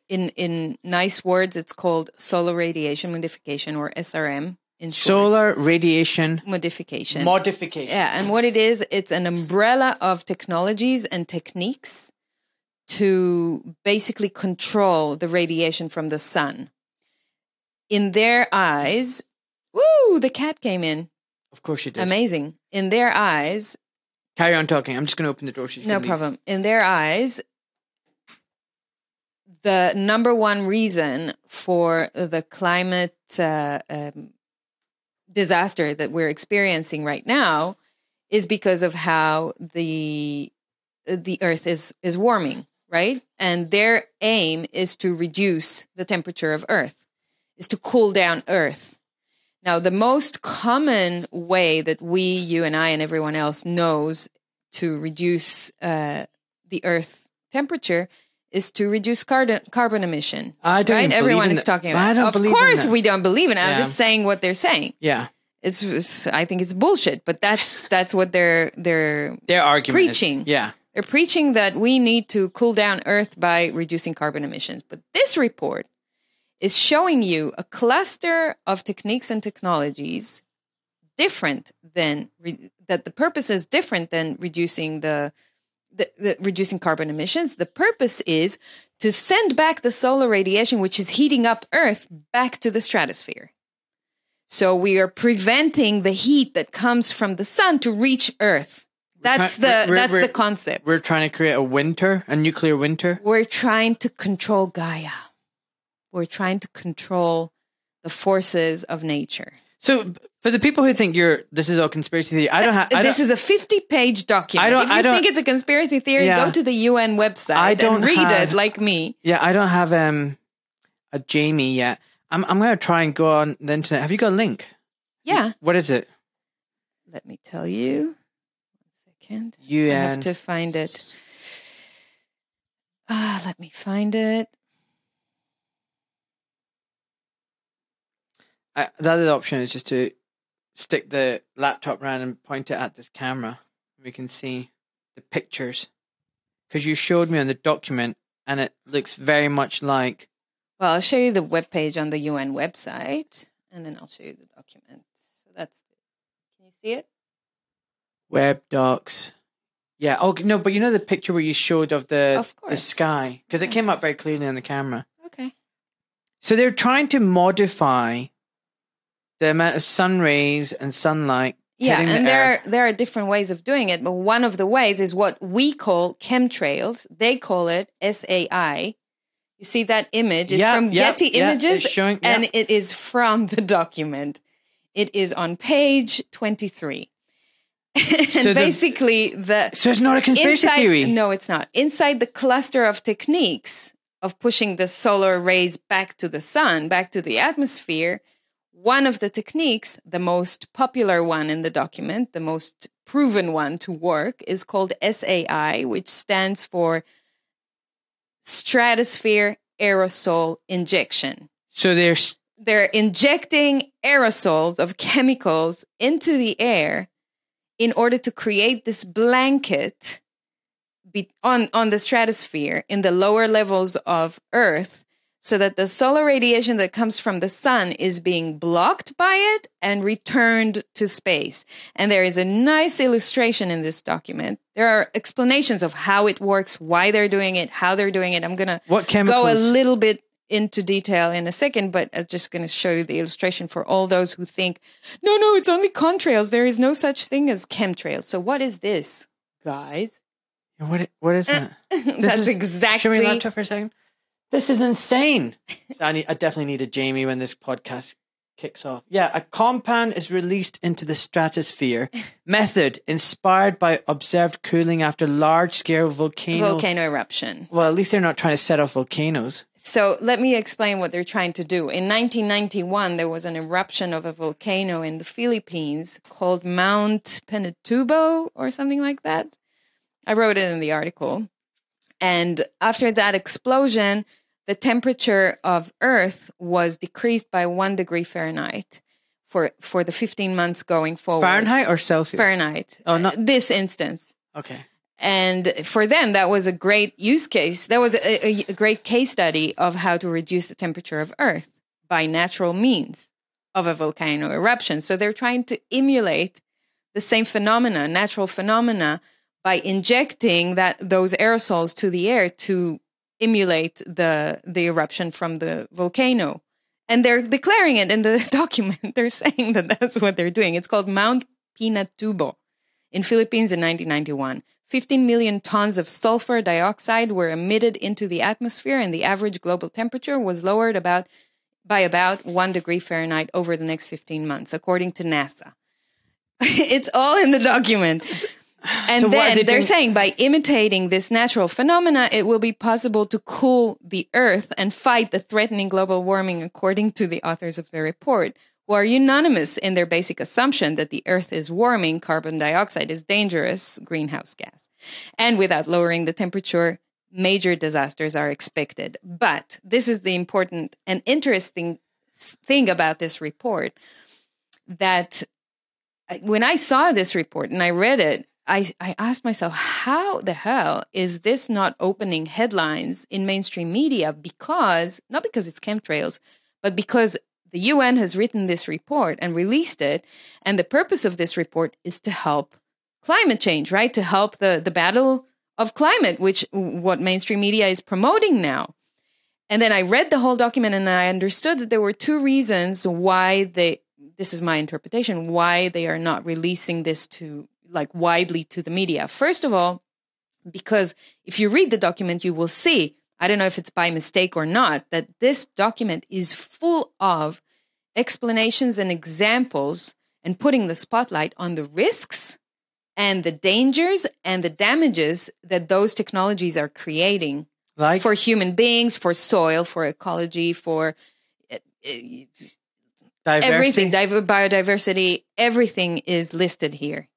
In in nice words, it's called solar radiation modification or SRM in short. Solar radiation modification. modification. yeah, and what it is, it's an umbrella of technologies and techniques to basically control the radiation from the sun. In their eyes, woo, the cat came in. Of course she did. Amazing. In their eyes, Carry on talking. I'm just going to open the door. So No can leave. problem. In their eyes, the number one reason for the climate uh, um, disaster that we're experiencing right now is because of how the the earth is is warming right? And their aim is to reduce the temperature of earth is to cool down earth. Now the most common way that we you and i and everyone else knows to reduce uh, the earth temperature is to reduce carbon carbon emission I don't right everyone is talking I about don't of course we don't believe in it i'm just saying what they're saying Yeah. it's, it's i think it's bullshit but that's that's what they're they're Their argument. is- Preaching. yeah. they're preaching that we need to cool down earth by reducing carbon emissions but this report is showing you a cluster of techniques and technologies different than re- that the purpose is different than reducing the, the, the reducing carbon emissions the purpose is to send back the solar radiation which is heating up earth back to the stratosphere so we are preventing the heat that comes from the sun to reach earth that's try- the we're- that's we're- the concept We're trying to create a winter, a nuclear winter. we're trying to control Gaia. We're trying to control the forces of nature. So for the people who think you're this is all conspiracy theory, I don't have. this is a 50 page document. I don't- if you I don't- think it's a conspiracy theory, Yeah. go to the UN website I don't and read have- it like me. Yeah, I don't have um a Jamie yet. I'm I'm gonna try and go on the internet. Have you got a link? Yeah. What is it? Let me tell you. One second. I have to find it. Ah, let me find it. I, the other option is just to stick the laptop around and point it at this camera. We can see the pictures because you showed me on the document, and it looks very much like. Well, I'll show you the webpage on the UN website, and then I'll show you the document. So that's. Can you see it? web docs. Yeah. Oh no, but you know the picture where you showed of the Of the sky because it came up very clearly on the camera. Okay. So they're trying to modify the amount of sun rays and sunlight. Yeah, hitting the and there earth. are, there are different ways of doing it, but one of the ways is what we call chemtrails. They call it SAI. You see that image is Yeah, from yeah, Getty yeah, Images, it's showing- and it is from the document. It is on page twenty three. and So the- basically, the So it's not a conspiracy inside, theory. No, it's not. Inside the cluster of techniques of pushing the solar rays back to the sun, back to the atmosphere, one of the techniques, the most popular one in the document, the most proven one to work, is called SAI, which stands for Stratosphere Aerosol Injection. So there's they're injecting aerosols of chemicals into the air in order to create this blanket be- on, on the stratosphere in the lower levels of Earth so that the solar radiation that comes from the sun is being blocked by it and returned to space. And there is a nice illustration in this document. There are explanations of how it works, why they're doing it, how they're doing it. I'm going to go a little bit into detail in a second, but I'm just going to show you the illustration for all those who think, no, no, it's only contrails. There is no such thing as chemtrails. So what is this, guys? What? What is uh, that? This That's is- exactly. Show me laptop for a second. This is insane. So I need. I definitely need a Jamie when this podcast kicks off. Yeah, a compound is released into the stratosphere. Method inspired by observed cooling after large-scale volcano. volcano eruption. Well, at least they're not trying to set off volcanoes. So let me explain what they're trying to do. In 1991, there was an eruption of a volcano in the Philippines called Mount Pinatubo or something like that. I wrote it in the article. And after that explosion, the temperature of Earth was decreased by one degree Fahrenheit for, for the 15 months going forward. Fahrenheit or Celsius? Fahrenheit. Oh, not- uh, this instance. Okay. And for them, that was a great use case. That was a, a, a great case study of how to reduce the temperature of Earth by natural means of a volcano eruption. So they're trying to emulate the same phenomena, natural phenomena, by injecting that those aerosols to the air to emulate the the eruption from the volcano. And they're declaring it in the document. They're saying that that's what they're doing. It's called Mount Pinatubo in Philippines in 1991. 15 million tons of sulfur dioxide were emitted into the atmosphere, and the average global temperature was lowered about by about one degree Fahrenheit over the next 15 months, according to NASA. it's all in the document. And So then they are saying by imitating this natural phenomena, it will be possible to cool the Earth and fight the threatening global warming, according to the authors of the report, who are unanimous in their basic assumption that the Earth is warming, carbon dioxide is dangerous greenhouse gas. And without lowering the temperature, major disasters are expected. But this is the important and interesting thing about this report that uh, when I saw this report and I read it, I, I asked myself, how the hell is this not opening headlines in mainstream media? Because, not because it's chemtrails, but because the UN has written this report and released it. And the purpose of this report is to help climate change, right? To help the, the battle of climate, which what mainstream media is promoting now. And then I read the whole document and I understood that there were two reasons why they, this is my interpretation, why they are not releasing this to like widely to the media. First of all, because if you read the document, you will see, I don't know if it's by mistake or not, that this document is full of explanations and examples and putting the spotlight on the risks and the dangers and the damages that those technologies are creating Like for human beings, for soil, for ecology, for uh, uh, diversity. everything, biodiversity, everything is listed here.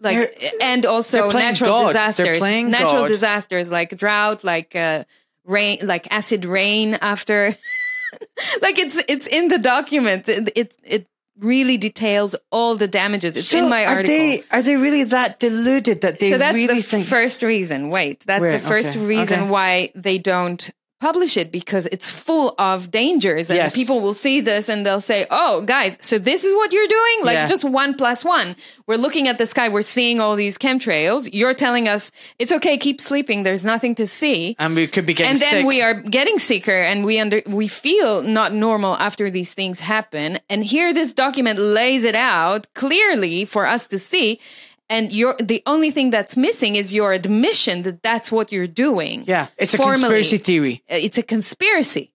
Like They're- and also natural God. Disasters, natural God. disasters like drought, like uh, rain, like acid rain after. like it's it's in the document. It it, it really details all the damages. It's So in my are article. they are they really that deluded that they so that's really the think first reason. Wait, that's the first okay, reason okay. why they don't publish it because it's full of dangers and Yes. people will see this and they'll say oh guys so this is what you're doing? Like Yeah. just one plus one. We're looking at the sky. We're seeing all these chemtrails. You're telling us it's okay. Keep sleeping. There's nothing to see. And we could be getting and then sick. we are getting sicker and we under we feel not normal after these things happen. And here this document lays it out clearly for us to see and you're the only thing that's missing is your admission that that's what you're doing yeah, it's a formally. conspiracy theory. Uh, it's a conspiracy.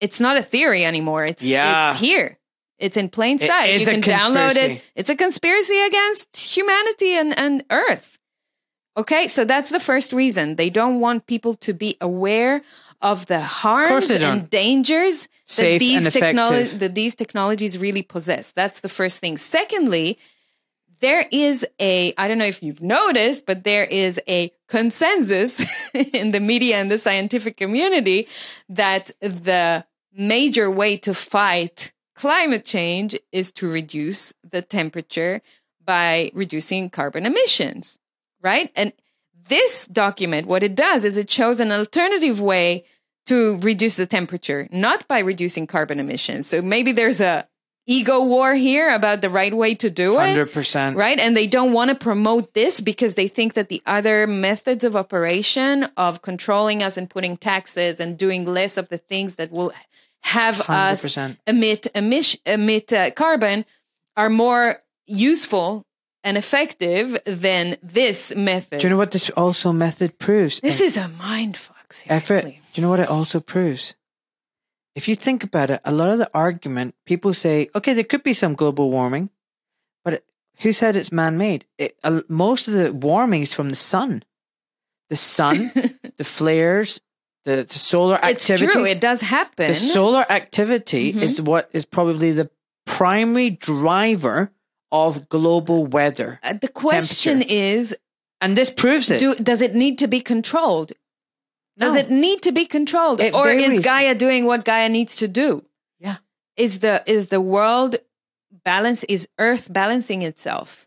It's not a theory anymore. It's Yeah. it's here. It's in plain sight. you a can download it. it's a conspiracy against humanity and, and earth. Okay so that's the first reason. They don't want people to be aware of the harms don't. and dangers Safe that these technolo- that these technologies really possess. That's the first thing. Secondly there is a i don't know if you've noticed but there is a consensus in the media and the scientific community that the major way to fight climate change is to reduce the temperature by reducing carbon emissions right? And this document what it does is it shows an alternative way to reduce the temperature not by reducing carbon emissions. So maybe there's a ego war here about the right way to do it Hundred percent. right? And they don't want to promote this because they think that the other methods of operation of controlling us and putting taxes and doing less of the things that will have us 100%. emit emit, emit uh, carbon are more useful and effective than this method. Do you know what this also method proves? this is a mind fuck. effort. Do you know what it also proves? If you think about it, a lot of the argument people say, okay, there could be some global warming, but it, who said it's man-made? It, uh, most of the warming is from the sun, the sun, the flares, the, the solar activity. It's true. It does happen. the solar activity Mhm. is what is probably the primary driver of global weather, Uh, the question is and this proves it. do, does it need to be controlled? Does No. it need to be controlled, It or is. Gaia doing what Gaia needs to do? Yeah. Is the is the world balance? Is Earth balancing itself?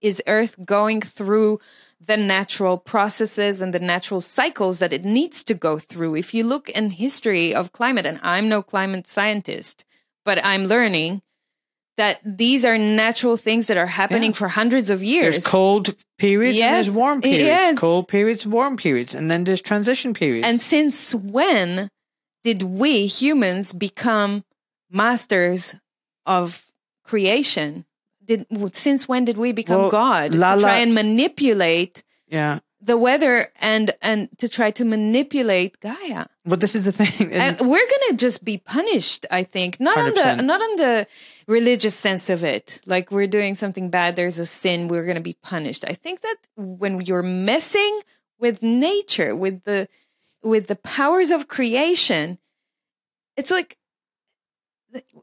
Is Earth going through the natural processes and the natural cycles that it needs to go through? If you look in history of climate, and I'm no climate scientist, but I'm learning that these are natural things that are happening Yeah. for hundreds of years. There's cold periods and there's warm periods. yes. Cold periods, warm periods, and then there's transition periods. And since when did we humans become masters of creation? Did since when did we become Well, God Lala- to try and manipulate Yeah. The weather and and to try to manipulate Gaia. But this is the thing. And we're gonna just be punished, I think. Not on 100%. the not on the religious sense of it. Like we're doing something bad, there's a sin, we're gonna be punished. I think that when you're messing with nature, with the with the powers of creation, it's like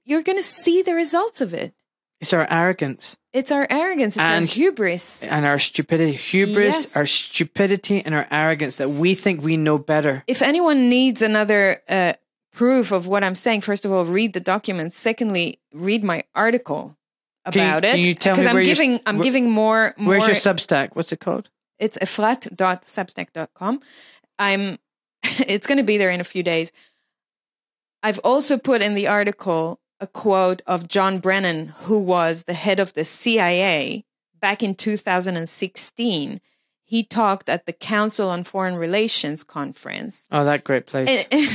you're gonna see the results of it. It's our arrogance It's our arrogance, it's And- our hubris. and our stupidity. Hubris, Yes. our stupidity, and our arrogance that we think we know better. if anyone needs another uh, proof of what I'm saying, first of all, read the documents. Secondly, read my article about it can you tell me because I'm giving I'm where- giving more. more Where's your Substack? What's it called? it's efrat.substack.com. I'm. It's going to be there in a few days. I've also put in the article a quote of John Brennan, who was the head of the CIA back in 2016. He talked at the Council on Foreign Relations conference Oh, that great place. in,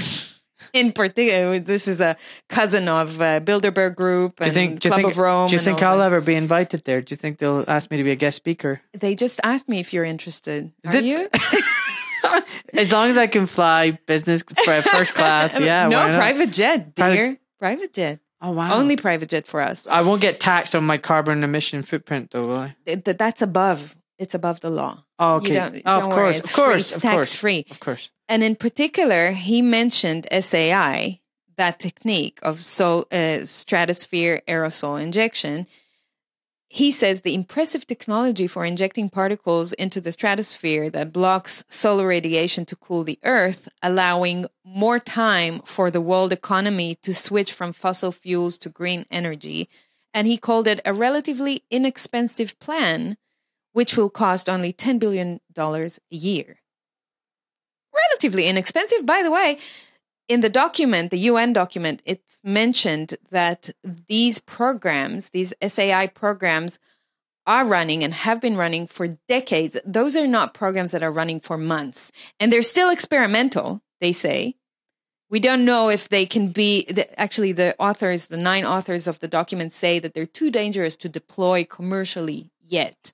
in particular, this is a cousin of uh, Bilderberg Group do and you think? Do you Club think? of Rome. do you think I'll that. ever be invited there? Do you think they'll ask me to be a guest speaker? They just asked me if you're interested. Are it- you? As long as I can fly business first class, yeah. no private jet, Private- dear. Private jet. Oh wow. Only private jet for us. I won't get taxed on my carbon emission footprint, though, will I? Th- th- That's above. It's above the law. Oh, okay. You don't, Oh, don't of worry, course, it's of course, free. It's of tax course. free. Of course. And in particular, he mentioned SAI, that technique of sol- uh, stratosphere aerosol injection. He says the impressive technology for injecting particles into the stratosphere that blocks solar radiation to cool the Earth, allowing more time for the world economy to switch from fossil fuels to green energy. And he called it a relatively inexpensive plan, which will cost only $10 billion a year relatively inexpensive. By the way, in the document, the UN document, it's mentioned that these programs, these SAI programs, are running and have been running for decades. Those are not programs that are running for months. And they're still experimental, they say. We don't know if they can be. Actually, the authors, the nine authors of the document, say that they're too dangerous to deploy commercially yet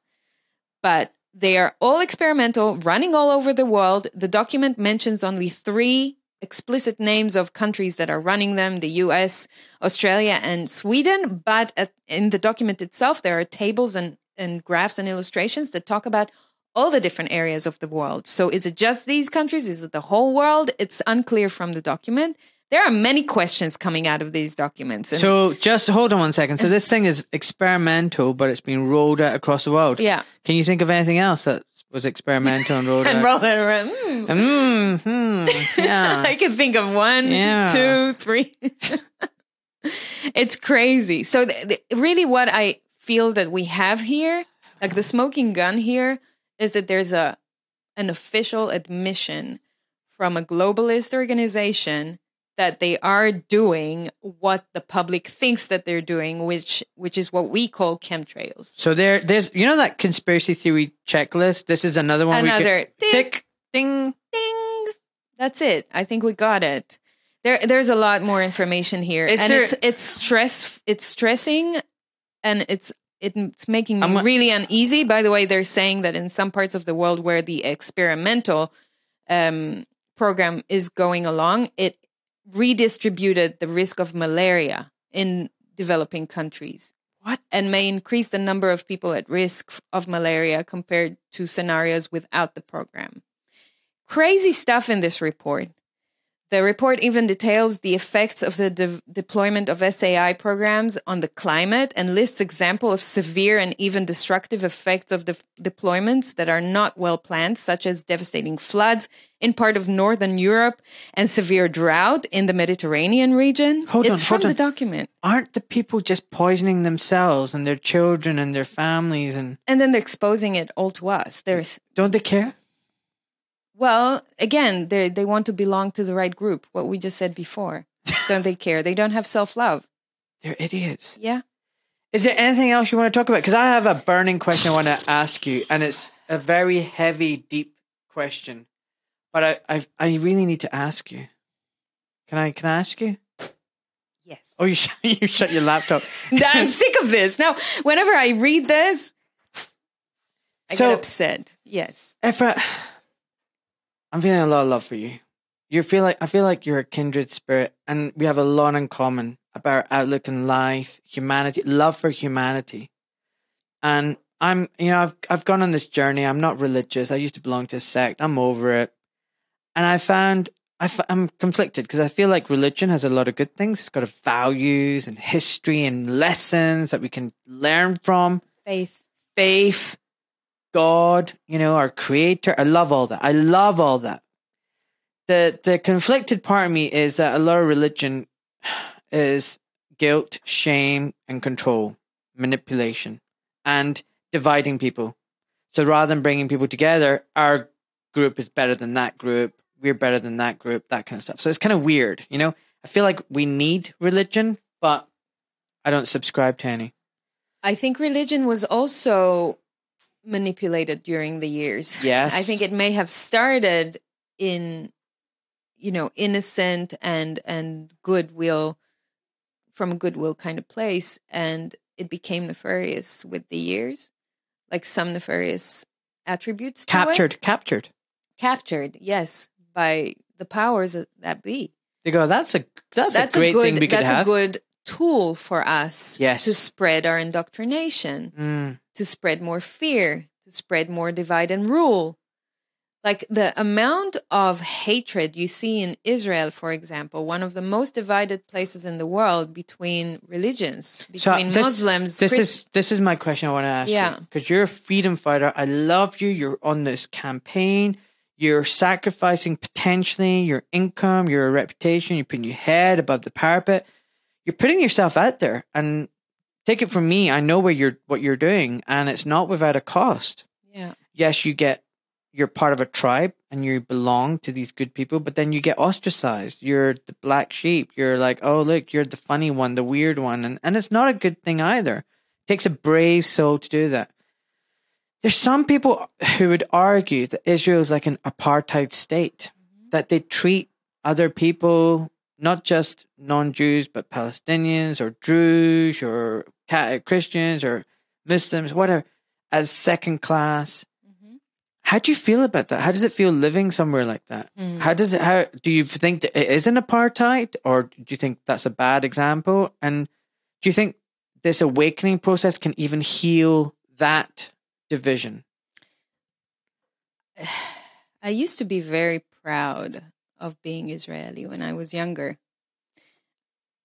but they are all experimental, running all over the world. The document mentions only three explicit names of countries that are running them the US, Australia, and Sweden. But at, in the document itself, there are tables and, and graphs and illustrations that talk about all the different areas of the world. So is it just these countries? Is it the whole world? It's unclear from the document. There are many questions coming out of these documents. And So just hold on one second. So this thing is experimental, but it's been rolled out across the world. yeah. Can you think of anything else that was experimental and rolled And out? roll it around. Mm. Mm, hmm, yeah. I can think of one, Yeah. two, three. it's crazy. So, th- th- really, what I feel that we have here, like the smoking gun here, is that there's a an official admission from a globalist organization that they are doing what the public thinks that they're doing, which which is what we call chemtrails. So there, there's you know that conspiracy theory checklist. This is another one. Another we ding. tick ding. ding. That's it. I think we got it. There, there's a lot more information here, Is and there- it's it's stress, it's stressing, and it's it's making me I'm really uneasy. By the way, they're saying that in some parts of the world where the experimental um, program is going along, it redistributed the risk of malaria in developing countries What? and may increase the number of people at risk of malaria compared to scenarios without the program. Crazy stuff in this report. The report even details the effects of the de- deployment of SAI programs on the climate and lists examples of severe and even destructive effects of the deployments that are not well planned, such as devastating floods in part of northern Europe and severe drought in the Mediterranean region. Hold on, it's from hold on. the document. Aren't the people just poisoning themselves and their children and their families and And then they're exposing it all to us. There's don't they care? Well, again, they they want to belong to the right group. What we just said before, don't they care? They don't have self love. They're idiots. Yeah. Is there anything else you want to talk about? Because I have a burning question I want to ask you, and it's a very heavy, deep question. But I, I, I really need to ask you. Can I? Can I ask you? Yes. Oh, you shut, you shut your laptop. I'm sick of this. Now, whenever I read this, I So- get upset. Yes. Efrat, I'm feeling a lot of love for you. You feel like I feel like you're a kindred spirit, and we have a lot in common about outlook in life, humanity, love for humanity. And I'm, you know, I've I've gone on this journey. I'm not religious. I used to belong to a sect. I'm over it, and I found I f- I'm conflicted because I feel like religion has a lot of good things. It's got values and history and lessons that we can learn from. Faith. Faith, God, you know, our creator. I love all that. I love all that. The the conflicted part of me is that a lot of religion is guilt, shame, and control, manipulation, and dividing people. So rather than bringing people together, our group is better than that group. We're better than that group, that kind of stuff. So it's kind of weird, you know? I feel like we need religion, but I don't subscribe to any. I think religion was also manipulated during the years. Yes. I think it may have started in you know innocent and and goodwill from a goodwill kind of place and it became nefarious with the years like some nefarious attributes to captured, it. captured. captured yes by the powers that be They go, that's a that's, that's a great good thing we could that's have. a good tool for us Yes. to spread our indoctrination Mm, to spread more fear, to spread more divide and rule. Like the amount of hatred you see in Israel, for example, one of the most divided places in the world between religions, So between this- Muslims. this Chris- is this is my question I want to ask Yeah. you because you're a freedom fighter. I love you. You're on this campaign. You're sacrificing potentially your income, your reputation. You're putting your head above the parapet. You're putting yourself out there, and take it from me. I know where you're what you're doing, and it's not without a cost. yeah, yes, you get you're part of a tribe and you belong to these good people, but then you get ostracized. You're the black sheep. You're like, oh look, you're the funny one, the weird one, and and it's not a good thing either. It takes a brave soul to do that. There's some people who would argue that Israel is like an apartheid state, mm-hmm. that they treat other people, not just non-Jews, but Palestinians or Druze or Ca- Christians or Muslims, whatever, as second class. Mhm. How do you feel about that? How does it feel living somewhere like that? Mm. How does it? How do you think that it is an apartheid, or do you think that's a bad example? And do you think this awakening process can even heal that division? I used to be very proud of being Israeli when I was younger.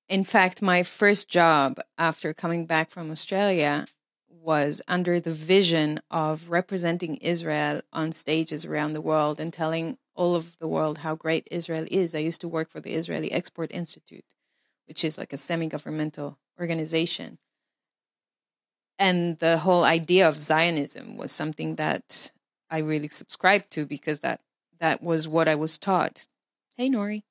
In fact, my first job after coming back from Australia was under the vision of representing Israel on stages around the world and telling all of the world how great Israel is. I used to work for the Israeli Export Institute, which is like a semi governmental organization. And the whole idea of Zionism was something that I really subscribed to because that that was what I was taught. Hey Nori.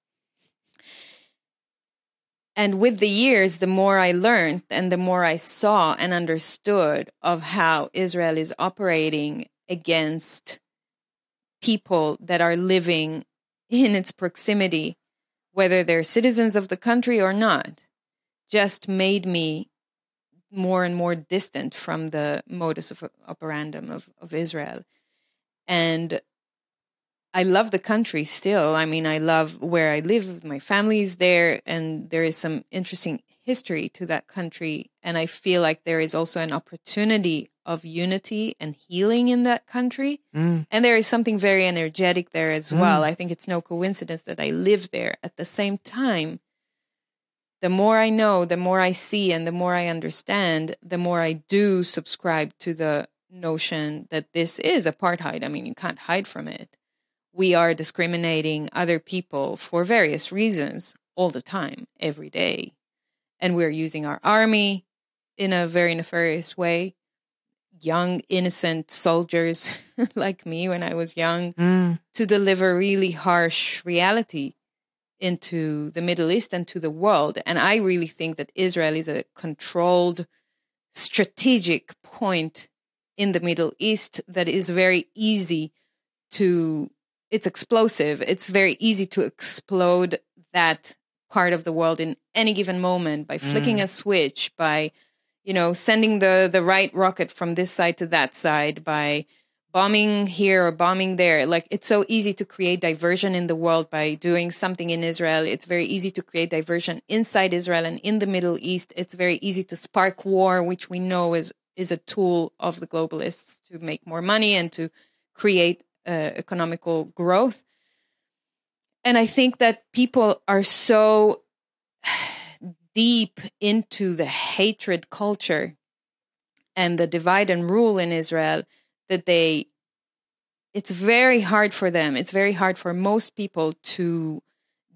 And with the years, the more I learned and the more I saw and understood of how Israel is operating against people that are living in its proximity, whether they're citizens of the country or not, just made me more and more distant from the modus of operandum of, of Israel. And I love the country still. I mean, I love where I live. My family is there, and there is some interesting history to that country. And I feel like there is also an opportunity of unity and healing in that country. Mm. And there is something very energetic there as well. Mm. I think it's no coincidence that I live there. At the same time, the more I know, the more I see, and the more I understand, the more I do subscribe to the notion that this is apartheid. I mean, you can't hide from it. We are discriminating other people for various reasons all the time, every day. And we're using our army in a very nefarious way. Young, innocent soldiers like me when I was young Mm. to deliver really harsh reality into the Middle East and to the world. And I really think that Israel is a controlled, strategic point in the Middle East that is very easy to, it's explosive. It's very easy to explode that part of the world in any given moment by flicking Mm. a switch, by, you know, sending the, the right rocket from this side to that side, by bombing here or bombing there. Like it's so easy to create diversion in the world by doing something in Israel. It's very easy to create diversion inside Israel and in the Middle East. It's very easy to spark war, which we know is is a tool of the globalists to make more money and to create uh, economical growth. And I think that people are so deep into the hatred culture and the divide and rule in Israel that they it's very hard for them it's very hard for most people to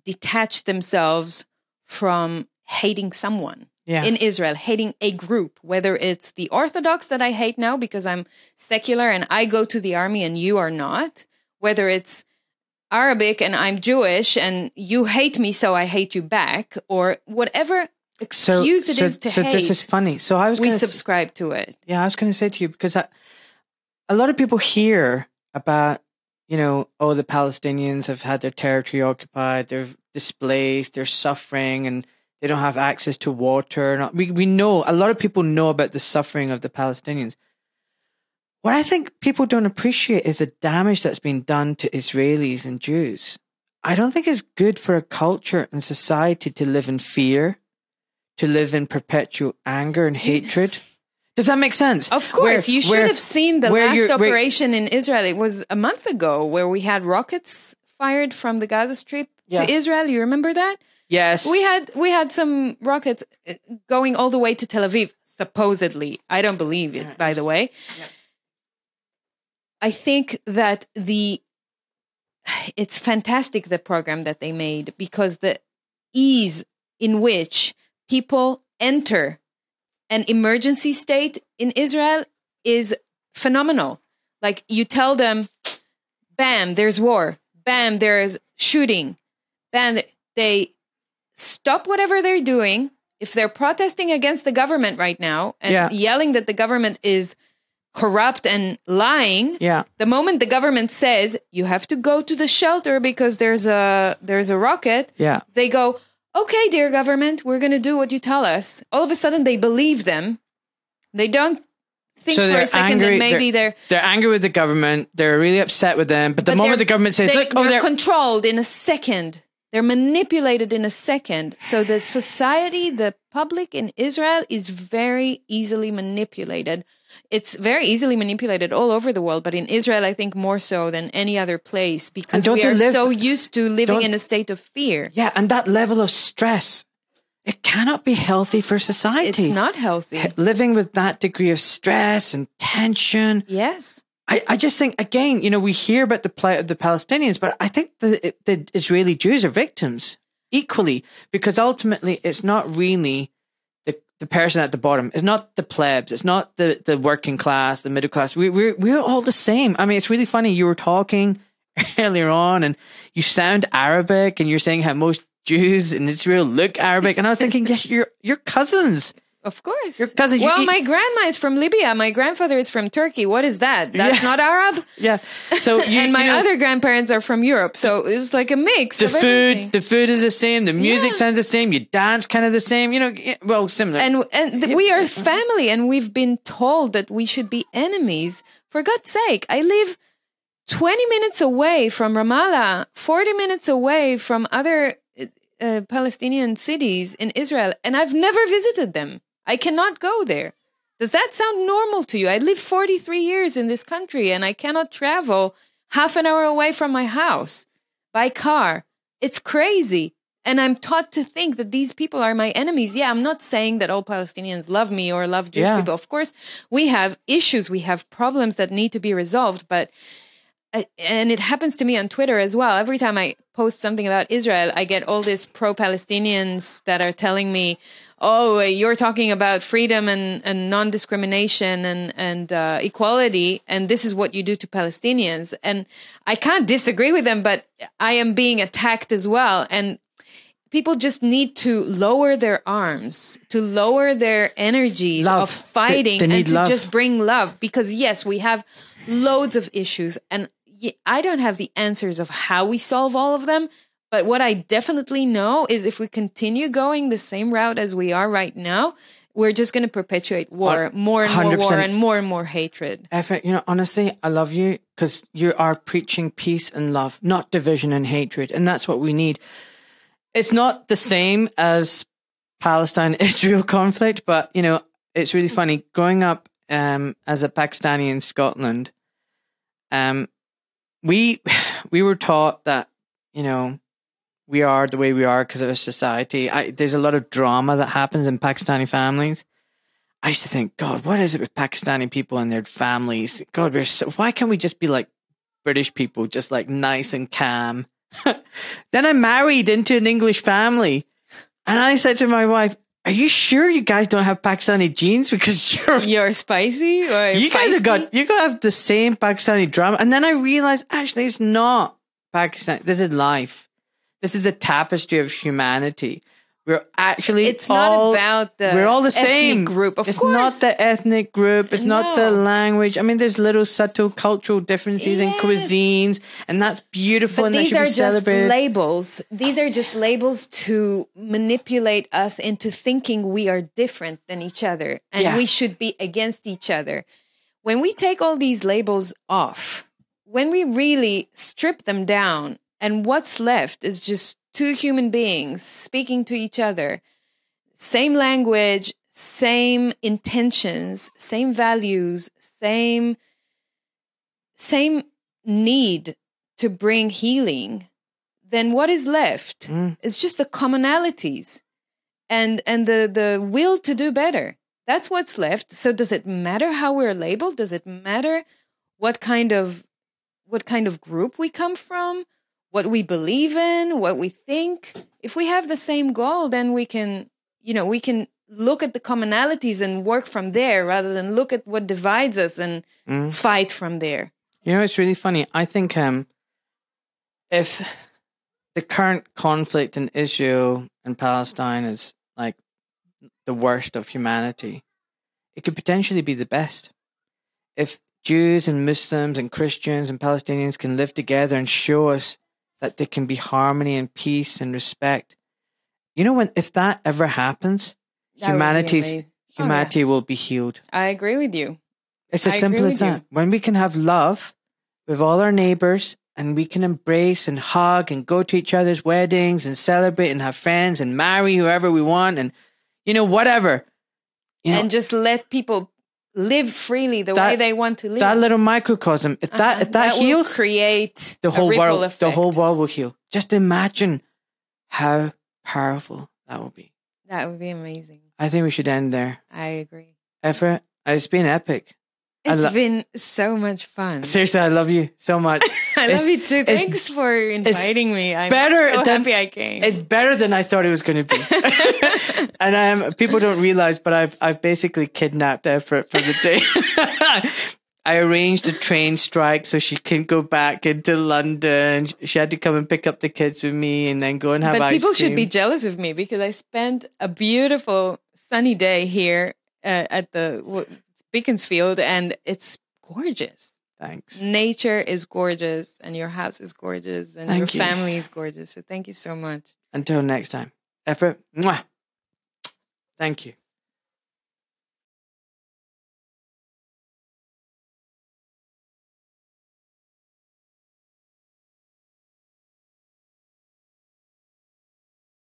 detach themselves from hating someone Yeah. in Israel, hating a group, whether it's the Orthodox that I hate now because I'm secular and I go to the army and you are not, whether it's Arabic and I'm Jewish and you hate me so I hate you back, or whatever so, excuse it so, is to so hate, this is funny. So I was we going to subscribe to it. Yeah, I was going to say to you because I, a lot of people hear about, you know, oh, the Palestinians have had their territory occupied, they're displaced, they're suffering, and they don't have access to water. We we know a lot of people know about the suffering of the Palestinians. What I think people don't appreciate is the damage that's been done to Israelis and Jews. I don't think it's good for a culture and society to live in fear, to live in perpetual anger and hatred. Does that make sense? Of course, Where- you should where- have seen the last operation in Israel. It was a month ago where we had rockets fired from the Gaza Strip Yeah. to Israel. You remember that? Yes. We had we had some rockets uh, going all the way to Tel Aviv, supposedly. I don't believe it, by the way. I think that the it's fantastic the program that they made because the ease in which people enter an emergency state in Israel is phenomenal. Like you tell them, bam, there's war, bam, there's shooting, bam, they stop whatever they're doing. If they're protesting against the government right now and Yeah. yelling that the government is corrupt and lying, yeah. the moment the government says you have to go to the shelter because there's a there's a rocket, Yeah. they go, "Okay, dear government, we're going to do what you tell us." All of a sudden they believe them. They don't think So for a second angry- that maybe they're, They're angry with the government. They're really upset with them. But the but moment the government says, "Look, oh, they're they're controlled in a second. They're manipulated in a second. So the society, the public in Israel is very easily manipulated. It's very easily manipulated all over the world, but in Israel, I think more so than any other place because we are live- so used to living in a state of fear. yeah," and that level of stress, it cannot be healthy for society. It's not healthy. living with that degree of stress and tension. Yes. I, I just think again, you know, we hear about the plight of the Palestinians, but I think the the Israeli Jews are victims equally because ultimately it's not really the the person at the bottom. It's not the plebs. It's not the the working class, the middle class. We we're we're all the same. I mean, it's really funny. You were talking earlier on, and you sound Arabic, and you're saying how most Jews in Israel look Arabic, and I was thinking, yes, you're you're cousins. Of course. Your cousin- you well, eat- my grandma is from Libya. My grandfather is from Turkey. What is that? That's Yeah. not Arab. Yeah. So you, and my you know, other grandparents are from Europe. So it was like a mix. the of food everything. the food is the same the music Yeah. sounds the same you dance kind of the same you know well similar and and th- we are family, and we've been told that we should be enemies. For God's sake, I live twenty minutes away from Ramallah, forty minutes away from other uh, Palestinian cities in Israel, and I've never visited them. I cannot go there. Does that sound normal to you? I live 43 years in this country and I cannot travel half an hour away from my house by car. It's crazy. And I'm taught to think that these people are my enemies. Yeah, I'm not saying that all Palestinians love me or love Jewish Yeah. people. Of course, we have issues, we have problems that need to be resolved, but uh, and it happens to me on Twitter as well. Every time I post something about Israel, I get all these pro Palestinians that are telling me, "Oh, you're talking about freedom and, and non discrimination and and uh, equality, and this is what you do to Palestinians." And I can't disagree with them, but I am being attacked as well. And people just need to lower their arms, to lower their energies Love. of fighting, they and to love. just bring love. Because yes, we have loads of issues, and I don't have the answers of how we solve all of them. But what I definitely know is if we continue going the same route as we are right now, we're just going to perpetuate war, more and more war, and more and more hatred. Efrat, you know, honestly, I love you because you are preaching peace and love, not division and hatred. And that's what we need. It's not the same as Palestine Israel conflict, but, you know, it's really funny. Growing up um, as a Pakistani in Scotland, um, we we were taught that, you know, we are the way we are because of our society. I, there's a lot of drama that happens in Pakistani families. I used to think, God, what is it with Pakistani people and their families? God, we're so, why can't we just be like British people, just like nice and calm? then I married into an English family, and I said to my wife, "Are you sure you guys don't have Pakistani genes? Because you're You're spicy, or you guys have got you guys have the same Pakistani drama." And then I realized, actually, it's not Pakistan. This is life. This is a tapestry of humanity. We're actually It's all not about the we're all the ethnic same group. Of course. it's course, not the ethnic group. It's not the language. I mean, there's little subtle cultural differences in Yes. cuisines, and that's beautiful. But and that these are just celebrated. labels. These are just labels to manipulate us into thinking we are different than each other and Yeah. we should be against each other. When we take all these labels off, when we really strip them down, and what's left is just two human beings speaking to each other, same language, same intentions, same values, same same need to bring healing, then what is left? Mm. It's just the commonalities and and the the will to do better. That's what's left. So does it matter how we're labeled? Does it matter what kind of what kind of group we come from? What we believe in, what we think? If we have the same goal, then we can, you know, we can look at the commonalities and work from there rather than look at what divides us and Mm. fight from there. You know, it's really funny. I think um, if the current conflict in Israel and Palestine is like the worst of humanity, it could potentially be the best. If Jews and Muslims and Christians and Palestinians can live together and show us that there can be harmony and peace and respect, you know, when if that ever happens, That humanity's amazing. Oh, yeah. humanity will be healed. I agree with you. It's as I simple as with you. that. When we can have love with all our neighbors and we can embrace and hug and go to each other's weddings and celebrate and have friends and marry whoever we want and, you know, whatever. You know, and just let people live freely the That- way they want to live. that little microcosm, if that, Uh-huh. if that, will heals, create the whole world, effect. the whole world will heal. Just imagine how powerful that will be. That would be amazing. I think we should end there. I agree. Efrat, it's been epic. I It's lo- been so much fun. Seriously, I love you so much. I It's- love you too. Thanks for inviting me. I'm better so than- happy I came. It's better than I thought it was going to be. and um, people don't realize, but I've I've basically kidnapped her for, for the day. I arranged a train strike so she can go back into London. She had to come and pick up the kids with me, and then go and have but ice people should be jealous of me because I spent a beautiful sunny day here uh, at the w- Beaconsfield, and it's gorgeous. Thanks. Nature is gorgeous, and your house is gorgeous, and your you. family is gorgeous. So thank you so much. Until next time, Efrat. Mwah. Thank you.